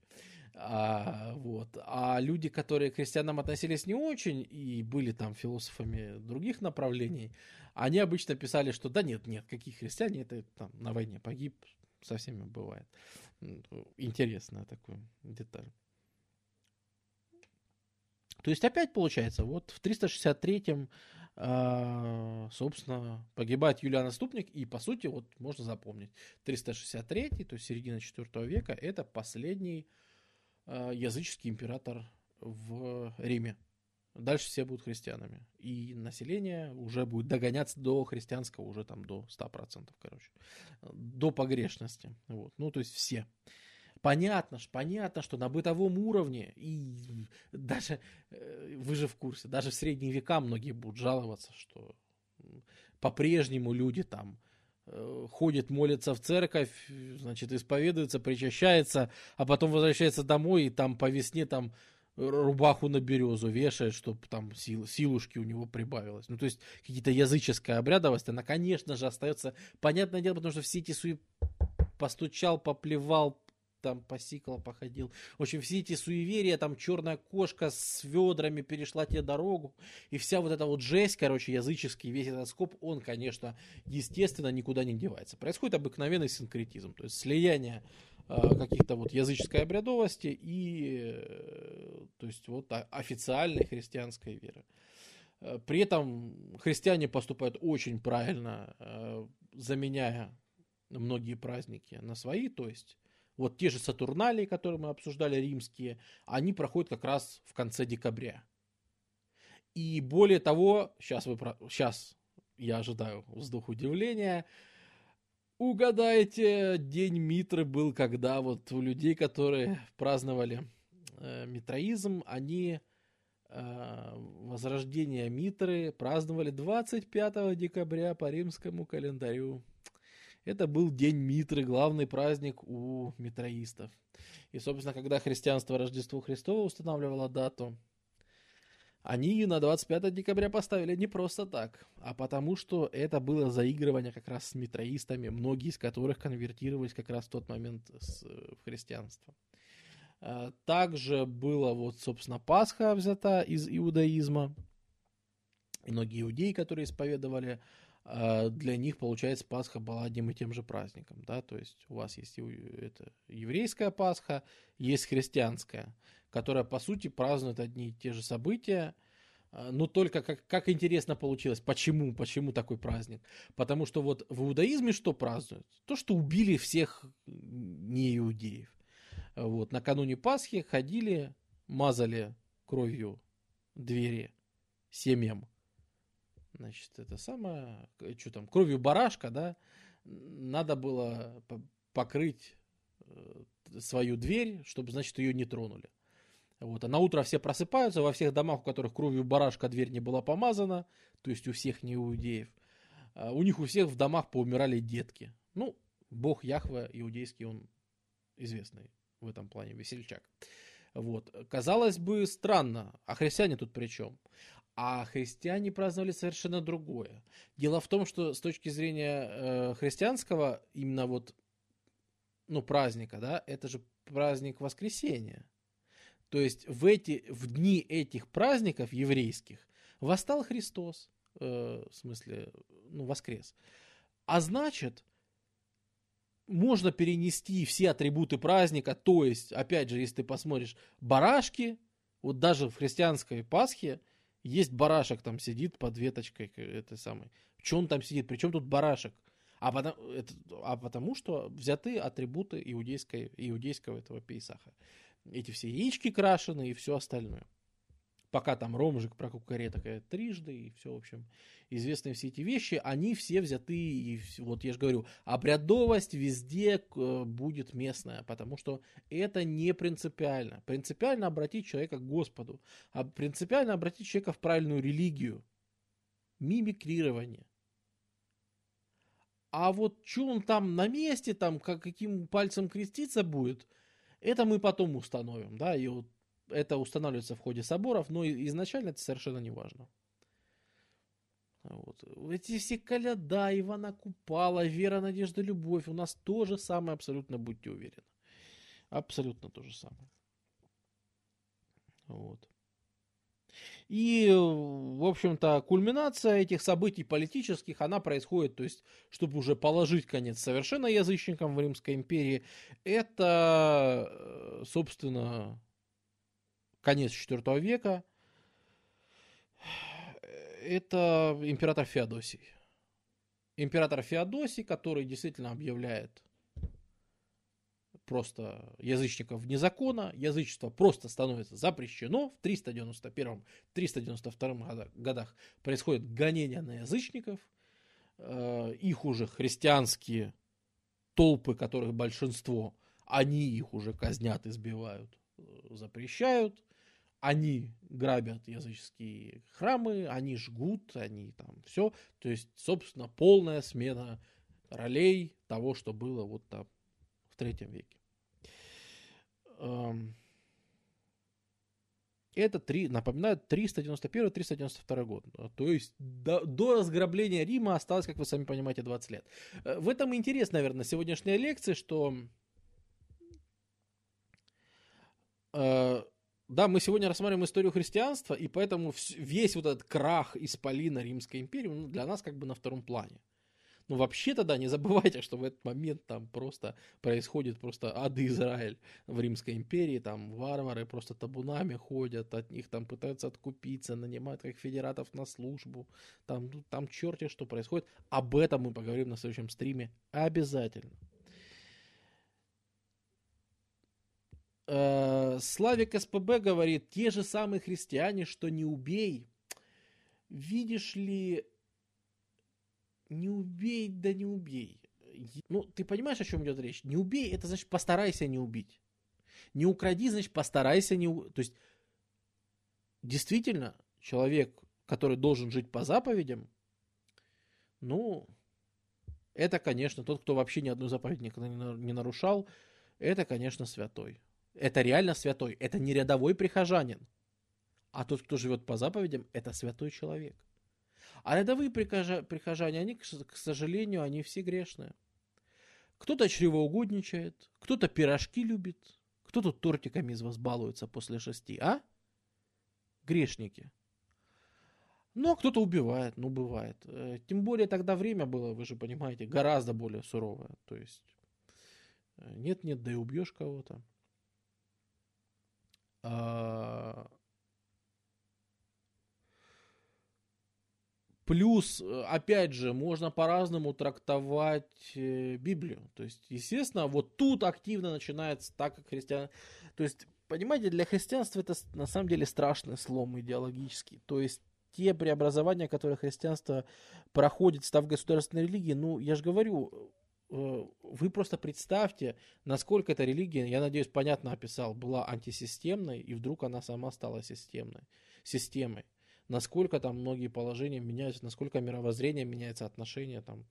А, вот. а люди, которые к христианам относились не очень и были там философами других направлений, они обычно писали, что да нет, нет, какие христиане, это там на войне погиб, со всеми бывает. Интересная такая деталь. То есть опять получается, вот в 363-м, а, собственно, погибает Юлиан Отступник, и по сути, вот можно запомнить, 363 то есть середина 4 века, это последний языческий император в Риме. Дальше все будут христианами. И население уже будет догоняться до христианского, уже там до 100%, короче. До погрешности. Вот. Ну, то есть все. Понятно, понятно, что на бытовом уровне, и даже, э, вы же в курсе, даже в средние века многие будут жаловаться, что по-прежнему люди там э, ходят, молятся в церковь, значит, исповедуются, причащается, а потом возвращается домой, и там по весне там рубаху на березу вешает, чтобы там сил, силушки у него прибавилось. Ну, то есть, какие-то языческая обрядовость, она, конечно же, остается, понятное дело, потому что все эти суи постучал, поплевал, там посикал, походил. В общем, все эти суеверия, там черная кошка с ведрами перешла тебе дорогу, и вся вот эта вот жесть, короче, языческий, весь этот скоп, он, конечно, естественно, никуда не девается. Происходит обыкновенный синкретизм, то есть слияние Э, каких-то вот языческой обрядовости и э, то есть вот официальной христианской веры. Э, при этом христиане поступают очень правильно, заменяя многие праздники на свои, то есть вот те же Сатурналии, которые мы обсуждали, римские, они проходят как раз в конце декабря. И более того, сейчас, вы, сейчас я ожидаю вздох удивления, Угадайте, день Митры был, когда вот у людей, которые праздновали э, митроизм, они э, возрождение Митры праздновали 25 декабря по римскому календарю. Это был день Митры, главный праздник у митроистов. И, собственно, когда христианство Рождество Христово устанавливало дату, они на 25 декабря поставили не просто так, а потому что это было заигрывание как раз с митроистами, многие из которых конвертировались как раз в тот момент с, в христианство. А, также было вот, собственно, Пасха взята из иудаизма. Многие иудеи, которые исповедовали, для них, получается, Пасха была одним и тем же праздником. Да? То есть у вас есть это, еврейская Пасха, есть христианская которая, по сути, празднует одни и те же события, а, но только как, как интересно получилось. Почему? Почему такой праздник? Потому что вот в иудаизме что празднуют? То, что убили всех неиудеев. Вот, накануне Пасхи ходили, мазали кровью двери семьям. Значит, это самое, что там, кровью барашка, да, надо было покрыть э, свою дверь, чтобы, значит, ее не тронули. Вот, а на утро все просыпаются, во всех домах, у которых кровью барашка дверь не была помазана, то есть у всех не иудеев, а у них у всех в домах поумирали детки. Ну, бог Яхве иудейский, он известный в этом плане, весельчак. Вот. Казалось бы, странно, а христиане тут при чем? А христиане праздновали совершенно другое. Дело в том, что с точки зрения э, христианского, именно вот, ну, праздника, да, это же праздник воскресения. То есть в, эти, в дни этих праздников еврейских восстал Христос, э, в смысле, ну, воскрес. А значит, можно перенести все атрибуты праздника, то есть, опять же, если ты посмотришь, барашки, вот даже в христианской Пасхе есть барашек там сидит под веточкой этой самой. Че он там сидит? Причем тут барашек? А потому, это, а потому что взяты атрибуты иудейской, иудейского этого пейсаха. Эти все яички крашены и все остальное пока там Ромжик про кукареток трижды, и все, в общем, известные все эти вещи, они все взяты, и вот я же говорю, обрядовость везде э, будет местная, потому что это не принципиально. Принципиально обратить человека к Господу, а принципиально обратить человека в правильную религию. Мимикрирование. А вот что он там на месте, там, как, каким пальцем креститься будет, это мы потом установим, да, и вот это устанавливается в ходе соборов, но изначально это совершенно не важно. Вот. Эти все коляда, Ивана Купала, Вера, Надежда, Любовь, у нас то же самое абсолютно, будьте уверены. Абсолютно то же самое. Вот. И, в общем-то, кульминация этих событий политических, она происходит, то есть, чтобы уже положить конец совершенно язычникам в Римской империи, это, э, собственно, конец IV века, это император Феодосий. Император Феодосий, который действительно объявляет просто язычников вне закона, язычество просто становится запрещено. В 391-392 годах происходит гонение на язычников, э, их уже христианские толпы, которых большинство, они их уже казнят, избивают, э, запрещают они грабят языческие храмы, они жгут, они там все. То есть, собственно, полная смена ролей того, что было вот там в третьем веке. Это, три, напоминаю, 391-392 год. То есть до, до разграбления Рима осталось, как вы сами понимаете, 20 лет. Э, в этом интерес, наверное, сегодняшняя лекция, что э, да, мы сегодня рассматриваем историю христианства, и поэтому весь вот этот крах исполина Римской империи ну, для нас как бы на втором плане. Но вообще-то, да, не забывайте, что в этот момент там просто происходит просто ад Израиль в Римской империи, там варвары просто табунами ходят, от них там пытаются откупиться, нанимают как федератов на службу, там, ну, там черти что происходит. Об этом мы поговорим на следующем стриме обязательно. Славик СПБ говорит, те же самые христиане, что не убей. Видишь ли, не убей, да не убей. Ну, ты понимаешь, о чем идет речь? Не убей, это значит постарайся не убить. Не укради, значит постарайся не... То есть, действительно, человек, который должен жить по заповедям, ну, это, конечно, тот, кто вообще ни одну заповедь не нарушал, это, конечно, святой. Это реально святой. Это не рядовой прихожанин. А тот, кто живет по заповедям, это святой человек. А рядовые прихожане, они, к сожалению, они все грешные. Кто-то чревоугодничает, кто-то пирожки любит, кто-то тортиками из вас балуется после шести, а? Грешники. Ну, а кто-то убивает, ну, бывает. Э, тем более тогда время было, вы же понимаете, гораздо более суровое. То есть, э, нет-нет, да и убьешь кого-то. А, плюс, опять же, можно по-разному трактовать э, Библию. То есть, естественно, вот тут активно начинается так, как христиан... То есть, понимаете, для христианства это на самом деле страшный слом идеологический. То есть, те преобразования, которые христианство проходит, став государственной религией, ну, я же говорю, вы просто представьте, насколько эта религия, я надеюсь, понятно описал, была антисистемной, и вдруг она сама стала системной, системой. Насколько там многие положения меняются, насколько мировоззрение меняется, отношения там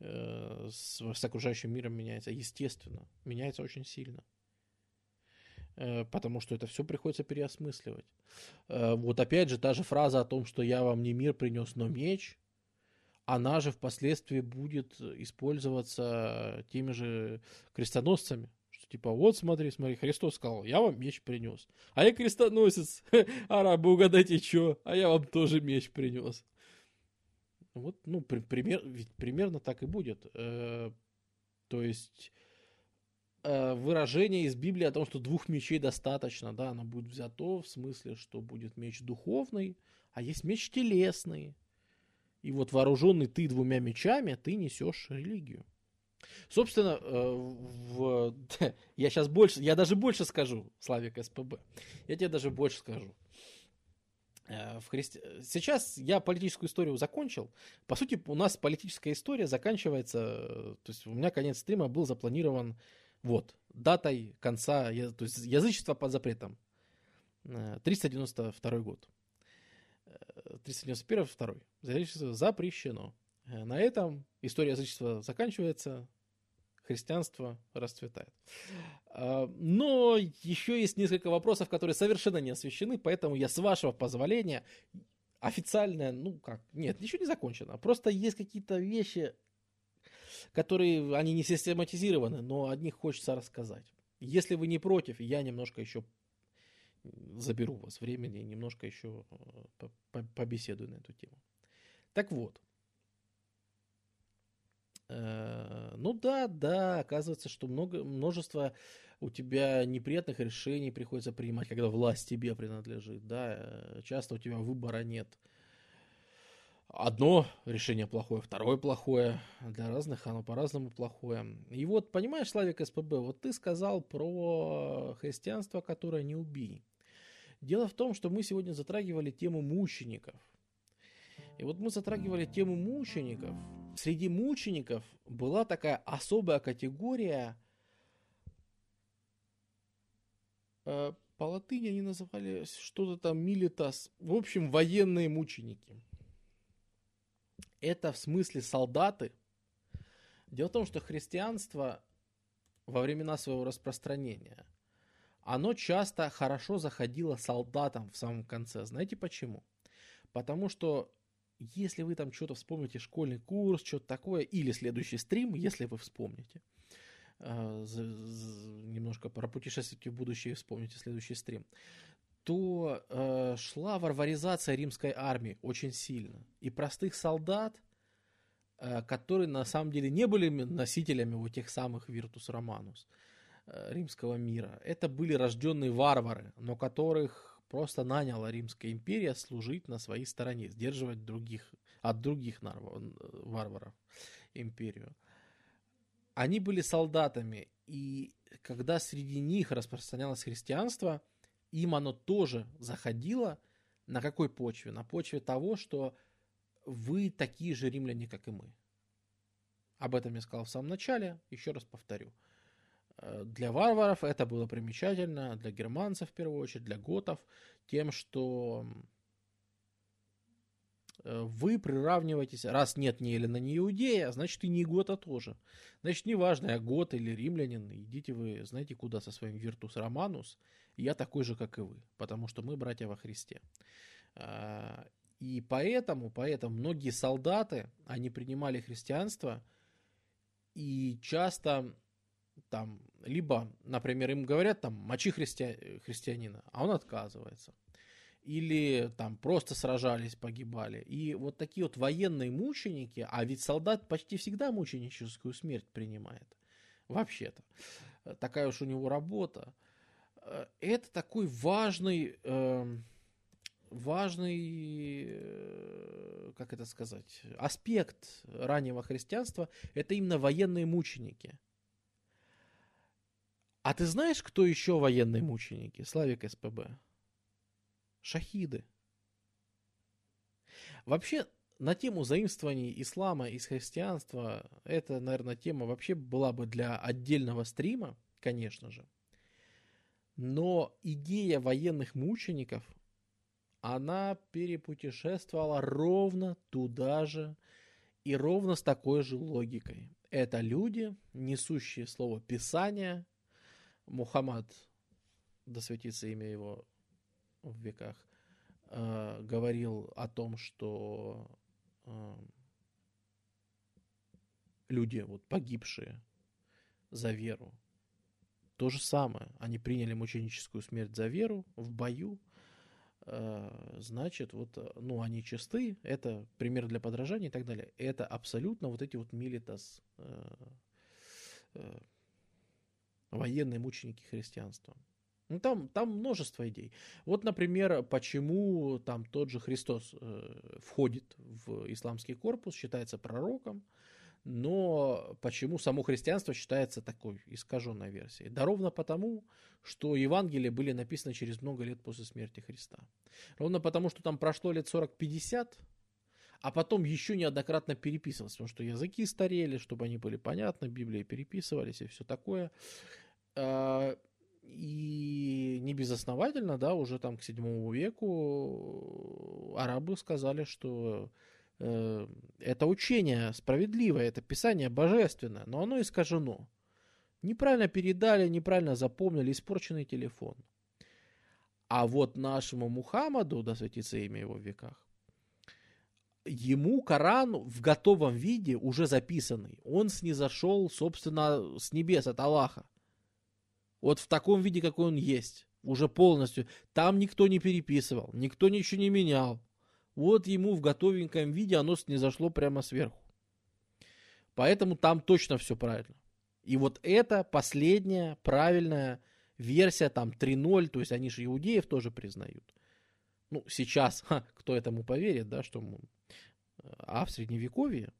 э, с, с окружающим миром меняется. Естественно, меняется очень сильно. э, потому что это все приходится переосмысливать. Э, вот опять же, та же фраза о том, что я вам не мир принес, но меч, она же впоследствии будет использоваться теми же крестоносцами. Что типа, вот смотри, смотри, Христос сказал, я вам меч принес. А я крестоносец, арабы, угадайте, что, а я вам тоже меч принес. Вот, ну, при, пример, ведь примерно так и будет. Э, то есть э, выражение из Библии о том, что двух мечей достаточно, да, оно будет взято в смысле, что будет меч духовный, а есть меч телесный. И вот вооруженный ты двумя мечами, ты несешь религию. Собственно, э, в... я сейчас больше, я даже больше скажу, Славик СПБ. Я тебе даже больше скажу. Э, в христи... Сейчас я политическую историю закончил. По сути, у нас политическая история заканчивается, то есть у меня конец стрима был запланирован вот, датой конца, то есть язычество под запретом. 392 э, год. 391 2 Язычество запрещено. Э, на этом история язычества заканчивается, христианство расцветает. А, но еще есть несколько вопросов, которые совершенно не освещены, поэтому я с вашего позволения официально, ну как, нет, ничего не закончено. Просто есть какие-то вещи, которые, они не систематизированы, но о них хочется рассказать. Если вы не против, я немножко еще заберу у вас времени и немножко еще э, побеседую на эту тему. Так вот, Э, ну да, да, оказывается, что много, множество у тебя неприятных решений приходится принимать, когда власть тебе принадлежит, да, э, часто у тебя выбора нет. Одно решение плохое, второе плохое, для разных оно по-разному плохое. И вот, понимаешь, Славик СПБ, вот ты сказал про христианство, которое не убий. Дело в том, что мы сегодня затрагивали тему мучеников – и вот мы затрагивали тему мучеников. Среди мучеников была такая особая категория. Э, по латыни они называли что-то там милитас. В общем, военные мученики. Это в смысле солдаты. Дело в том, что христианство во времена своего распространения, оно часто хорошо заходило солдатам в самом конце. Знаете почему? Потому что если вы там что-то вспомните, школьный курс, что-то такое, или следующий стрим, если вы вспомните, э, немножко пропутешествуйте в будущее вспомните следующий стрим, то э, шла варваризация римской армии очень сильно. И простых солдат, э, которые на самом деле не были носителями вот тех самых Virtus Romanus римского мира, это были рожденные варвары, но которых просто наняла Римская империя служить на своей стороне, сдерживать других, от других варваров империю. Они были солдатами, и когда среди них распространялось христианство, им оно тоже заходило на какой почве? На почве того, что вы такие же римляне, как и мы. Об этом я сказал в самом начале, еще раз повторю. Э, для варваров это было примечательно, для германцев в первую очередь, для готов, тем, что э, вы приравниваетесь, раз нет ни Эллина, ни Иудея, значит и не Гота тоже. Значит, неважно, я Гот или римлянин, идите вы, знаете, куда со своим Виртус Романус, я такой же, как и вы, потому что мы братья во Христе. Э, и поэтому, поэтому многие солдаты, они принимали христианство, и часто там, либо, например, им говорят, там, мочи христи... христианина, а он отказывается. Или там просто сражались, погибали. И вот такие вот военные мученики, а ведь солдат почти всегда мученическую смерть принимает. Вообще-то. Такая уж у него работа. Это такой важный, э, важный, э, как это сказать, аспект раннего христианства. Это именно военные мученики. А ты знаешь, кто еще военные мученики? Славик СПБ. Шахиды. Вообще, на тему заимствований ислама из христианства, это, наверное, тема вообще была бы для отдельного стрима, конечно же. Но идея военных мучеников, она перепутешествовала ровно туда же и ровно с такой же логикой. Это люди, несущие слово Писания, Мухаммад да светится имя его в веках, э, говорил о том, что э, люди, вот погибшие за веру, то же самое. Они приняли мученическую смерть за веру в бою. Э, значит, вот, ну, они чисты, это пример для подражания и так далее. Это абсолютно вот эти вот милитас, э, э, военные мученики христианства. Ну, там, там множество идей. Вот, например, почему там тот же Христос э, входит в исламский корпус, считается пророком, но почему само христианство считается такой искаженной версией? Да ровно потому, что Евангелия были написаны через много лет после смерти Христа. Ровно потому, что там прошло лет 40-50, а потом еще неоднократно переписывалось, потому что языки старели, чтобы они были понятны, Библии переписывались и все такое. А, и не безосновательно, да, уже там к седьмому веку арабы сказали, что э, это учение справедливое, это писание божественное, но оно искажено. Неправильно передали, неправильно запомнили, испорченный телефон. А вот нашему Мухаммаду, да светится имя его в веках, ему Коран в готовом виде, уже записанный, он снизошел, собственно, с небес от Аллаха. Вот в таком виде, какой он есть. Уже полностью. Там никто не переписывал, никто ничего не менял. Вот ему в готовеньком виде оно снизошло прямо сверху. Поэтому там точно все правильно. И вот это последняя правильная версия, там 3.0, то есть они же иудеев тоже признают. Ну, сейчас, ха, кто этому поверит, да, что мы... А в Средневековье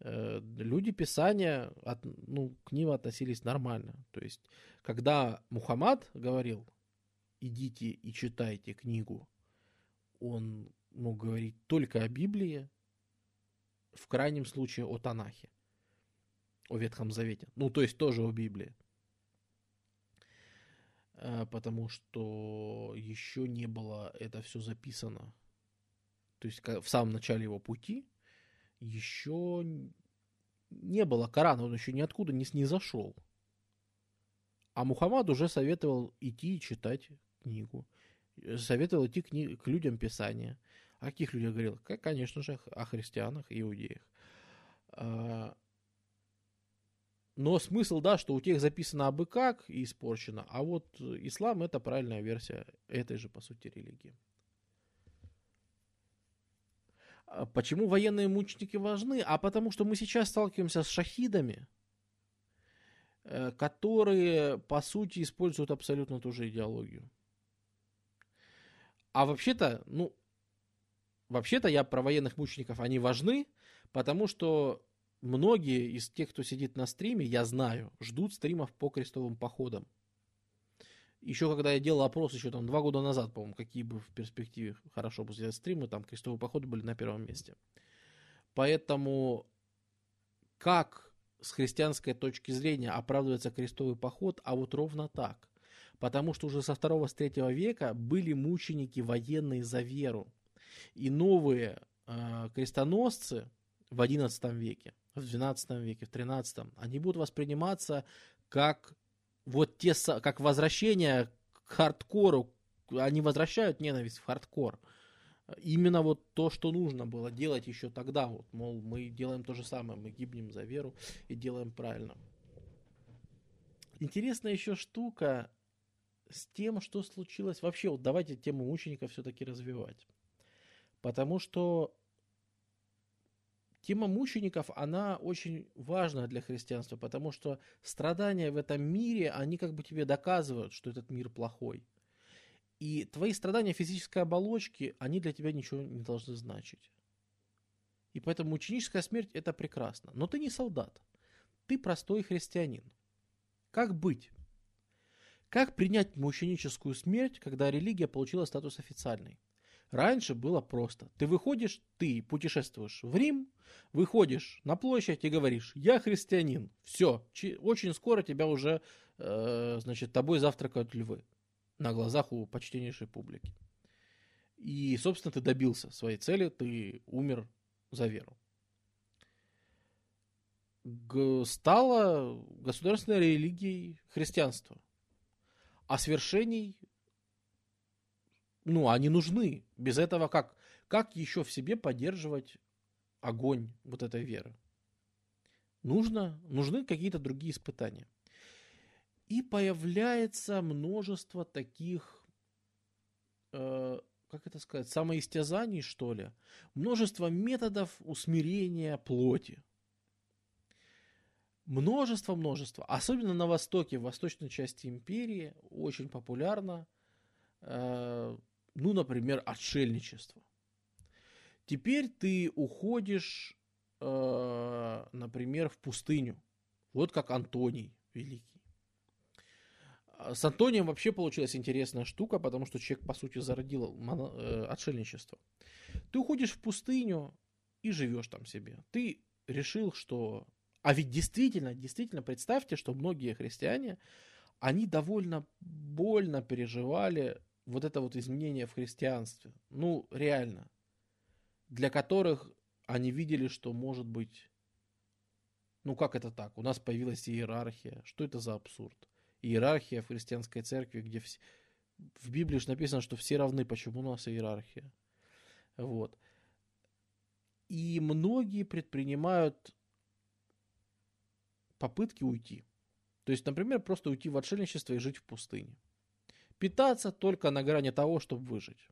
люди Писания от, ну, к ним относились нормально. То есть, когда Мухаммад говорил, идите и читайте книгу, он мог говорить только о Библии, в крайнем случае о Танахе, о Ветхом Завете. Ну, то есть тоже о Библии. Э, потому что еще не было это все записано. То есть в самом начале его пути еще не было Корана, он еще ниоткуда не, не зашел. А Мухаммад уже советовал идти и читать книгу. Советовал идти к, к людям Писания. О каких людях говорил? Конечно же, о христианах и иудеях. А, но смысл, да, что у тех записано абы как и испорчено, а вот ислам это правильная версия этой же, по сути, религии. А почему военные мученики важны? А потому что мы сейчас сталкиваемся с шахидами, э, которые, по сути, используют абсолютно ту же идеологию. А вообще-то, ну, вообще-то я про военных мучеников, они важны, потому что многие из тех, кто сидит на стриме, я знаю, ждут стримов по крестовым походам еще когда я делал опрос еще там два года назад, по-моему, какие бы в перспективе хорошо бы сделать стримы, там крестовые походы были на первом месте. Поэтому как с христианской точки зрения оправдывается крестовый поход, а вот ровно так. Потому что уже со второго, с третьего века были мученики военные за веру. И новые э, крестоносцы в XI веке, в XII веке, в XIII, они будут восприниматься как вот те, как возвращение к хардкору, они возвращают ненависть в хардкор. Именно вот то, что нужно было делать еще тогда, вот, мол, мы делаем то же самое, мы гибнем за веру и делаем правильно. Интересная еще штука с тем, что случилось. Вообще, вот давайте тему мучеников все-таки развивать. Потому что Тема мучеников, она очень важна для христианства, потому что страдания в этом мире, они как бы тебе доказывают, что этот мир плохой. И твои страдания физической оболочки, они для тебя ничего не должны значить. И поэтому мученическая смерть это прекрасно. Но ты не солдат. Ты простой христианин. Как быть? Как принять мученическую смерть, когда религия получила статус официальной? Раньше было просто. Ты выходишь, ты путешествуешь в Рим, выходишь на площадь и говоришь, я христианин. Все, очень скоро тебя уже, э, значит, тобой завтракают львы на глазах у почтеннейшей публики. И, собственно, ты добился своей цели, ты умер за веру. Г- стало государственной религией христианство. А свершений, ну, они нужны. Без этого как, как еще в себе поддерживать огонь вот этой веры? Нужно, нужны какие-то другие испытания. И появляется множество таких, э, как это сказать, самоистязаний, что ли. Множество методов усмирения плоти. Множество, множество. Особенно на Востоке, в восточной части империи, очень популярно, э, ну, например, отшельничество. Теперь ты уходишь, э, например, в пустыню. Вот как Антоний Великий. С Антонием вообще получилась интересная штука, потому что человек, по сути, зародил моно, э, отшельничество. Ты уходишь в пустыню и живешь там себе. Ты решил, что а ведь действительно, действительно, представьте, что многие христиане, они довольно больно переживали вот это вот изменение в христианстве. Ну, реально. Для которых они видели, что может быть... Ну, как это так? У нас появилась иерархия. Что это за абсурд? Иерархия в христианской церкви, где в, в Библии же написано, что все равны. Почему у нас иерархия? Вот. И многие предпринимают попытки уйти. То есть, например, просто уйти в отшельничество и жить в пустыне. Питаться только на грани того, чтобы выжить.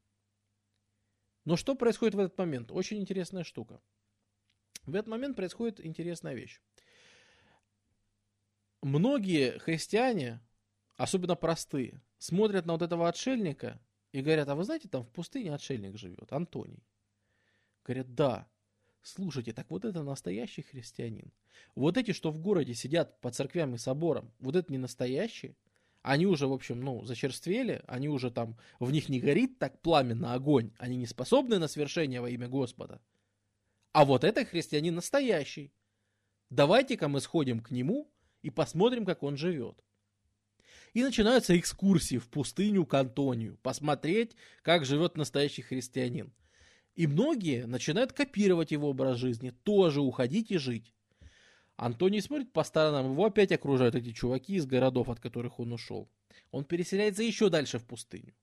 Но что происходит в этот момент? Очень интересная штука. В этот момент происходит интересная вещь. Многие христиане, особенно простые, смотрят на вот этого отшельника и говорят, а вы знаете, там в пустыне отшельник живет, Антоний. Говорят, да. Слушайте, так вот это настоящий христианин. Вот эти, что в городе сидят по церквям и соборам, вот это не настоящие. Они уже, в общем, ну, зачерствели, они уже там, в них не горит так пламенно огонь, они не способны на свершение во имя Господа. А вот это христианин настоящий. Давайте-ка мы сходим к нему и посмотрим, как он живет. И начинаются экскурсии в пустыню к Антонию, посмотреть, как живет настоящий христианин. И многие начинают копировать его образ жизни, тоже уходить и жить. Антоний смотрит по сторонам, его опять окружают эти чуваки из городов, от которых он ушел. Он переселяется еще дальше в пустыню.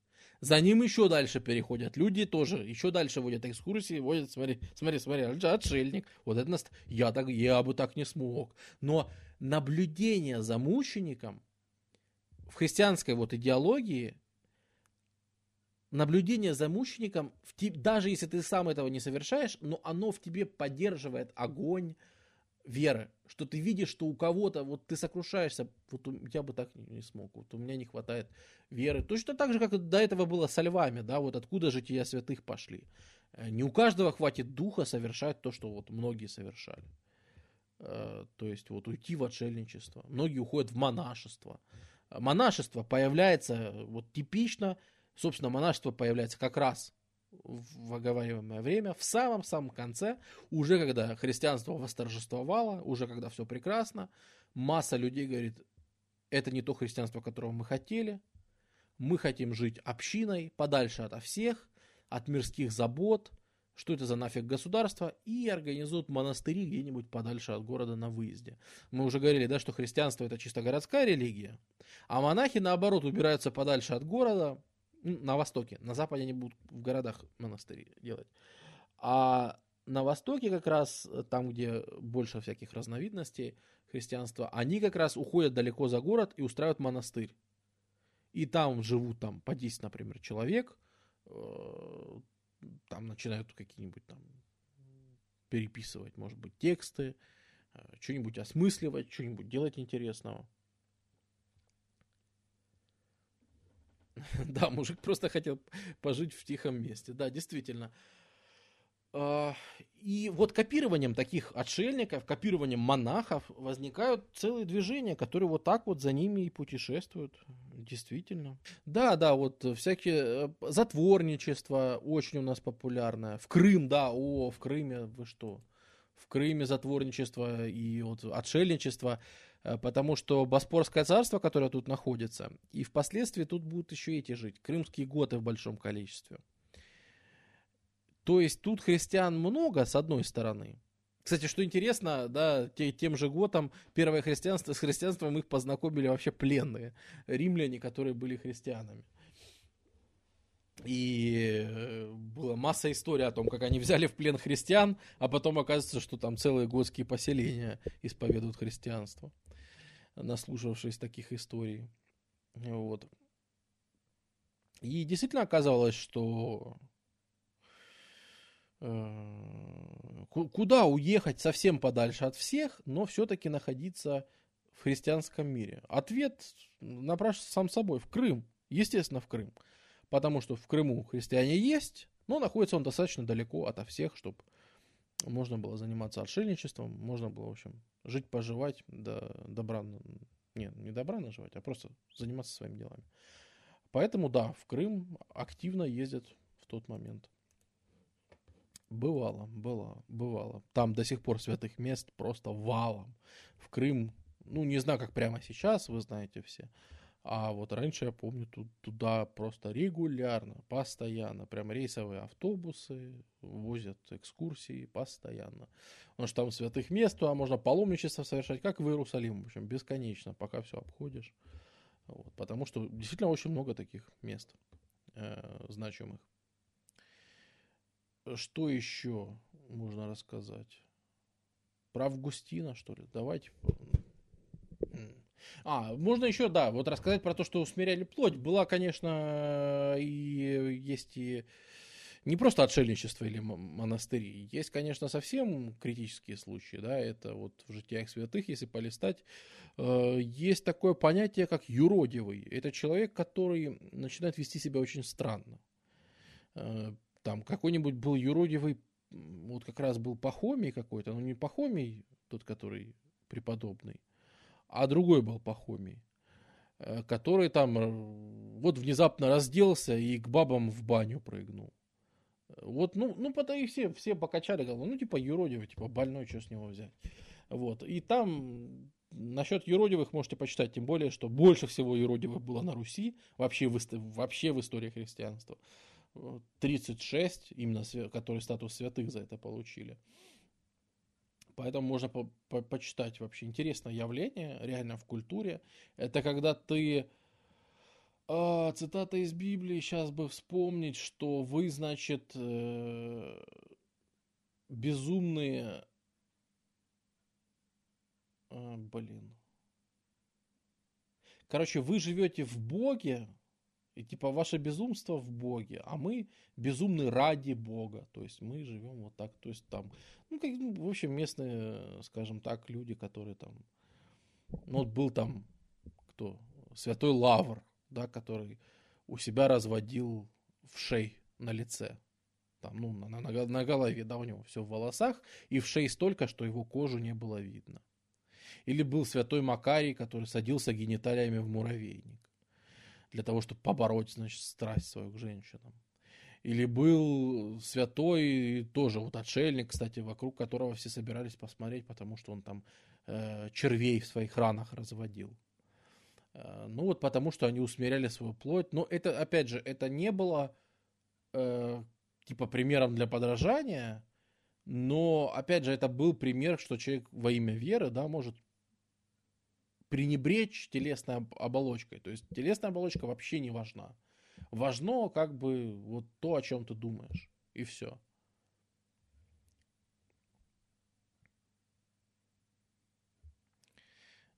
За ним еще дальше переходят люди тоже, еще дальше водят экскурсии, водят, смотри, смотри, смотри, отшельник, вот это наст... я, так, я бы так не смог. Но наблюдение за мучеником в христианской вот идеологии наблюдение за мучеником, в те, даже если ты сам этого не совершаешь, но оно в тебе поддерживает огонь веры, что ты видишь, что у кого-то, вот ты сокрушаешься, вот я бы так не, не смог, вот у меня не хватает веры. Точно так же, как до этого было со львами, да, вот откуда жития святых пошли. Э, не у каждого хватит духа совершать то, что вот многие совершали. Э, то есть вот уйти в отшельничество. Многие уходят в монашество. Монашество появляется вот типично Собственно, монашество появляется как раз в оговариваемое время, в самом-самом конце, уже когда христианство восторжествовало, уже когда все прекрасно, масса людей говорит, это не то христианство, которого мы хотели, мы хотим жить общиной, подальше от всех, от мирских забот, что это за нафиг государство, и организуют монастыри где-нибудь подальше от города на выезде. Мы уже говорили, да, что христианство это чисто городская религия, а монахи, наоборот, убираются подальше от города, на востоке. На западе они будут в городах монастыри делать. А на востоке как раз, там, где больше всяких разновидностей христианства, они как раз уходят далеко за город и устраивают монастырь. И там живут там по 10, например, человек, э, там начинают какие-нибудь там переписывать, может быть, тексты, э, что-нибудь осмысливать, что-нибудь делать интересного. Да, мужик просто хотел пожить в тихом месте. Да, действительно. А, и вот копированием таких отшельников, копированием монахов возникают целые движения, которые вот так вот за ними и путешествуют. Действительно. Да, да, вот всякие э, затворничество очень у нас популярное. В Крым, да, о, в Крыме вы что? В Крыме затворничество и вот отшельничество потому что Боспорское царство, которое тут находится, и впоследствии тут будут еще эти жить, крымские готы в большом количестве. То есть тут христиан много, с одной стороны, Кстати, что интересно, да, те- тем же годом первое христианство, с христианством их познакомили вообще пленные римляне, которые были христианами. И э, была масса историй о том, как они взяли в плен христиан, а потом оказывается, что там целые готские поселения исповедуют христианство, наслушавшись таких историй. Вот. И действительно оказалось, что э, ку- куда уехать совсем подальше от всех, но все-таки находиться в христианском мире? Ответ напрашивается сам собой. В Крым. Естественно, в Крым. Потому что в Крыму христиане есть, но находится он достаточно далеко ото всех, чтобы можно было заниматься отшельничеством, можно было, в общем, жить, поживать, да, добра, нет, не добра наживать, а просто заниматься своими делами. Поэтому, да, в Крым активно ездят в тот момент. Бывало, было, бывало. Там до сих пор святых мест просто валом. В Крым, ну, не знаю, как прямо сейчас, вы знаете все. А вот раньше, я помню, тут, туда просто регулярно, постоянно, прям рейсовые автобусы возят экскурсии постоянно. Потому что там святых мест, туда можно паломничество совершать, как в Иерусалим, в общем, бесконечно, пока все обходишь. Вот, потому что действительно очень много таких мест э, значимых. Что еще можно рассказать? Про Августина, что ли? Давайте. А, можно еще, да, вот рассказать про то, что усмиряли плоть. Была, конечно, и есть и не просто отшельничество или монастыри. Есть, конечно, совсем критические случаи, да, это вот в житиях святых, если полистать, э, есть такое понятие, как юродивый. Это человек, который начинает вести себя очень странно. Э, Там какой-нибудь был юродивый, вот как раз был Пахомий какой-то, ну не Пахомий, тот, который преподобный, а другой был Пахомий, э, который там э, вот внезапно разделся и к бабам в баню прыгнул. Вот, ну, ну, потом и все, все покачали голову, ну, типа, юродивый, типа, больной, что с него взять. Вот, и там насчет юродивых можете почитать, тем более, что больше всего юродивых было на Руси, вообще в, вообще в истории христианства. Вот, 36, именно, которые статус святых за это получили. Поэтому можно по- по- почитать вообще интересное явление, реально в культуре. Это когда ты а, цитата из Библии, сейчас бы вспомнить, что вы, значит, э, безумные... А, блин. Короче, вы живете в Боге, и типа ваше безумство в Боге, а мы безумны ради Бога. То есть мы живем вот так. То есть там, ну, как, ну, в общем, местные, скажем так, люди, которые там... Ну, вот был там кто? Святой Лавр, да, который у себя разводил в шей на лице. Там, ну, на, на, на голове, да, у него все в волосах, и в шее столько, что его кожу не было видно. Или был святой Макарий, который садился гениталиями в муравейник для того, чтобы побороть, значит, страсть свою к женщинам. Или был святой, тоже вот отшельник, кстати, вокруг которого все собирались посмотреть, потому что он там э, червей в своих ранах разводил. Э, ну вот потому, что они усмиряли свою плоть. Но это, опять же, это не было э, типа примером для подражания, но, опять же, это был пример, что человек во имя веры, да, может пренебречь телесной об- оболочкой. То есть телесная оболочка вообще не важна. Важно как бы вот то, о чем ты думаешь. И все.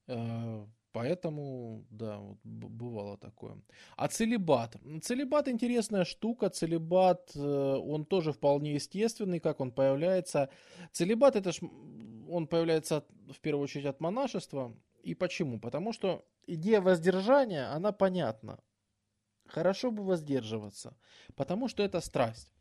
Э, Поэтому, да, вот бывало такое. А целебат? Целебат интересная штука. Целебат, э, он тоже вполне естественный, как он появляется. Целебат, это ж, он появляется в первую очередь от монашества. И почему? Потому что идея воздержания, она понятна. Хорошо бы воздерживаться, потому что это страсть.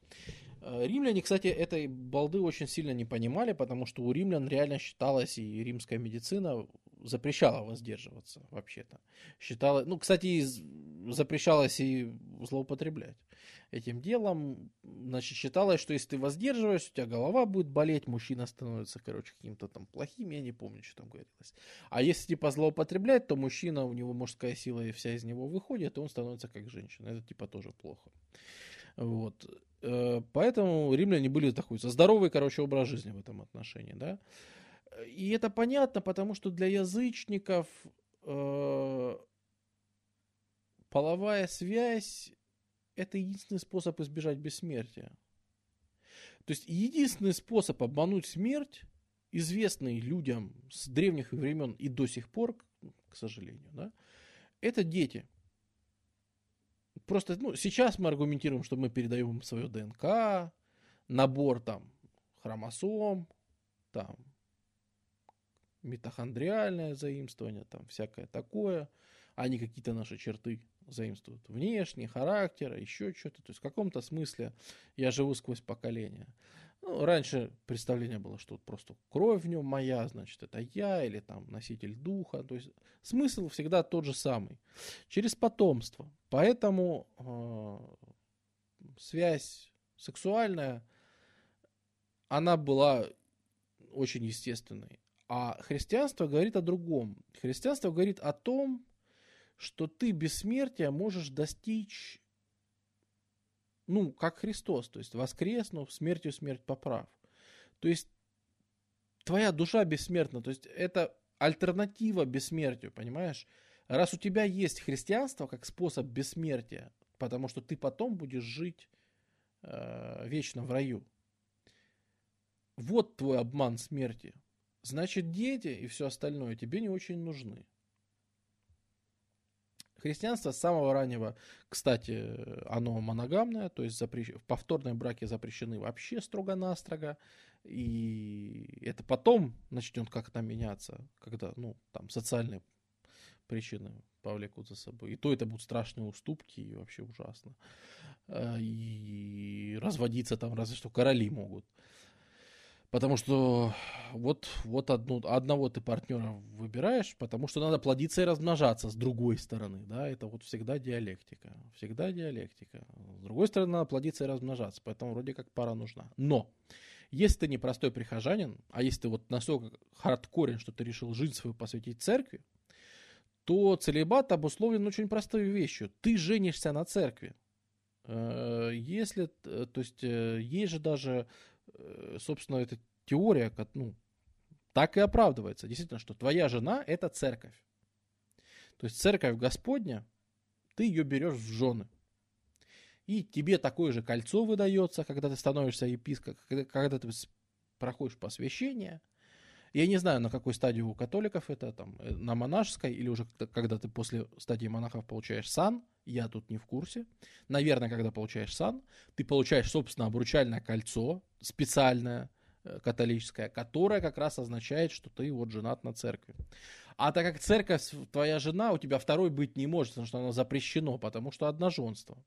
Э, Римляне, кстати, этой балды очень сильно не понимали, потому что у римлян реально считалось, и римская медицина запрещала воздерживаться вообще-то. Считала, ну, кстати, и запрещалось и злоупотреблять этим делом. Значит, считалось, что если ты воздерживаешься, у тебя голова будет болеть, мужчина становится, короче, каким-то там плохим, я не помню, что там говорилось. А если типа злоупотреблять, то мужчина, у него мужская сила и вся из него выходит, и он становится как женщина. Это типа тоже плохо. Вот. Э, Поэтому римляне были такой здоровый, короче, образ жизни в этом отношении, да. И это понятно, потому что для язычников э, половая связь это единственный способ избежать бессмертия. То есть единственный способ обмануть смерть, известный людям с древних времен и до сих пор, к сожалению, да, это дети. Просто, ну, сейчас мы аргументируем, что мы передаем им свое ДНК, набор там хромосом, там митохондриальное заимствование, там всякое такое. Они какие-то наши черты заимствуют внешне, характера, еще что-то. То есть в каком-то смысле я живу сквозь поколения. Ну, раньше представление было, что вот просто кровь в нем моя, значит, это я, или там носитель духа. То есть смысл всегда тот же самый. Через потомство. Поэтому э, связь сексуальная, она была очень естественной. А христианство говорит о другом. Христианство говорит о том, что ты бессмертия можешь достичь, ну, как Христос, то есть воскреснув, смертью смерть поправ. То есть твоя душа бессмертна, то есть это альтернатива бессмертию, понимаешь? Раз у тебя есть христианство как способ бессмертия, потому что ты потом будешь жить э, вечно в раю. Вот твой обман смерти. Значит, дети и все остальное тебе не очень нужны. Христианство с самого раннего, кстати, оно моногамное, то есть запрещ... повторные браки запрещены вообще строго-настрого, и это потом начнет как-то меняться, когда, ну, там, социальные причины повлекут за собой. И то это будут страшные уступки, и вообще ужасно. Э, и разводиться там разве что короли могут. Потому что вот, вот одну, одного ты партнера выбираешь, потому что надо плодиться и размножаться с другой стороны. Да? Это вот всегда диалектика. Всегда диалектика. С другой стороны, надо плодиться и размножаться. Поэтому вроде как пара нужна. Но, если ты не простой прихожанин, а если ты вот настолько хардкорен, что ты решил жизнь свою посвятить церкви, то целебат обусловлен очень простой вещью. Ты женишься на церкви. Э, если, то есть, э, есть же даже собственно, эта теория, ну, так и оправдывается. Действительно, что твоя жена – это церковь. То есть церковь Господня, ты ее берешь в жены. И тебе такое же кольцо выдается, когда ты становишься епископом, когда, когда ты проходишь посвящение – я не знаю, на какой стадии у католиков это, там, э, на монашеской, или уже когда ты после стадии монахов получаешь сан, я тут не в курсе. Наверное, когда получаешь сан, ты получаешь, собственно, обручальное кольцо, специальное, э, католическое, которое как раз означает, что ты вот женат на церкви. А так как церковь твоя жена, у тебя второй быть не может, потому что оно запрещено, потому что одноженство.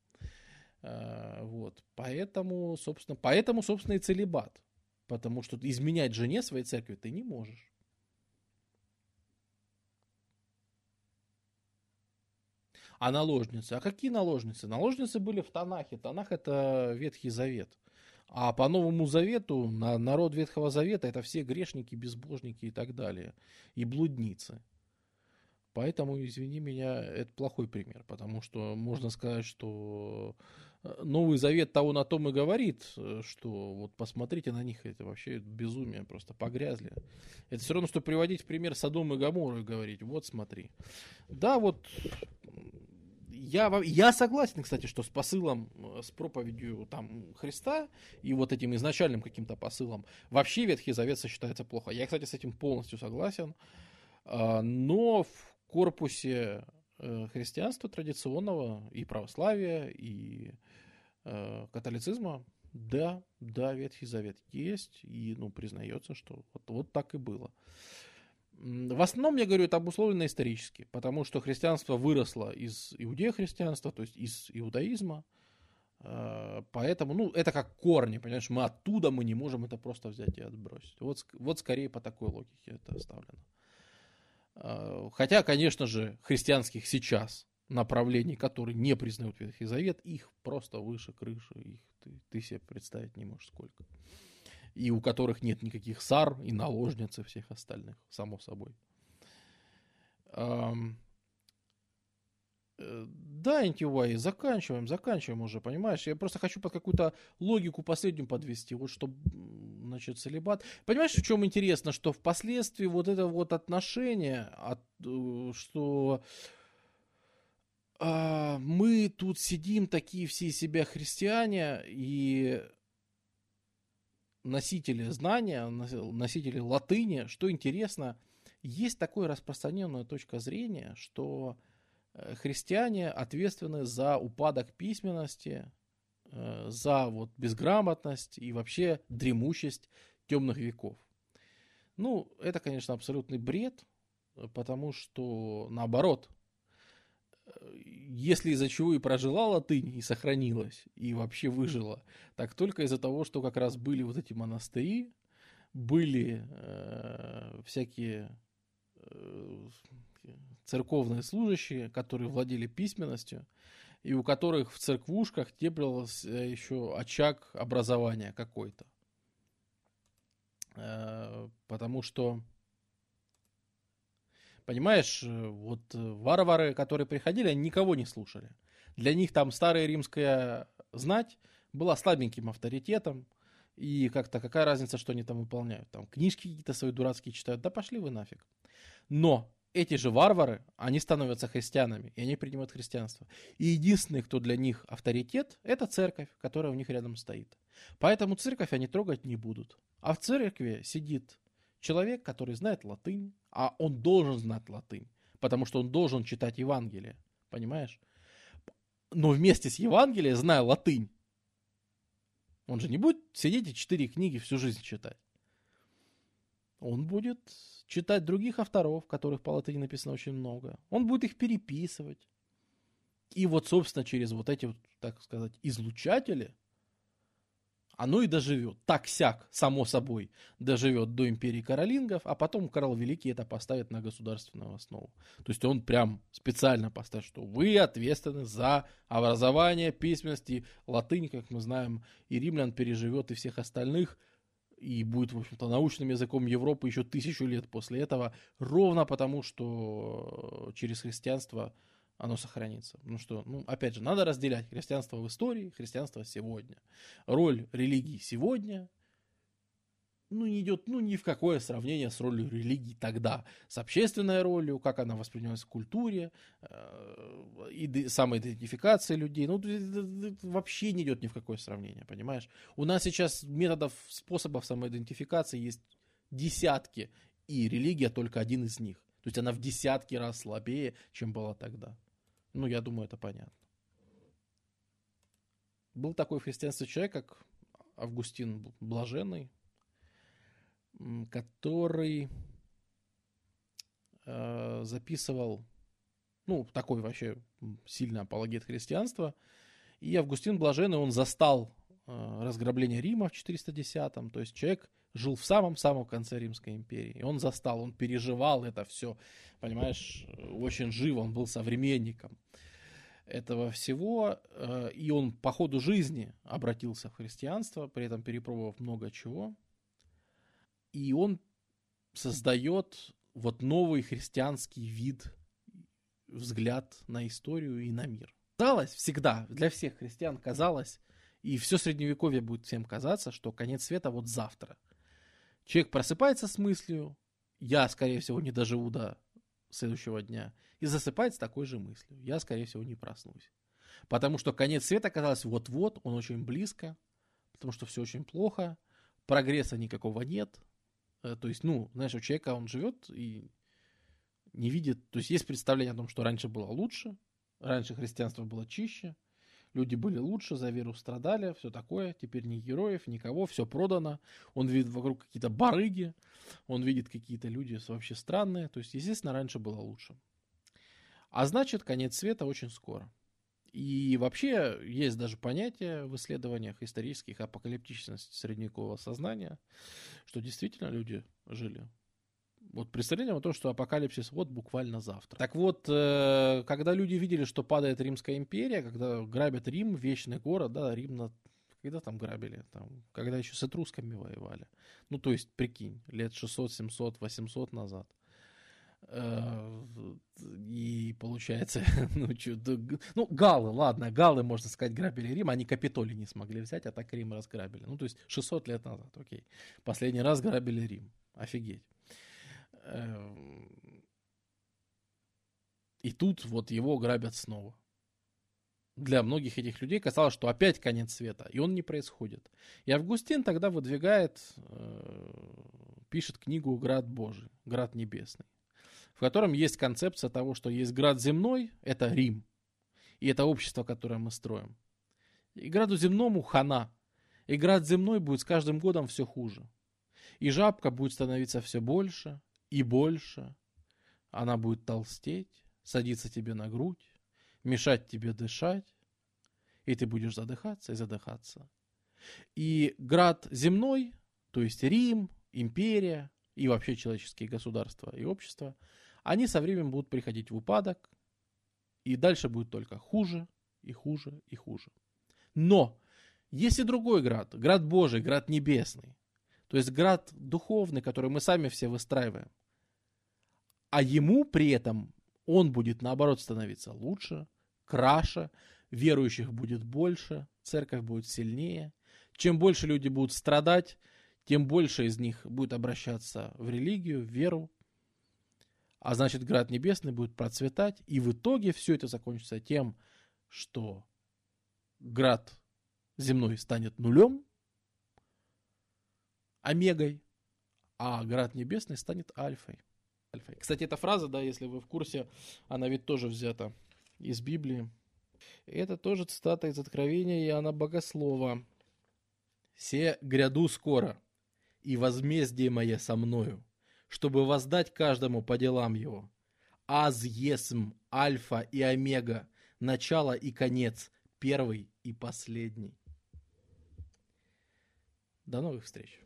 Э, вот. Поэтому, собственно, поэтому, собственно, и целебат. Потому что изменять жене своей церкви ты не можешь. А наложницы? А какие наложницы? Наложницы были в Танахе. Танах это Ветхий Завет. А по Новому Завету, на народ Ветхого Завета, это все грешники, безбожники и так далее. И блудницы. Поэтому, извини меня, это плохой пример, потому что можно сказать, что Новый Завет того на том и говорит, э, что вот посмотрите на них, это вообще безумие, просто погрязли. Это все равно, что приводить в пример Содом и Гамору и говорить, вот смотри. Да, вот я, я согласен, кстати, что с посылом, э, с проповедью там Христа и вот этим изначальным каким-то посылом вообще Ветхий Завет сочетается плохо. Я, кстати, с этим полностью согласен. А, но в корпусе Э, христианства традиционного и православия, и э, католицизма, да, да, Ветхий Завет есть, и, ну, признается, что вот, вот так и было. В основном, я говорю, это обусловлено исторически, потому что христианство выросло из иудея-христианства, то есть из иудаизма, э, поэтому, ну, это как корни, понимаешь, мы оттуда, мы не можем это просто взять и отбросить. Вот, вот скорее по такой логике это оставлено. А, хотя, конечно же, христианских сейчас направлений, которые не признают Ветхий Завет, их просто выше крыши, их ты, ты себе представить не можешь сколько. И у которых нет никаких сар и наложниц и всех остальных, само собой. Э, Да, NTY, заканчиваем, заканчиваем уже, понимаешь? Я просто хочу под какую-то логику последнюю подвести, вот чтобы, значит, целебат. Понимаешь, в чем интересно, что впоследствии вот это вот отношение, от, э, что а, мы тут сидим такие все себя христиане и носители знания, носители латыни, что интересно, есть такая распространенная точка зрения, что э, христиане ответственны за упадок письменности, э, за вот безграмотность и вообще дремучесть темных веков. Ну, это, конечно, абсолютный бред, потому что, наоборот, если из-за чего и прожила латынь, и сохранилась, и вообще выжила, так только из-за того, что как раз были вот эти монастыри, были э, всякие э, церковные служащие, которые владели письменностью, и у которых в церквушках теплился еще очаг образования какой-то. Э, потому что Понимаешь, э, вот э, варвары, которые приходили, они никого не слушали. Для них там старая римская знать была слабеньким авторитетом, и как-то какая разница, что они там выполняют. Там книжки какие-то свои дурацкие читают, да пошли вы нафиг. Но эти же варвары, они становятся христианами, и они принимают христианство. И единственный, кто для них авторитет, это церковь, которая у них рядом стоит. Поэтому церковь они трогать не будут. А в церкви сидит человек, который знает латынь, а он должен знать латынь, потому что он должен читать Евангелие, понимаешь? Но вместе с Евангелием, зная латынь, он же не будет сидеть и четыре книги всю жизнь читать. Он будет читать других авторов, которых по латыни написано очень много. Он будет их переписывать. И вот, собственно, через вот эти, так сказать, излучатели – оно и доживет. Так-сяк, само собой, доживет до империи каролингов, а потом Карл Великий это поставит на государственную основу. То есть он прям специально поставит, что вы ответственны за образование письменности. Латынь, как мы знаем, и римлян переживет, и всех остальных, и будет, в общем-то, научным языком Европы еще тысячу лет после этого, ровно потому, что через христианство оно сохранится. Ну что, ну, опять же, надо разделять христианство в истории, христианство сегодня. Роль религии сегодня, ну, не идет, ну, ни в какое сравнение с ролью религии тогда. С общественной ролью, как она воспринималась в культуре, э, и самоидентификации людей. Ну, вообще не идет ни в какое сравнение, понимаешь? У нас сейчас методов, способов самоидентификации есть десятки, и религия только один из них. То есть она в десятки раз слабее, чем была тогда. Ну, я думаю, это понятно. Был такой в христианстве человек, как Августин Блаженный, который э, записывал, ну, такой вообще сильный апологет христианства. И Августин Блаженный, он застал э, разграбление Рима в 410-м. То есть человек жил в самом-самом конце Римской империи. И он застал, он переживал это все, понимаешь, очень живо, он был современником этого всего, э, и он по ходу жизни обратился в христианство, при этом перепробовав много чего, и он создает вот новый христианский вид, взгляд на историю и на мир. Казалось всегда, для всех христиан казалось, и все средневековье будет всем казаться, что конец света вот завтра. Человек просыпается с мыслью, я, скорее всего, не доживу до следующего дня и засыпает с такой же мыслью. Я, скорее всего, не проснусь. Потому что конец света казалось вот-вот, он очень близко, потому что все очень плохо, прогресса никакого нет. Э, то есть, ну, знаешь, у человека он живет и не видит, то есть есть представление о том, что раньше было лучше, раньше христианство было чище, люди были лучше, за веру страдали, все такое, теперь ни героев, никого, все продано, он видит вокруг какие-то барыги, он видит какие-то люди вообще странные, то есть, естественно, раньше было лучше. А значит, конец света очень скоро. И вообще есть даже понятие в исследованиях исторических апокалиптичности средневекового сознания, что действительно люди жили вот представление о том, что апокалипсис вот буквально завтра. Так вот, э, когда люди видели, что падает Римская империя, когда грабят Рим, вечный город, да, Рим на когда там грабили? Там, когда еще с этрусками воевали. Ну, то есть, прикинь, лет 600, 700, 800 назад. Э, и получается. ну, чё, ну, галлы, ладно, галлы, можно сказать, грабили Рим, они Капитолий не смогли взять, а так Рим разграбили. Ну, то есть 600 лет назад, окей. Последний раз грабили Рим. Офигеть. Эм, И тут вот его грабят снова. Для многих этих людей казалось, что опять конец света, и он не происходит. И Августин тогда выдвигает, э, пишет книгу «Град Божий», «Град Небесный», в котором есть концепция того, что есть град земной, это Рим, и это общество, которое мы строим. И граду земному хана, и град земной будет с каждым годом все хуже. И жабка будет становиться все больше и больше. Она будет толстеть, садиться тебе на грудь, мешать тебе дышать, и ты будешь задыхаться и задыхаться. И град земной, то есть Рим, империя и вообще человеческие государства и общества, они со временем будут приходить в упадок, и дальше будет только хуже и хуже и хуже. Но есть и другой град, град Божий, град небесный, то есть град духовный, который мы сами все выстраиваем. А ему при этом он будет наоборот становиться лучше, краше, верующих будет больше, церковь будет сильнее. Чем больше люди будут страдать, тем больше из них будет обращаться в религию, в веру. А значит, град небесный будет процветать, и в итоге все это закончится тем, что град земной станет нулем, омегой, а град небесный станет альфой. альфой. Кстати, эта фраза, да, если вы в курсе, она ведь тоже взята из Библии. Это тоже цитата из Откровения Иоанна Богослова. «Се гряду скоро, и возмездие мое со мною, чтобы воздать каждому по делам его. Аз есм, альфа и омега, начало и конец, первый и последний». До новых встреч!